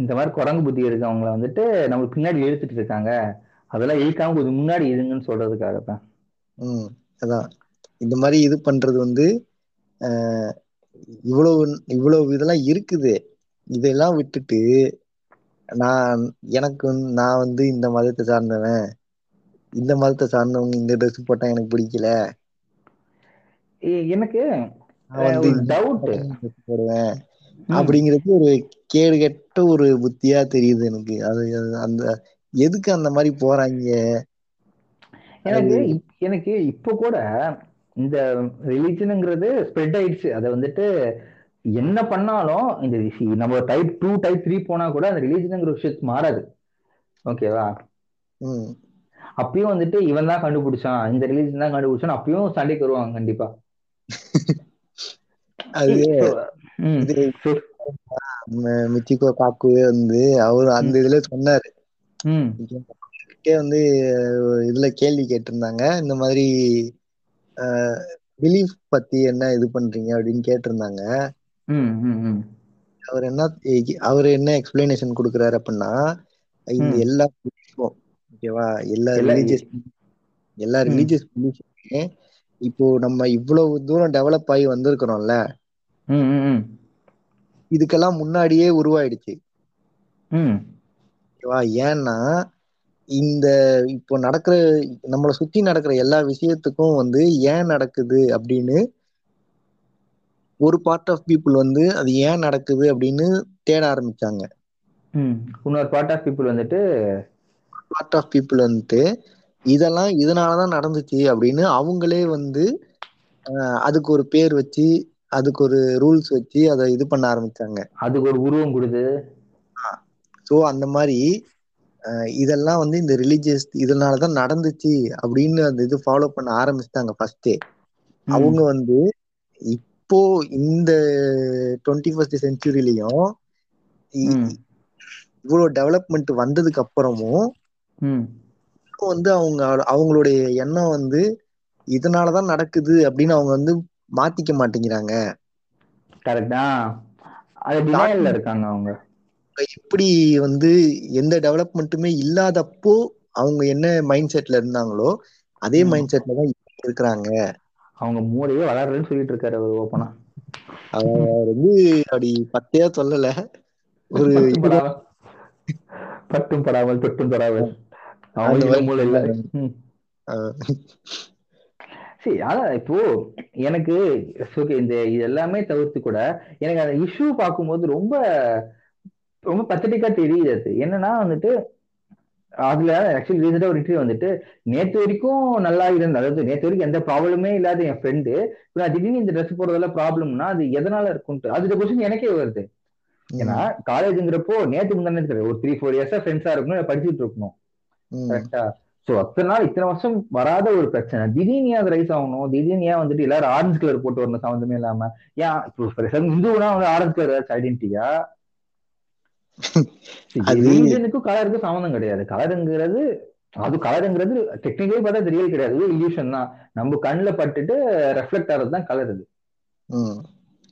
இந்த மாதிரி குரங்கு புத்தி இருக்கவங்கள வந்துட்டு நம்ம பின்னாடி இழுத்துட்டு இருக்காங்க. அதெல்லாம் இழுக்காம கொஞ்சம் முன்னாடி இருங்கன்னு சொல்றதுக்காக தான் ம் அதான். இந்த மாதிரி இது பண்றது வந்து இவ்வளவு இவ்வளவு இதெல்லாம் இருக்குது. இதெல்லாம் விட்டுட்டு நான் எனக்கு நான் வந்து இந்த மதத்தை சார்ந்தவன். இந்த மதத்தை சார்ந்தவங்க இந்த ட்ரெஸ் போட்டா எனக்கு பிடிக்கல. எனக்கு டவுட் போடுவேன். அப்படிங்கிறது ஒரு கேடு கெட்ட ஒரு புத்தியா தெரியுது எனக்கு. அது அந்த எதுக்கு அந்த மாதிரி போறாங்க? எனக்கு எனக்கு இப்போ கூட இந்த ரிலீஜனுங்கிறது ஸ்ப்ரெட் ஆயிடுச்சு. அதை வந்துட்டு என்ன பண்ணாலும் இந்த நம்ம டைப் டூ டைப் த்ரீ போனா கூட அந்த ரிலீஜனுங்கிற விஷயத்து மாறாது. ஓகேவா அப்பயும் வந்துட்டு இவன் தான் கண்டுபிடிச்சான். இந்த ரிலீஜன் தான் கண்டுபிடிச்சான் அப்பயும் சண்டைக்கு வருவாங்க கண்டிப்பா. அது மிச்சிகோ காக்கு வந்து அவரு அந்த இதுல சொன்னாரு. வந்து இதுல கேள்வி கேட்டிருந்தாங்க. இந்த மாதிரி பிலீஃப் பத்தி என்ன இது பண்றீங்க அப்படின்னு கேட்டிருந்தாங்க. அவர் என்ன அவர் என்ன எக்ஸ்பிளனேஷன் கொடுக்குறாரு அப்படின்னா இந்த. எல்லா beliefம், ஓகேவா? எல்லா ரிலீஜியஸ் எல்லா. ரிலீஜியஸ் பிலீஃபுமே இப்போ நம்ம இவ்வளவு தூரம் டெவலப் ஆகி வந்திருக்கிறோம்ல. இதுக்கெல்லாம் முன்னாடியே உருவாயிடுச்சு. ஓகேவா? ஏன்னா இந்த இப்போ நடக்கிற நம்மளை சுத்தி நடக்கிற எல்லா விஷயத்துக்கும் வந்து ஏன் நடக்குது அப்படின்னு ஒரு பார்ட் ஆஃப் பீப்புள் வந்து அது ஏன் நடக்குது அப்படின்னு தேட ஆரம்பிச்சாங்க. இன்னொரு பார்ட் ஆஃப் பீப்புள் வந்துட்டு பார்ட் ஆஃப் பீப்புள் வந்துட்டு இதெல்லாம் இதனாலதான் நடந்துச்சு அப்படின்னு அவங்களே வந்து அதுக்கு ஒரு பேர் வச்சு அதுக்கு ஒரு ரூல்ஸ் வச்சு அதை இது பண்ண ஆரம்பிச்சாங்க. அதுக்கு ஒரு உருவம் கொடுத்து. ஸோ அந்த மாதிரி இதெல்லாம் வந்து இந்த ரிலீஜியஸ் இதனாலதான் நடந்துச்சு அப்படின்னு அந்த இது ஃபாலோ பண்ண ஆரம்பிச்சிட்டாங்க ஃபர்ஸ்டே. அவங்க வந்து இப்போ இந்த டுவெண்ட்டி ஃபர்ஸ்ட் செஞ்சுரிலையும். இவ்வளோ டெவலப்மெண்ட் வந்ததுக்கு அப்புறமும் வந்து அவங்க அவங்களுடைய எண்ணம் வந்து இதனாலதான் நடக்குது அப்படின்னு அவங்க வந்து மாத்திக்க மாட்டேங்கிறாங்க. கரெக்டா அது டினையல்ல இருக்காங்க அவங்க. எப்படி வந்து எந்த டெவலப்மெண்ட்டுமே இல்லாதப்போ அவங்க என்ன மைண்ட் செட்ல இருந்தாங்களோ அதே. மைண்ட் செட்ல தான் இருக்கிறாங்க. அவங்க மூளையே வளரலன்னு சொல்லிட்டு இருக்காரு அவர் ஓப்பனா அவர் வந்து அப்படி பத்தையா சொல்லல. ஒரு பட்டும் படாமல். தொட்டும் தொடாமல் அவங்க மூளை இல்ல. சரி அதான் இப்போ எனக்கு okay, இந்த இது எல்லாமே தவிர்த்து கூட எனக்கு அந்த இஷ்யூ பார்க்கும்போது ரொம்ப ரொம்ப பத்தட்டிக்கா தெரியுது அது. என்னன்னா வந்துட்டு அதுல ஆக்சுவலி ரீசெண்டா ஒரு இன்டர்வியூ வந்துட்டு நேத்து வரைக்கும் நல்லா இருந்த அதாவது நேத்து வரைக்கும் எந்த ப்ராப்ளமே இல்லாத என் ஃப்ரெண்டு இப்போ நான் திடீர்னு இந்த ட்ரெஸ் போடுறதுல ப்ராப்ளம்னா அது எதனால இருக்கும்ட்டு அது கொஸ்டின் எனக்கே வருது. ஏன்னா காலேஜுங்கிறப்போ நேத்து முந்தானே ஒரு த்ரீ ஃபோர் இயர்ஸா ஃப்ரெண்ட்ஸா இருக்கணும் படிச்சுட்டு இருக்கணும். கரெக்டா சோ அத்தனை நாள் இத்தனை வருஷம் வராத ஒரு பிரச்சனை. திடீர்னு ஏன் அது ரைஸ் ஆகணும்? திடீர்னு ஏன் வந்துட்டு எல்லாரும் ஆரஞ்சு கலர் போட்டு வரணும் சம்மந்தமே இல்லாம ஏன் இப்போ இந்துனா வந்து ஆரஞ்சு கலர் ஏதாச்சும் ஐடென்டிட்டியா ரிலீஜனுக்கும் கலருக்கும் சம்மந்தம் கிடையாது. கலருங்கிறது அது கலருங்கிறது டெக்னிக்கலி பார்த்தா அது ரியல் கிடையாது. இல்யூஷன் தான். நம்ம கண்ணுல பட்டுட்டு ரெஃப்ளெக்ட் ஆகிறது தான் கலர் அது.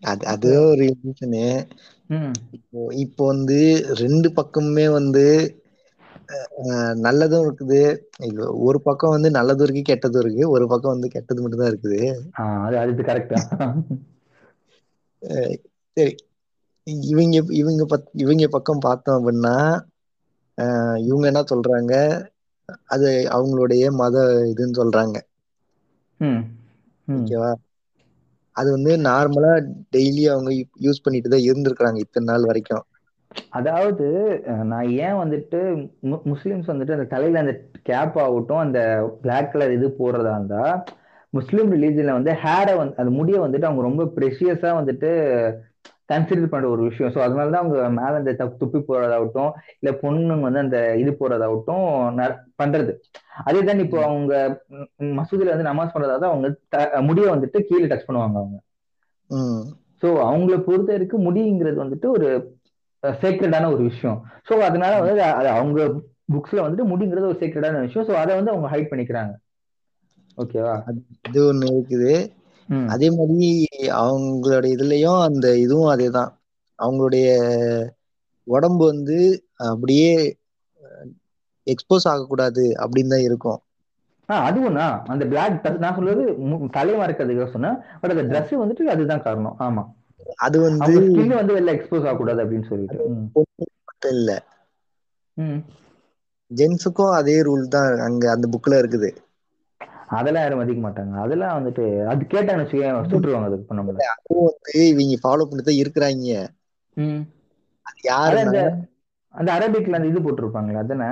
அது அது ஒரு ம். இப்போ இப்போ வந்து ரெண்டு பக்கமுமே வந்து நல்லதும் இருக்குது. ஒரு பக்கம் வந்து நல்லதும் இருக்கு கெட்டதும் இருக்கு. ஒரு பக்கம் வந்து கெட்டது மட்டும் தான் இருக்குது அது அது கரெக்டா சரி. இவங்க இவங்க பத் இவங்க பக்கம் பார்த்தோம் அப்படின்னா இவங்க என்ன சொல்றாங்க? அது அவங்களுடைய மத இதுன்னு சொல்றாங்க. ஓகேவா? அது வந்து நார்மலா டெய்லி அவங்க யூஸ் பண்ணிட்டு தான் இருந்திருக்கிறாங்க இத்தனை நாள் வரைக்கும். அதாவது நான் ஏன் வந்துட்டு முஸ்லிம்ஸ் வந்துட்டு அந்த தலையில அந்த கேப் ஆகட்டும் அந்த பிளாக் கலர் இது போடுறதா இருந்தா முஸ்லீம் ரிலீஜன்ல வந்து ஹேரை வந்து அந்த முடியை வந்துட்டு அவங்க ரொம்ப ப்ரெஷியஸா வந்துட்டு கன்சிடர் பண்ற ஒரு விஷயம். ஸோ அதனால தான் அவங்க மேல அந்த தப்பு போறதாகட்டும் இல்ல பொண்ணுங்க வந்து அந்த இது போறதாகட்டும் பண்றது. அதே தான் இப்போ அவங்க மசூதியில வந்து நமாஸ் பண்றதாவது அவங்க முடியை வந்துட்டு கீழே டச் பண்ணுவாங்க அவங்க. ஸோ அவங்கள பொறுத்த வரைக்கும் முடிங்கிறது வந்துட்டு ஒரு சேக்ரெடான ஒரு விஷயம். ஸோ அதனால வந்து அது- அது அவங்க புக்ஸ்ல வந்துட்டு முடிங்கிறது ஒரு சேக்ரெடான விஷயம். ஸோ அதை வந்து அவங்க ஹைட் பண்ணிக்கிறாங்க. ஓகேவா இது ஒண்ணு இருக்குது. அதே மாதிரி அவங்களுடைய இதுலயும் அந்த இதுவும் அதேதான். அவங்களுடைய உடம்பு வந்து அப்படியே எக்ஸ்போஸ் ஆகக்கூடாது அப்படின்னு தான் இருக்கும். ஆ அது ஒண்ணா. அந்த பிளாக் நான் சொல்றது தலையை மறைக்கிறதுக்கு சொன்னேன். பட் அந்த Dress வந்துட்டு அதுதான் காரணம். ஆமா. அது வந்து வந்து வெளில எக்ஸ்போஸ் ஆகக்கூடாது அப்படின்னு சொல்லிட்டு. இல்ல. ஜென்ஸுக்கும் அதே ரூல் தான் அங்க அந்த புக்ல இருக்குது. அதெல்லாம் யாரும் மதிக்க மாட்டாங்க. அதெல்லாம் வந்துட்டு அது வச்சுக்கோங்க சுட்டுருவாங்க அதுக்கு நம்மள. அதுவும் வந்து இவங்க ஃபாலோ பண்ணிட்டு தான் இருக்கிறாங்க. இந்த யாருன்னா அந்த அரபிக்ல அந்த இது போட்டிருப்பாங்களே அதானே?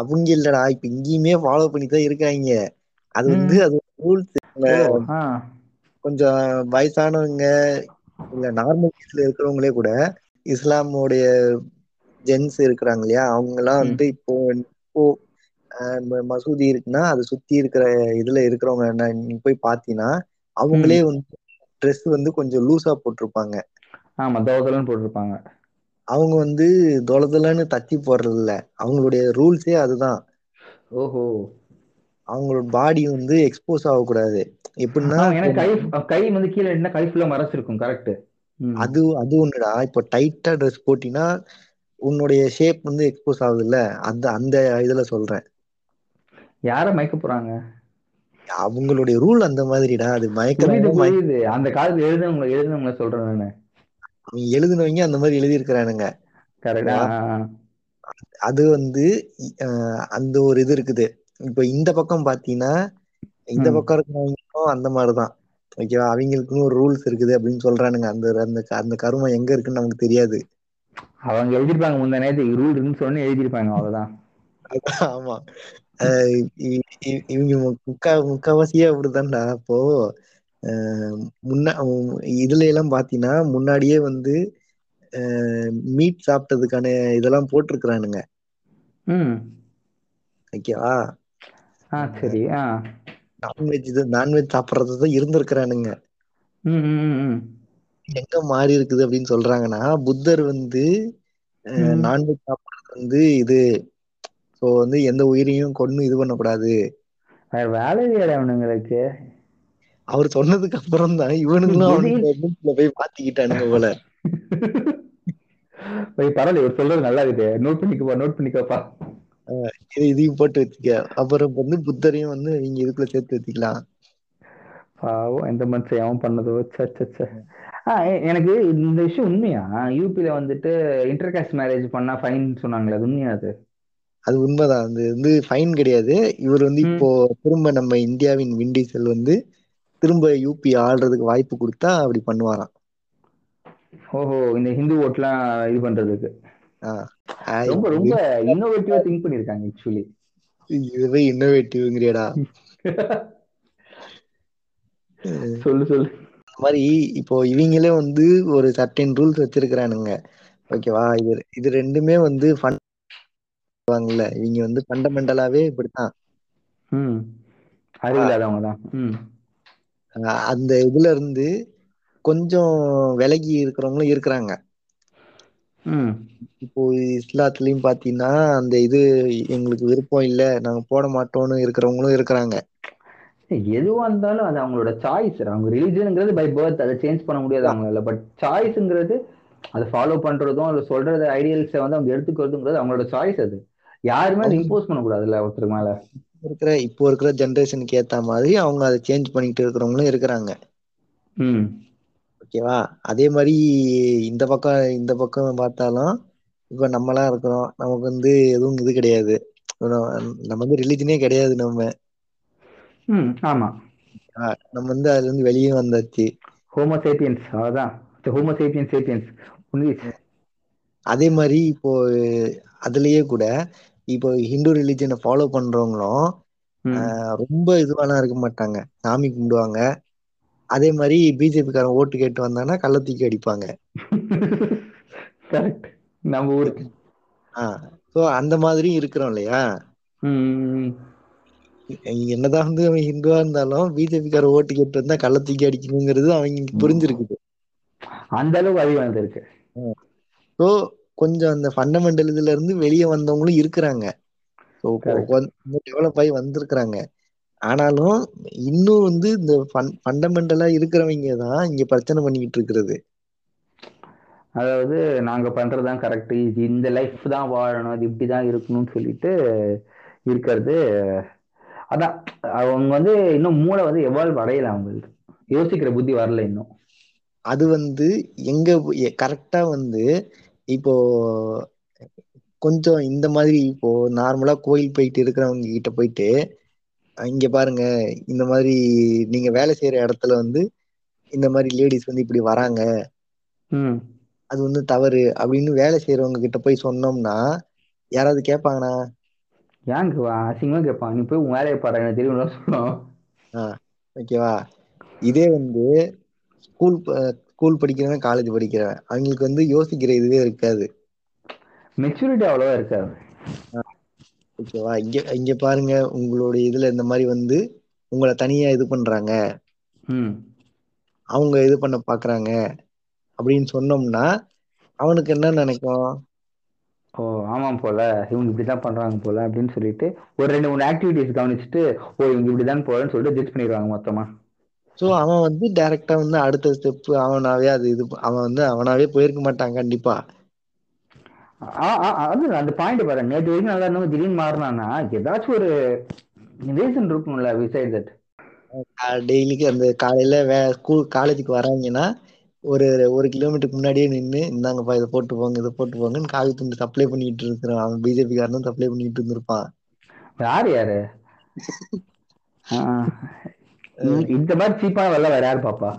அவங்க இல்லடா இப்ப இங்கேயுமே ஃபாலோ பண்ணி தான் இருக்காங்க. அது வந்து அது ரூல்ஸ் கொஞ்சம் வயசானவங்க இல்ல நார்மல் ஏஜ்ல இருக்கிறவங்களே கூட இஸ்லாமோடைய ஜென்ஸ் இருக்கிறாங்க இல்லையா அவங்க எல்லாம் ம். வந்து இப்போ இப்போ மசூதி இருக்குன்னா அதை சுத்தி இருக்கிற இதுல இருக்கிறவங்க என்ன நீ போய் பாத்தீங்கன்னா அவங்களே வந்து ட்ரெஸ் வந்து கொஞ்சம் லூசா போட்டிருப்பாங்க. ஆமா தோசைலாம் போட்டிருப்பாங்க. அவங்க வந்து தொலைதொலன்னு தத்தி போடுறது இல்ல அவங்களுடைய ரூல்ஸே அதுதான். ஓஹோ. அவங்களோட பாடி வந்து எக்ஸ்போஸ் ஆகக்கூடாது. எப்படின்னா கை கை வந்து கீழே இருந்தா கை ஃபுல்லா மறைச்சிருக்கும் கரெக்ட். அது அது ஒண்ணுடா. இப்போ டைட்டா ட்ரெஸ் போட்டினா உன்னுடைய ஷேப் வந்து எக்ஸ்போஸ் ஆகுதுல்ல? அந்த அந்த இதுல சொல்றேன். யார மயக்க போறாங்க? அவங்களுடைய ரூல் அந்த மாதிரிடா. அது புரியுது மயக்கிறாங்க மய- புரியுது. அந்த காலத்துல எழுதுனவங்க எழுதுனவங்க சொல்றேன் நானு. அவங்க எழுதுனவங்க அந்த மாதிரி எழுதியிருக்கிறானுங்க. கரெக்டா அது வந்து அந்த ஒரு இது இருக்குது. இப்போ இந்த பக்கம் பாத்தீங்கன்னா இந்த. பக்கம் இருக்கிறவங்களுக்கும் அந்த மாதிரிதான். ஓகேவா அவங்களுக்குன்னு ஒரு ரூல்ஸ் இருக்குது அப்படின்னு சொல்றானுங்க. அந்த அந்த அந்த கருமம் எங்க இருக்குன்னு நமக்கு தெரியாது. அவங்க எழுதிருப்பாங்க முந்தா நேரத்து ரூல் இருக்குன்னு சொன்னு எழுதிருப்பாங்க அவ்வளவுதான். ஆமா. இவங்க முக்கா முக்காவாசியே அப்படிதான்டா அப்போ முன்ன இதுல எல்லாம் பாத்தீங்கன்னா முன்னாடியே வந்து மீட் சாப்பிட்டதுக்கான இதெல்லாம் போட்டிருக்கிறானுங்க. ஓகேவா சரி ஆ. நான்வெஜ் இது நான்வெஜ் சாப்பிட்றது தான் இருந்திருக்கிறானுங்க. எங்க மாறி இருக்குது அப்படின்னு சொல்றாங்கன்னா புத்தர் வந்து. நான்வெஜ் சாப்பிட்றது வந்து இது ஸோ வந்து எந்த உயிரையும் கொன்னு இது பண்ணக்கூடாது. வேற வேலை அவனுங்களுக்கு அவர் சொன்னதுக்கு அப்புறம் தான் இவனுங்களும் <laughs> மூஞ்சில போய் மாத்திக்கிட்டானுங்க போல. <laughs> போய் பரவாயில்ல இவர் சொல்றது நல்லா இருக்கு நோட் பண்ணிக்கப்பா நோட் பண்ணிக்கப்பா. இது இதையும் போட்டு வச்சுக்க. அப்புறம் வந்து புத்தரையும் வந்து நீங்க இதுக்குள்ள சேர்த்து வச்சுக்கலாம். பாவம் எந்த மனுஷன் அவன் பண்ணதோ? எனக்கு இந்த விஷயம் உண்மையா? யூபில வந்துட்டு இன்டர்காஸ்ட் மேரேஜ் பண்ணா ஃபைன் சொன்னாங்களே அது உண்மையா அது? அது உண்மைதான். அது வந்து ஃபைன் கிடையாது. இவர் வந்து. இப்போ திரும்ப நம்ம இந்தியாவின் விண்டீசல் வந்து திரும்ப யூபி ஆள்றதுக்கு வாய்ப்பு கொடுத்தா அப்படி பண்ணுவாராம். ஓஹோ இந்த ஹிந்து ஓட்லாம் இது பண்றதுக்கு. ஆஹ் ரொம்ப ரொம்ப இன்னோவேட்டிவா திங்க் பண்ணிருக்காங்க ஆக்சுவலி இதுவே இன்னோவேட்டிவ்ங்கிறியடா <laughs> சொல்லு சொல்லு. மாதிரி இப்போ இவங்களே வந்து ஒரு சர்டன் ரூல்ஸ் வச்சிருக்கிறானுங்க. ஓகேவா? இது இது ரெண்டுமே வந்து ஃபன் வாங்கல. இவங்க வந்து ஃபண்டமெண்டலாவே இப்படித்தான். அந்த இதுல இருந்து கொஞ்சம் விலகி இருக்கிறவங்களும் இருக்கிறாங்க. இப்போ இஸ்லாத்துலயும் பாத்தீங்கன்னா அந்த இது எங்களுக்கு விருப்பம் இல்ல. நாங்க போட மாட்டோம்னு இருக்கிறவங்களும் இருக்கிறாங்க. எதுவா இருந்தாலும் அது அவங்களோட சாய்ஸ் அவங்க ரிலீஜனுங்கிறது பை பர்த் அதை சேஞ்ச் பண்ண முடியாது அவங்களால. பட் சாய்ஸ்ங்கிறது அதை ஃபாலோ பண்றதும் அதை சொல்றது ஐடியல்ஸை வந்து அவங்க எடுத்துக்கிறதுங்கிறது அவங்களோட சாய்ஸ் அது. யாருமே அதை இம்போஸ் பண்ணக்கூடாதுல்ல ஒருத்தருக்கு மேல. இருக்கிற இப்போ இருக்கிற ஜென்ரேஷனுக்கு ஏத்த மாதிரி அவங்க அதை சேஞ்ச் பண்ணிட்டு இருக்கிறவங்களும் இருக்கிறாங்க. ஓகேவா? அதே மாதிரி இந்த பக்கம் இந்த பக்கம் பார்த்தாலும் இப்ப நம்மலாம் இருக்கிறோம். நமக்கு வந்து எதுவும் இது கிடையாது. நம்ம வந்து ரிலீஜனே கிடையாது நம்ம. ஆமா. நம்ம வந்து அதுல இருந்து வெளியே வந்தாச்சு. ஹோமோ சேப்பியன்ஸ் அவ்வளவுதான் ஹோமோ சேப்பியன்ஸ் சேப்பியன்ஸ் ஒன்லி அதே மாதிரி இப்போ அதுலயே கூட இப்போ ஹிந்து ரிலிஜனை ஃபாலோ பண்றவங்களும் ரொம்ப இதுவாலாம் இருக்க மாட்டாங்க. சாமி கும்பிடுவாங்க. அதே மாதிரி பிஜேபி காரன் ஓட்டு கேட்டு வந்தாங்கன்னா கள்ள தூக்கி அடிப்பாங்க. <laughs> கரெக்ட் நம்ம ஊருக்கு. ஸோ அந்த மாதிரி இருக்கிறோம் இல்லையா? என்னதான் வந்து அவன் ஹிந்துவா இருந்தாலும் பிஜேபி கார ஓட்டு கேட்டு வந்தா கள்ள தூக்கி அடிக்கணுங்கிறது அவங்களுக்கு புரிஞ்சிருக்குது. அந்த அளவுக்கு அறிவு வந்திருக்கு. ஸோ கொஞ்சம் அந்த ஃபண்டமெண்டல் இதுல இருந்து வெளியே வந்தவங்களும் இருக்கிறாங்க. டெவலப் ஆகி வந்திருக்கிறாங்க. ஆனாலும் இன்னும் வந்து இந்த ஃபண்டமெண்டலா இருக்கிறவங்க தான் இங்க பிரச்சனை பண்ணிக்கிட்டு இருக்கிறது. அதாவது நாங்க பண்றதுதான் கரெக்ட் இது இந்த லைஃப் தான் வாழணும். இது இப்படிதான் இருக்கணும்னு சொல்லிட்டு இருக்கிறது அதான் அவங்க வந்து இன்னும் மூளை வந்து எவால்வ் அடையல அவங்களுக்கு யோசிக்கிற புத்தி வரல இன்னும். அது வந்து எங்க கரெக்டா வந்து இப்போ கொஞ்சம் இந்த மாதிரி இப்போ நார்மலா கோயில் போயிட்டு இருக்கிறவங்க கிட்ட போயிட்டு இங்க பாருங்க இந்த மாதிரி நீங்க வேலை செய்யற இடத்துல வந்து இந்த மாதிரி லேடிஸ் வந்து இப்படி வராங்க. ம். அது வந்து தவறு அப்படின்னு வேலை செய்யறவங்க கிட்ட போய் சொன்னோம்னா யாராவது கேட்பாங்கண்ணா? ஏங்க அசிங்கமா கேட்பான் நீ போய் உன் வேலையை பாரு எனக்கு தெரியும் சொல்லணும். ஆஹ் ஓகேவா? இதே வந்து ஸ்கூல் ஸ்கூல் படிக்கிறவன் காலேஜ் படிக்கிறவன். அவங்களுக்கு வந்து யோசிக்கிற இதுவே இருக்காது. மெச்சூரிட்டி அவ்வளவா இருக்காது. ஓகேவா? இங்க இங்க பாருங்க உங்களுடைய இதுல இந்த மாதிரி வந்து உங்களை தனியா இது பண்றாங்க. ம். அவங்க இது பண்ண பாக்குறாங்க. அப்படின்னு சொன்னோம்னா அவனுக்கு என்ன நினைக்கும்? ஓ ஆமாம் போல. இவங்க இப்படிதான் பண்றாங்க போல அப்படின்னு சொல்லிட்டு ஒரு ரெண்டு மூணு ஆக்டிவிட்டிஸ் கவனிச்சுட்டு ஓ இவங்க இப்படிதான் போலன்னு சொல்லிட்டு ஜட்ஜ் பண்ணிடுவாங்க மொத்தமா. சோ அவன் வந்து டைரக்டா வந்து அடுத்த ஸ்டெப் அவனாவே அது இது அவன் வந்து அவனாவே போயிருக்க மாட்டான் கண்டிப்பா. ஆ- ஆ- அது அந்த பாயிண்ட் பாரு. நேற்று வரைக்கும் நல்லா இருந்தவங்க திடீர்னு மாறினானா ஏதாச்சும் ஒரு ரீசன் இருக்கும்ல விசைட் தட் டெய்லிக்கு அந்த காலையில வே ஸ்கூல் காலேஜுக்கு வராங்கன்னா ஒரு ஒரு கிலோமீட்டருக்கு முன்னாடியே நின்று இந்தாங்கப்பா இதை போட்டு போங்க இதை போட்டு போங்கன்னு காவி துண்டு சப்ளை பண்ணிட்டு இருக்கிறான். அவன் பிஜேபி காரனும் சப்ளை பண்ணிட்டு இருந்திருப்பான். யாரு யாரு? <laughs> இந்த- மாதிரி சீப்பான வெள்ள வேற யாரு பாப்பா?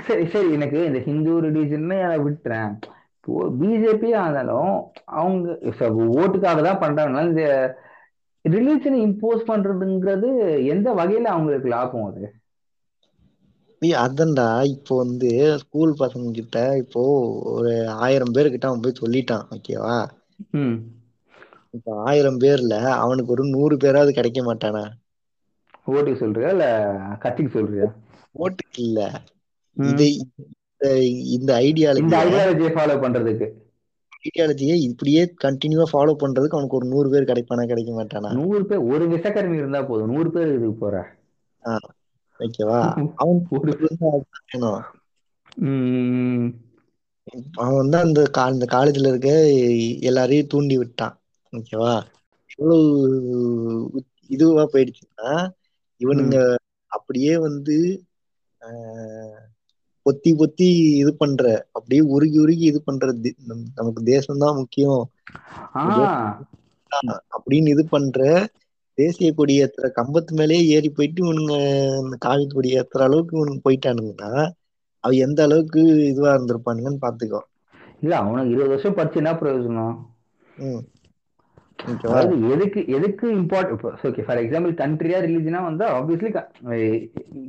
சரி சரி எனக்கு இந்த ஹிந்து ரிலீஜன் விட்டுறேன். பிஜேபி ஆனாலும் அவங்க ஓட்டுக்காக தான் பண்றாங்கன்னா இந்த ரிலீஜனை இம்போஸ் பண்றதுங்கிறது எந்த வகையில அவங்களுக்கு லாபம் அது? ஏய், அதான்டா இப்போ வந்து ஸ்கூல் பசங்க கிட்ட இப்போ ஒரு ஆயிரம் பேர்கிட்ட அவன் போய் சொல்லிட்டான் ஓகேவா இப்போ ஆயிரம் பேர்ல அவனுக்கு ஒரு நூறு பேராவது கிடைக்க மாட்டானா? ஓட்டுக்கு சொல்றியா இல்ல கட்சிக்கு சொல்றியா? ஓட்டுக்கு இல்ல. இதை இந்த- இந்த இந்த ஐடியாலஜி ஐடியாலஜியை ஃபாலோ பண்றதுக்கு. ஐடியாலஜியை இப்படியே கண்டினியூவா ஃபாலோ பண்றதுக்கு அவனுக்கு ஒரு நூறு பேர் கிடைப்பானா கிடைக்க மாட்டானா? நூறு பேர் ஒரு விசக்கர்மி இருந்தா போதும். நூறு பேர் இதுக்கு போற. ஓகேவா ம். அவன் வந்து அந்த கா அந்த காலேஜ்ல இருக்க எல்லாரையும் தூண்டி விட்டான். ஓகேவா? எவ்வளவு இதுவா போயிடுச்சுன்னா இவனுங்க அப்படியே வந்து ஆஹ், பொத்தி பொத்தி இது பண்ற அப்படியே உருகி உருகி இது பண்ற நமக்கு தேசம்தான் முக்கியம். அப்படின்னு இது பண்ற தேசிய கொடி ஏத்துற கம்பத்து மேலேயே ஏறி போயிட்டு இவனுங்க காவி கொடி ஏத்துற அளவுக்கு இவனுங்க போயிட்டானுங்கன்னா அவ எந்த அளவுக்கு இதுவா இருந்திருப்பானுங்கன்னு பாத்துக்கோ. இல்ல அவனுக்கு இருபது வருஷம் படிச்சு என்ன பிரயோஜனம்? அதாவது எதுக்கு எதுக்கு இம்பார்ட் ஓகே ஃபார் எக்ஸாம்பிள் கண்ட்ரியா ரிலீஜனா வந்து ஆப்வியஸ்லி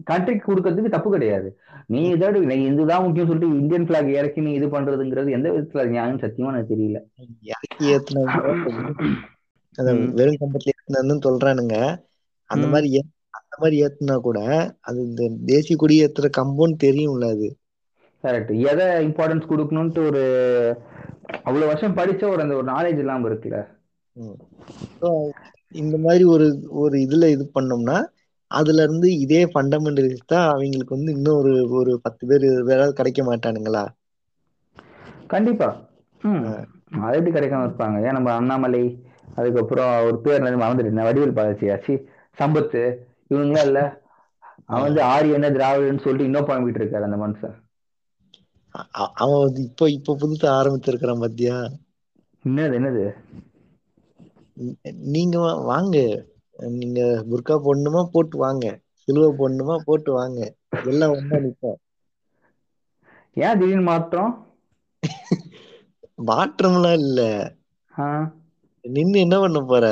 கண்ட்ரிக்கு கொடுக்கறதுக்கு தப்பு கிடையாது. நீ நீ இதுதான் முக்கியம் சொல்லிட்டு இந்தியன் பிளாக் இறக்கி நீ இது பண்றதுங்கிறது எந்த விதத்துல நியாயம் சத்தியமா எனக்கு தெரியல. அத. வெறும் கம்பத்துல ஏத்துனதுன்னு சொல்றானுங்க. அந்த. மாதிரி அந்த மாதிரி ஏத்துனா கூட அது இந்த தேசிய கொடி ஏத்துற கம்பம்னு தெரியும்ல அது. கரெக்ட் எதை இம்பார்ட்டன்ஸ் கொடுக்கணும்ட்டு ஒரு அவ்வளவு வருஷம் படிச்ச ஒரு அந்த ஒரு நாலேஜ் இல்லாம இருக்குல்ல. இந்த மாதிரி ஒரு ஒரு இதுல இது பண்ணோம்னா அதுல இருந்து இதே ஃபண்டமெண்டலிஸ்ட் தான் அவங்களுக்கு வந்து இன்னும் ஒரு ஒரு பத்து பேர் பேராவது கிடைக்க மாட்டானுங்களா? கண்டிப்பா. அது எப்படி கிடைக்காம இருப்பாங்க? ஏன் நம்ம அண்ணாமலை அதுக்கப்புறம் ஒரு பேர் என்னது மறந்துட்டேன். வடிவேல் பாலாச்சியாச்சு சம்பத்து. இவனுங்களா இல்ல. அவன் வந்து ஆரியன திராவிடன்னு சொல்லிட்டு இன்னும் புலம்பிட்டு இருக்காரு அந்த மனுஷன். அவன் வந்து இப்போ இப்போ புதுசா ஆரம்பிச்சிருக்கிறான் பாத்தியா என்னது என்னது? நீங்க வாங்க. நீங்க புர்கா போடணுமா போட்டு வாங்க. சிலுவை போடணுமா போட்டு வாங்க. எல்லாம் ஒண்ணா நிப்போம். ஏன் திடீர்னு மாற்றம் மாற்றம்லாம் இல்ல. நின்னு என்ன பண்ண போற?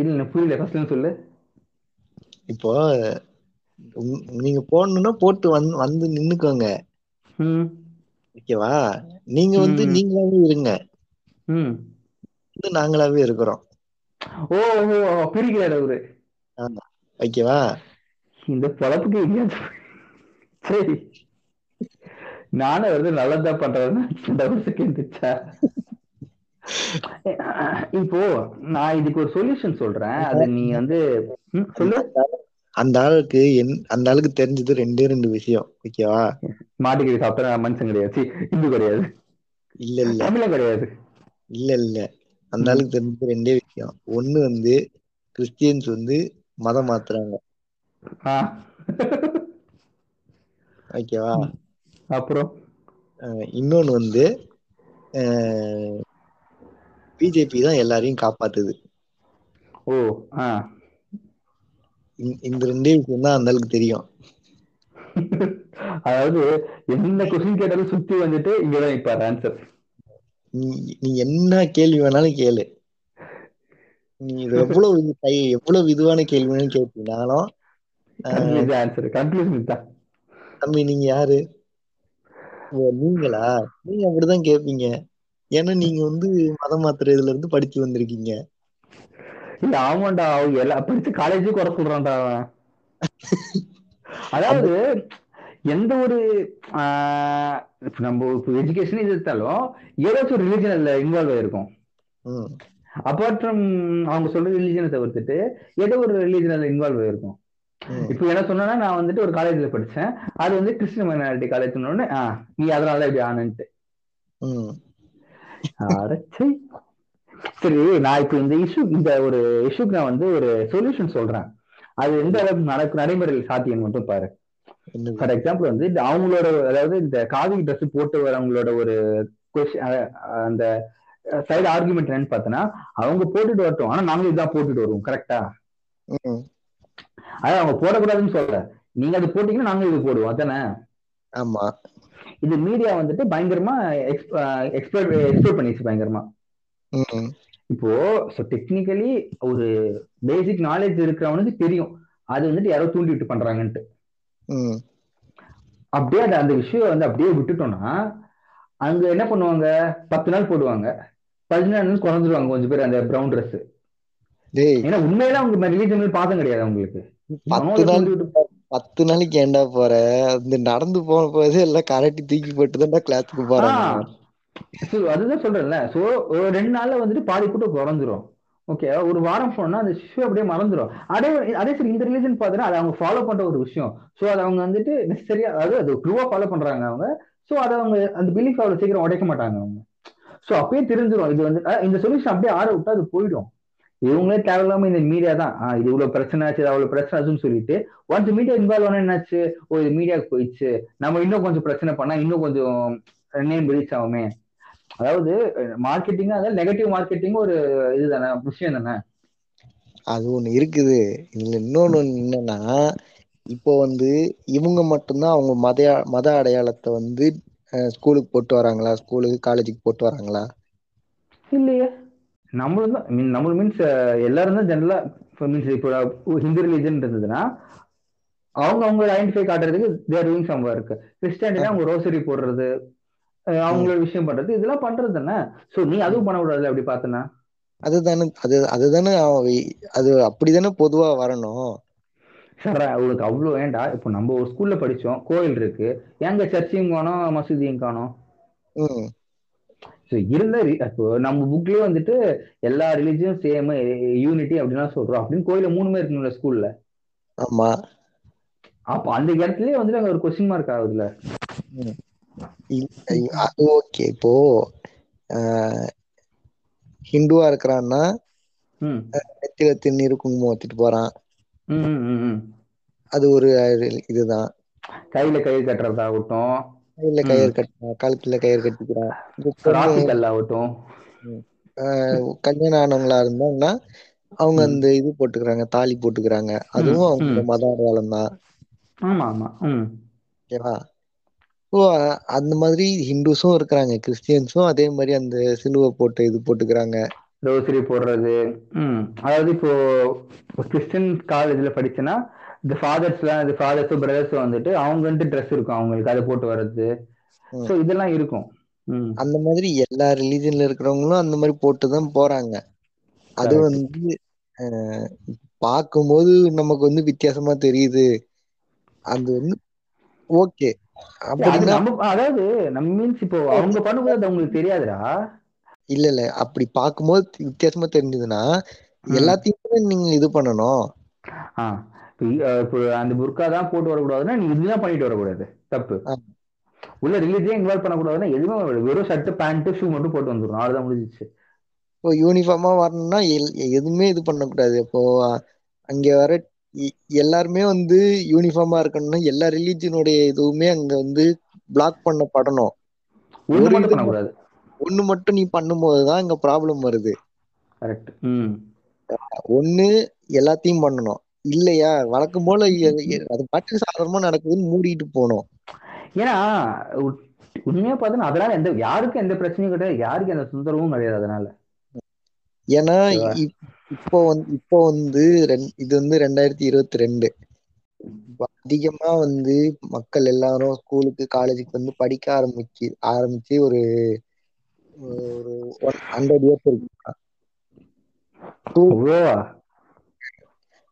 இல்ல புரியல ஃபர்ஸ்ட்ல சொல்லு. இப்போ நீங்க போடணும்னா போட்டு வந்து வந்து நின்னுக்கோங்க. ம். ஓகேவா? நீங்க வந்து. நீங்களாவே இருங்க. ம். வந்து நாங்களாவே இருக்கிறோம். ஓ ஓ பிரிக்கிறாரு அவரு. ஓகேவா? இந்த பொழப்புக்கு எங்கேயாச்சும் சரி. நானும் வந்து நல்லதா பண்றேன்னு <laughs> செகண்ட் <laughs> இப்போ நான் இதுக்கு ஒரு சொல்யூஷன் சொல்றேன். அது நீ வந்து சொல்லு. அந்த ஆளுக்கு என் அந்த ஆளுக்கு தெரிஞ்சது ரெண்டே ரெண்டு விஷயம் ஓகேவா? மாட்டுக்கறி சாப்பிட்டா மனுஷன் கிடையாது. இந்து கிடையாது. இல்ல இல்ல. தமிழ கிடையாது. இல்ல இல்ல. அந்த ஆளுக்கு தெரிஞ்சது ரெண்டே விஷயம். ஒண்ணு வந்து கிறிஸ்டியன்ஸ் வந்து மதம் மாத்துறாங்க. ஓகேவா? அப்புறம்? இன்னொன்னு வந்து பிஜேபி தான் எல்லாரையும் காப்பாத்துது. ஓ இந்த- ரெண்டே விஷயம் தான் அந்த ஆளுக்கு தெரியும். <laughs> அதாவது என்ன கொஸ்டின் கேட்டாலும் சுத்தி வந்துட்டு இங்கதான் நிப்பாரு ஆன்சர் நீ நீ என்ன கேள்வி வேணாலும் கேளு. நீ இது எவ்வளவு எவ்வளவு இதுவான கேள்வி வேணாலும் கேட்டீங்கனாலும் ஆன்சர் கன்க்ளூஷன் தான். தம்பி நீங்க யாரு? நீங்களா? நீங்க அப்படிதான் கேட்பீங்க ஏன்னா நீங்க வந்து மதம் மாத்துறதுல இருந்து படிச்சு வந்திருக்கீங்க. இல்ல ஆமாண்டா அவன் எல்லா படிச்சு காலேஜே குறை சொல்றான்டா அதாவது எந்த ஒரு நம்ம எஜுகேஷன் இது எடுத்தாலும் ஏதாச்சும் ஒரு ரிலிஜன் அதுல இன்வால்வ் ஆயிருக்கும். அப்பார்ட் ஃப்ரம் அவங்க சொல்ற ரிலீஜனை தவிர்த்துட்டு ஏதோ ஒரு ரிலீஜன் அதுல இன்வால்வ் ஆயிருக்கும். இப்போ என்ன சொன்னா நான் வந்துட்டு ஒரு காலேஜ்ல படிச்சேன். அது வந்து கிறிஸ்டின் மைனாரிட்டி காலேஜ் உடனே ஆ நீ அதனால இப்படி ஆனன்ட்டு. சரி நான் இப்போ இந்த இஷ்யூ இந்த ஒரு இஷ்யூக்கு நான் வந்து ஒரு சொல்யூஷன் சொல்றேன். அது எந்த அளவுக்கு நடக்கு நடைமுறையில் சாத்தியம் மட்டும் பாரு? ஃபார் எக்ஸாம்பிள் வந்து அவங்களோட அதாவது இந்த காவி ட்ரெஸ் போட்டு வரவங்களோட ஒரு அந்த சைடு ஆர்குமெண்ட் என்னன்னு பார்த்தோன்னா அவங்க போட்டுட்டு வரட்டும். ஆனா நாங்களும் இதான் போட்டுட்டு வருவோம் கரெக்டா. அதாவது அவங்க போடக்கூடாதுன்னு சொல்ல நீங்க அது போட்டீங்கன்னா நாங்களும் இது போடுவோம் அதானே? ஆமா. இது மீடியா வந்துட்டு பயங்கரமா எக்ஸ்ப்ளோர் எக்ஸ்ப்ளோர் பண்ணிச்சு பயங்கரமா. இப்போ ஸோ டெக்னிக்கலி ஒரு பேசிக் நாலேஜ் இருக்கிறவனுக்கு தெரியும். அது வந்துட்டு யாரோ தூண்டி விட்டு பண்றாங்கன்ட்டு. அப்படியே அந்த அந்த விஷயம் வந்து அப்படியே விட்டுட்டோம்னா அங்க என்ன பண்ணுவாங்க? பத்து நாள் போடுவாங்க. பதினாலு நாள் குறைஞ்சிருவாங்க கொஞ்சம் பேர் அந்த ப்ரௌன் ட்ரெஸ் ஏன்னா உண்மையில அவங்க ரிலீஜன் பாத்தம் கிடையாது அவங்களுக்கு. பத்து நாளைக்கு ஏண்டா போற? இந்த நடந்து போன போது எல்லாம் கரட்டி தூக்கி போட்டு தான்டா கிளாத்துக்கு போறாங்க. அதுதான் சொல்றேன்ல. சோ ஒரு ரெண்டு நாள்ல வந்துட்டு பாதி கூட்டம் குறைஞ்சிரும் ஓகே ஒரு வாரம் போனா அந்த சிஷு அப்படியே மறந்துடும் அதே அதே சரி இந்த ரிலீஜன் பார்த்தீங்கன்னா அதை அவங்க ஃபாலோ பண்ற ஒரு விஷயம். சோ அதை அவங்க வந்துட்டு நெசரியா அதாவது அது ட்ரூவா ஃபாலோ பண்றாங்க அவங்க. சோ அதை அவங்க அந்த பிலீஃப் அவ்வளவு சீக்கிரம் உடைக்க மாட்டாங்க அவங்க. சோ அப்படியே தெரிஞ்சிடும் இது வந்து இந்த சொல்யூஷன் அப்படியே ஆற விட்டா அது போயிடும். இவங்களே தேவையில்லாம இந்த மீடியா தான். இது இவ்வளவு பிரச்சனை ஆச்சு இது அவ்வளவு பிரச்சனை ஆச்சுன்னு சொல்லிட்டு ஒன்ஸ் மீடியா இன்வால்வ் ஆனா என்னாச்சு? ஓ இது மீடியாவுக்கு போயிடுச்சு. நம்ம இன்னும் கொஞ்சம் பிரச்சனை பண்ணா இன்னும் கொஞ்சம் நேம் ரீச் ஆகுமே. அதாவது மார்க்கெட்டிங் அதாவது நெகட்டிவ் மார்க்கெட்டிங் ஒரு இதுதானே விஷயம் தானே? அது ஒண்ணு இருக்குது. இதுல இன்னொன்னு என்னன்னா இப்போ வந்து இவங்க மட்டும்தான் அவங்க மத மத அடையாளத்தை வந்து ஸ்கூலுக்கு போட்டு வராங்களா? ஸ்கூலுக்கு காலேஜுக்கு போட்டு வராங்களா? இல்லையே. நம்மளும் தான் மீன் நம்மளும் மீன்ஸ் எல்லாரும் தான் ஜென்ரலா மீன்ஸ் இப்போ ஹிந்து ரிலீஜன் இருந்ததுன்னா அவங்க அவங்க ஐடென்டிஃபை காட்டுறதுக்கு they're doing some work Christianity அவங்க ரோசரி போடுறது அவங்களோட விஷயம் பண்றது இதெல்லாம் பண்றது தானே? சோ நீ அதுவும் பண்ண கூடாதுல்ல அப்படி பார்த்தனா அதுதானே அது அதுதானே அது அப்படிதானே பொதுவா வரணும். சார் அவளுக்கு அவ்வளோ வேண்டா இப்போ நம்ம ஒரு ஸ்கூல்ல படிச்சோம் கோயில் இருக்கு எங்க சர்ச்சையும் காணோம் மசூதியும் காணோம். ஸோ இருந்த நம்ம புக்லயே வந்துட்டு எல்லா ரிலீஜியும் சேம் யூனிட்டி அப்படின்லாம் சொல்றோம். அப்படின்னு கோயில மூணுமே இருக்கணும்ல ஸ்கூல்ல ஆமா. அப்போ அந்த இடத்துலயே வந்துட்டு அங்க ஒரு கொஸ்டின் மார்க் ஐ- அது ஓகே இப்போ ஹிந்துவா இருக்கிறான்னா ம். நெத்தியில திண்ணீர் குங்குமம் வச்சுட்டு போறான். அது ஒரு இதுதான் கையில கயிறு கட்டுறதாகட்டும் கையில கயிறு கட்டுறான் கழுத்துல கயிறு கட்டிக்கிறான் ஆஹ், கல்யாணம் ஆனவங்களா இருந்தாங்கன்னா அவங்க. அந்த இது போட்டுக்கிறாங்க தாலி போட்டுக்கிறாங்க. அதுவும் அவங்க. மத அடையாளம் தான் ஆமா ஆமா. ம். ஓகேவா? ஓ அந்த மாதிரி ஹிந்துஸும் இருக்கிறாங்க கிறிஸ்டியன்ஸும் அதே மாதிரி அந்த சிலுவை போட்டு இது போட்டுக்கிறாங்க. ரோசரி போடுறது. அதாவது இப்போ கிறிஸ்டின் காலேஜ்ல படிச்சேன்னா இந்த ஃபாதர்ஸ்லாம் இந்த ஃபாதர்ஸ் பிரதர்ஸ் வந்துட்டு அவங்கன்ட்டு ட்ரெஸ் இருக்கும். அவங்களுக்கு அதை போட்டு வர்றது. ஸோ இதெல்லாம் இருக்கும். அந்த மாதிரி எல்லா ரிலீஜன்ல இருக்கிறவங்களும் அந்த மாதிரி போட்டு தான் போறாங்க. அது. வந்து பார்க்கும்போது நமக்கு வந்து வித்தியாசமா தெரியுது. அது வந்து ஓகே அதாவது நம்ம மீன்ஸ் இப்போ அவங்க பண்ணும்போது அவங்களுக்கு தெரியாதுடா. இல்ல இல்ல. அப்படி பார்க்கும்போது வித்தியாசமா தெரிஞ்சதுன்னா. எல்லாத்தையுமே நீங்க இது பண்ணணும். இப்போ அந்த புர்கா தான் போட்டு வரக்கூடாதுன்னா நீ இதுதான் பண்ணிட்டு வரக்கூடாது. தப்பு. உள்ள ரிலீஜியன் இன்வால்வ் பண்ணக்கூடாதுன்னா எதுவுமே. வெறும் ஷர்ட் பேண்ட் ஷூ மட்டும் போட்டு வந்துடும் அவ்வளவுதான் முடிஞ்சிச்சு. இப்போ யூனிஃபார்மா வரணும்னா எல்- எதுவுமே இது பண்ணக்கூடாது. இப்போ அங்க வர எல்லாருமே வந்து யூனிஃபார்மா இருக்கணும்னா எல்லா ரிலீஜனுடைய இதுவுமே அங்க வந்து பிளாக் இது பண்ணக்கூடாது. ஒண்ணு மட்டும் நீ பண்ணும்போதுதான் இங்க ப்ராப்ளம் வருது. கரெக்ட் ம். ஒண்ணு எல்லாத்தையும் பண்ணணும். இல்லையா? வழக்கம் போல அது பாட்டுக்கு சாதாரணமா நடக்குதுன்னு மூடிட்டு போகணும் ஏன்னா உண்மையா பார்த்தா அதனால எந்த யாருக்கும் எந்த பிரச்சனையும் கிடையாது. யாருக்கும் எந்த தொந்தரவும் கிடையாது அதனால. ஏன்னா இப்போ வந்து இப்போ வந்து இது வந்து ரெண்டாயிரத்தி இருபத்தி ரெண்டு. அதிகமா வந்து மக்கள் எல்லாரும் ஸ்கூலுக்கு காலேஜுக்கு வந்து படிக்க ஆரம்பிச்சு ஆரம்பிச்சு ஒரு ஒரு ஹண்ட்ரட் இயர்ஸ் இருக்கு.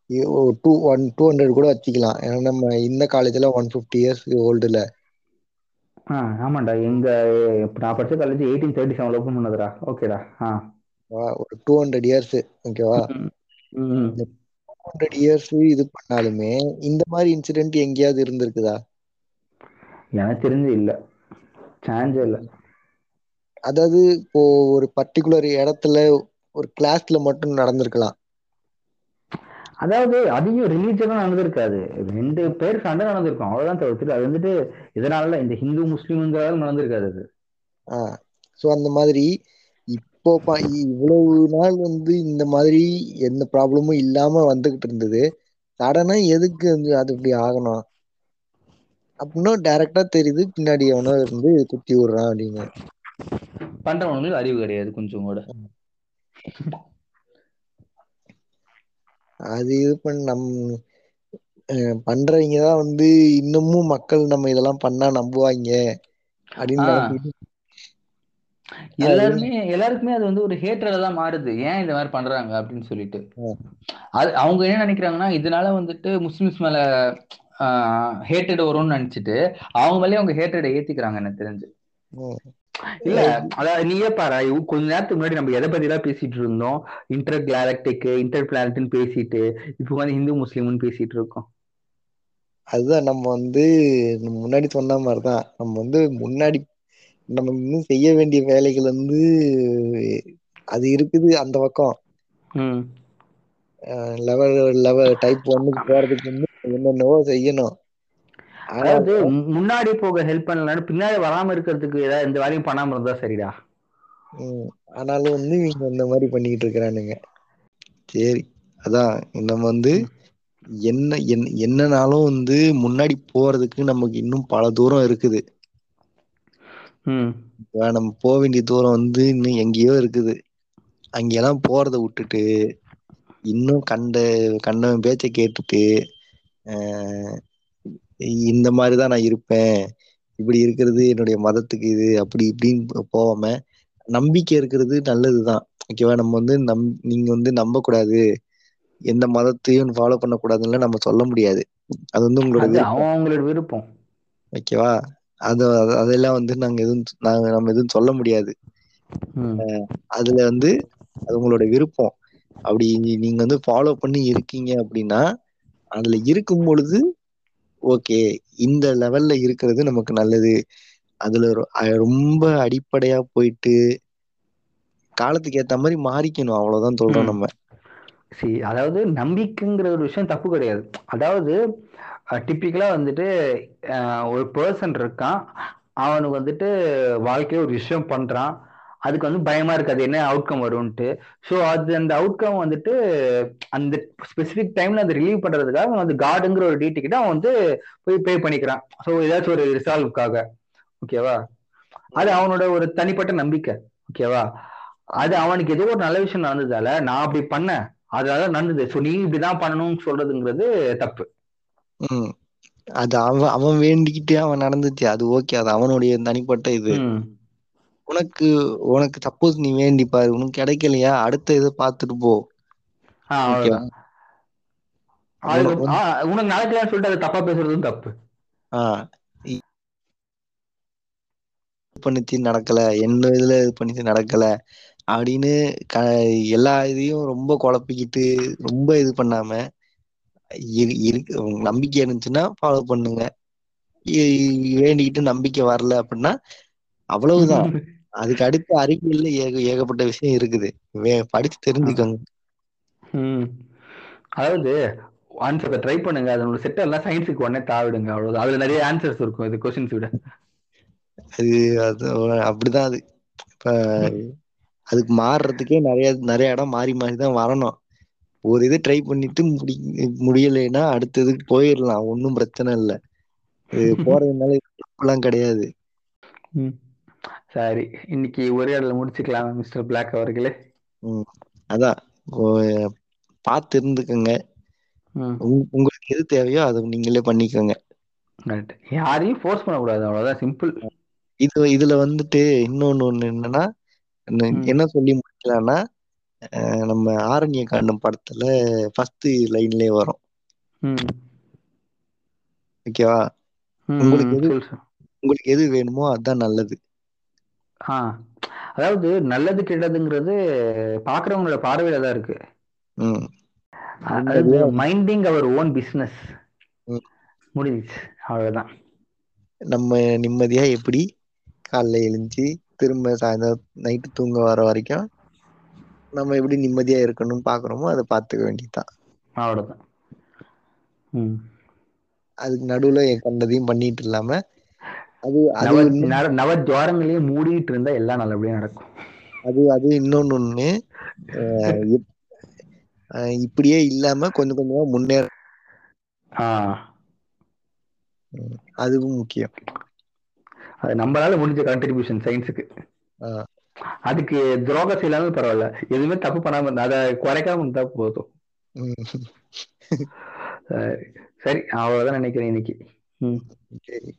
Two two one two hundred கூட வச்சுக்கலாம். ஏன்னா நம்ம இந்த காலேஜ்ல ஒன் ஃபிஃப்டி இயர்ஸ் ஓல்டுல ஆ ஆமாண்டா. எங்க நான் படிச்ச காலேஜ் எயிட்டீன் தேர்ட்டி செவன்ல ஓப்பன் பண்ணதுடா. ஓகேடா ஆ. ஓகேவா ஒரு டூ ஹண்ட்ரட் இயர்ஸ் ஓகேவா. ம். ஹண்ட்ரட் இயர்ஸ் இது பண்ணாலுமே இந்த மாதிரி இன்சிடென்ட் எங்கேயாவது இருந்திருக்குதா? எனக்கு தெரிஞ்சு இல்ல. சான்ஸே இல்ல. அதாவது இப்போ ஒரு பர்டிகுலர் இடத்துல ஒரு கிளாஸ்ல மட்டும் நடந்திருக்கலாம். அதாவது அதிகம் ரிலீஜியனா நடந்திருக்காது. ரெண்டு பேர் சண்டை நடந்திருக்கும். அவ்வளவுதான் தவிர்த்துட்டு அது வந்துட்டு இதனால இந்த ஹிந்து முஸ்லீம்ங்கிறதால நடந்திருக்காது அது. ஸோ அந்த மாதிரி இப்போ இவ்வளவு நாள் வந்து இந்த மாதிரி எந்த ப்ராப்ளமும் இல்லாம வந்துகிட்டு இருந்தது. சடனா எதுக்கு வந்து அது இப்படி ஆகணும்? அப்படின்னா டைரக்டா தெரியுது பின்னாடி எவனோ இருந்து குத்தி விடுறான் அப்படின்னு. பண்றவங்களுக்கு அறிவு கிடையாது கொஞ்சம் கூட. அது இது பண்ண நம் பண்றவங்க தான் வந்து இன்னமும் மக்கள் நம்ம இதெல்லாம் பண்ணா நம்புவாங்க. அப்படின்னு நினைச்சிட்டு எல்லாருமே எல்லாருக்குமே அது வந்து ஒரு ஹேட்ரடா தான் மாறுது. ஏன் இந்த மாதிரி பண்றாங்க அப்படின்னு சொல்லிட்டு. அது அவங்க என்ன நினைக்கிறாங்கன்னா இதனால வந்துட்டு முஸ்லிம்ஸ் மேல ஹேட்டட் வரும்னு நினைச்சிட்டு அவங்க மேலேயே அவங்க ஹேட்டடை ஏத்திக்கிறாங்க எனக்கு தெரிஞ்சு. இல்ல அதாவது நீயே பாரு கொஞ்ச நேரத்துக்கு முன்னாடி நம்ம எதை பத்தி எல்லாம் பேசிட்டு இருந்தோம்? இன்டர் கிளாலக்டிக் இன்டர் பிளானட்னு பேசிட்டு இப்போ வந்து ஹிந்து முஸ்லீம்னு பேசிட்டு இருக்கோம். அதுதான் நம்ம வந்து முன்னாடி சொன்ன மாதிரிதான். நம்ம வந்து முன்னாடி நம்ம இன்னும் செய்ய வேண்டிய வேலைகள் வந்து அது இருக்குது அந்த பக்கம். லெவல் லெவல் டைப் ஒன்னுக்கு போறதுக்கு வந்து என்னென்னவோ செய்யணும். அதாவது மு- முன்னாடி போக ஹெல்ப் பண்ணலன்னு பின்னாடி வராம இருக்கிறதுக்கு ஏதாவது எந்த வேலையும் பண்ணாம இருந்தா சரிடா. உம், ஆனாலும் வந்து இவங்க இந்த மாதிரி பண்ணிக்கிட்டு இருக்கிறானுங்க. சரி அதான் நம்ம வந்து என்ன என்- என்னனாலும் வந்து முன்னாடி போறதுக்கு நமக்கு இன்னும் பல தூரம் இருக்குது. ம். நம்ம போக வேண்டிய தூரம் வந்து இன்னும் எங்கேயோ இருக்குது. அங்கெல்லாம் போறத விட்டுட்டு இன்னும் கண்ட கண்டவன் பேச்சை கேட்டுட்டு இந்த மாதிரிதான் நான் இருப்பேன். இப்படி இருக்கிறது என்னுடைய மதத்துக்கு இது அப்படி இப்படின்னு போகாம நம்பிக்கை இருக்கிறது நல்லதுதான். ஓகேவா நம்ம வந்து நம் நீங்க வந்து நம்ப கூடாது எந்த மதத்தையும் ஃபாலோ பண்ணக்கூடாதுன்னு நம்ம சொல்ல முடியாது. அது வந்து உங்களோட அவங்களோட விருப்பம். ஓகேவா அது அது- அதெல்லாம் வந்து நாங்க எதுவும் நாங்க நம்ம எதுவும் சொல்ல முடியாது. அதுல வந்து அது உங்களோட விருப்பம். அப்படி நீங்க வந்து ஃபாலோ பண்ணி இருக்கீங்க அப்படின்னா அதுல இருக்கும் பொழுது ஓகே இந்த லெவல்ல இருக்கிறது நமக்கு நல்லது. அதுல ரொம்ப அடிப்படையா போயிட்டு காலத்துக்கு ஏத்த மாதிரி மாறிக்கணும். அவ்வளவுதான் சொல்றோம். நம்ம. சரி அதாவது நம்பிக்கைங்கிற ஒரு விஷயம் தப்பு கிடையாது. அதாவது டிப்பிக்கலா வந்துட்டு ஒரு பர்சன் இருக்கான். அவனுக்கு வந்துட்டு வாழ்க்கைய ஒரு விஷயம் பண்றான். அதுக்கு வந்து பயமா இருக்கு. அது என்ன அவுட்கம் வரும்ன்ட்டு. ஸோ அது அந்த அவுட்கம் வந்துட்டு அந்த ஸ்பெசிபிக் டைம்ல அதை ரிலீவ் பண்றதுக்காக அவன் வந்து காடுங்கிற ஒரு டீட்டி கிட்ட அவன் வந்து போய் பே பண்ணிக்கிறான். ஸோ ஏதாச்சும் ஒரு ரிசால்வ்க்காக ஓகேவா அது அவனோட ஒரு தனிப்பட்ட நம்பிக்கை. ஓகேவா அது அவனுக்கு ஏதோ ஒரு நல்ல விஷயம் நடந்ததால நான் அப்படி பண்ணேன். அதனால நடந்தது. ஸோ நீ இப்படிதான் பண்ணணும்னு சொல்றதுங்கிறது தப்பு. அது அவன் அவன் வேண்டிக்கிட்டு அவன் நடந்துச்சு அது ஓகே அது அவனுடைய தனிப்பட்ட இது. உனக்கு உனக்கு சப்போஸ் நீ வேண்டி பாரு உனக்கு கிடைக்கலையா? அடுத்த இதை பார்த்துட்டு போ. உனக்கு நடக்கலன்னு சொல்லிட்டு அதை தப்பா பேசுறதும் தப்பு. பண்ணுச்சு நடக்கல. என்ன இதுல இது பண்ணிச்சு நடக்கல. அப்படின்னு க எல்லா இதையும் ரொம்ப குழப்பிக்கிட்டு ரொம்ப இது பண்ணாம இரு- இருக்கு நம்பிக்கை இருந்துச்சுன்னா ஃபாலோ பண்ணுங்க. வேண்டிக்கிட்டு நம்பிக்கை வரல அப்படின்னா அவ்வளவுதான். <laughs> அதுக்கு அடுத்த அறிவியல்ல ஏக ஏகப்பட்ட விஷயம் இருக்குது. படிச்சு தெரிஞ்சுக்கோங்க. ம். அதாவது ஆன்சர் ட்ரை பண்ணுங்க. அதனோட செட் எல்லாம் சயின்ஸுக்கு உடனே தாவிடுங்க. அவ்வளவுதான். அதுல நிறைய ஆன்சர்ஸ் இருக்கும். இது கொஸ்டின்ஸ் விட. அது அது அப்படிதான் அது. இப்ப அதுக்கு மாறுறதுக்கே நிறைய நிறைய இடம் மாறி மாறி தான் வரணும். ஒரு இது ட்ரை பண்ணிட்டு முடி முடியலைன்னா அடுத்த இதுக்கு போயிடலாம். ஒன்றும் பிரச்சனை இல்லை. போறதுனால தப்புலாம் கிடையாது. ம். சரி இன்னைக்கு ஒரே இடத்துல முடிச்சுக்கலாம் மிஸ்டர் பிளாக் அவர்களே ம் அதான் பார்த்து இருந்துக்கோங்க உங்களுக்கு எது தேவையோ அதை நீங்களே பண்ணிக்கோங்க. யாரையும் ஃபோர்ஸ் பண்ணக்கூடாது அவ்வளவுதான் சிம்பிள் இது இதுல வந்துட்டு இன்னொன்னு ஒண்ணு என்னன்னா என்ன- சொல்லி முடிக்கலாம்னா நம்ம ஆரண்ய காண்டம் படத்துல ஃபர்ஸ்ட் லைன்லயே வரும். ஓகேவா. உங்களுக்கு எது. உங்களுக்கு எது வேணுமோ அதுதான் நல்லது ஆ. அதாவது நல்லது கெட்டதுங்கிறது பாக்குறவங்களோட பார்வையில தான் இருக்கு. ம். அதாவது மைண்டிங் அவர் ஓன் பிசினஸ் ம். முடிஞ்சிச்சு அவ்வளவுதான். நம்ம நிம்மதியா எப்படி காலைல எழுந்துச்சு திரும்ப சாயந்தரம் நைட்டு தூங்க வர வரைக்கும் நம்ம எப்படி நிம்மதியா இருக்கணும்னு பாக்குறோமோ அதை பார்த்துக்க வேண்டியதுதான். அவ்வளவுதான். ம். அதுக்கு நடுவுல என் கண்டதையும் பண்ணிட்டு இல்லாம அது நவ துவாரங்களையும் மூடிட்டு இருந்தா எல்லாம் நல்லபடியா நடக்கும். அது அது இன்னொன்னு ஒண்ணு இப்படியே இல்லாம கொஞ்சம் கொஞ்சமா முன்னேற அதுவும் முக்கியம். அது நம்மளால முடிஞ்ச கான்ட்ரிபியூஷன் சயின்ஸுக்கு அதுக்கு துரோகம் செய்யலாமே பரவாயில்ல. எதுவுமே தப்பு பண்ணாம இருந்தா அதை குறைக்காம இருந்தா போதும். சரி அவ்வளவுதான் நினைக்கிறேன் இன்னைக்கு. ம். சரி.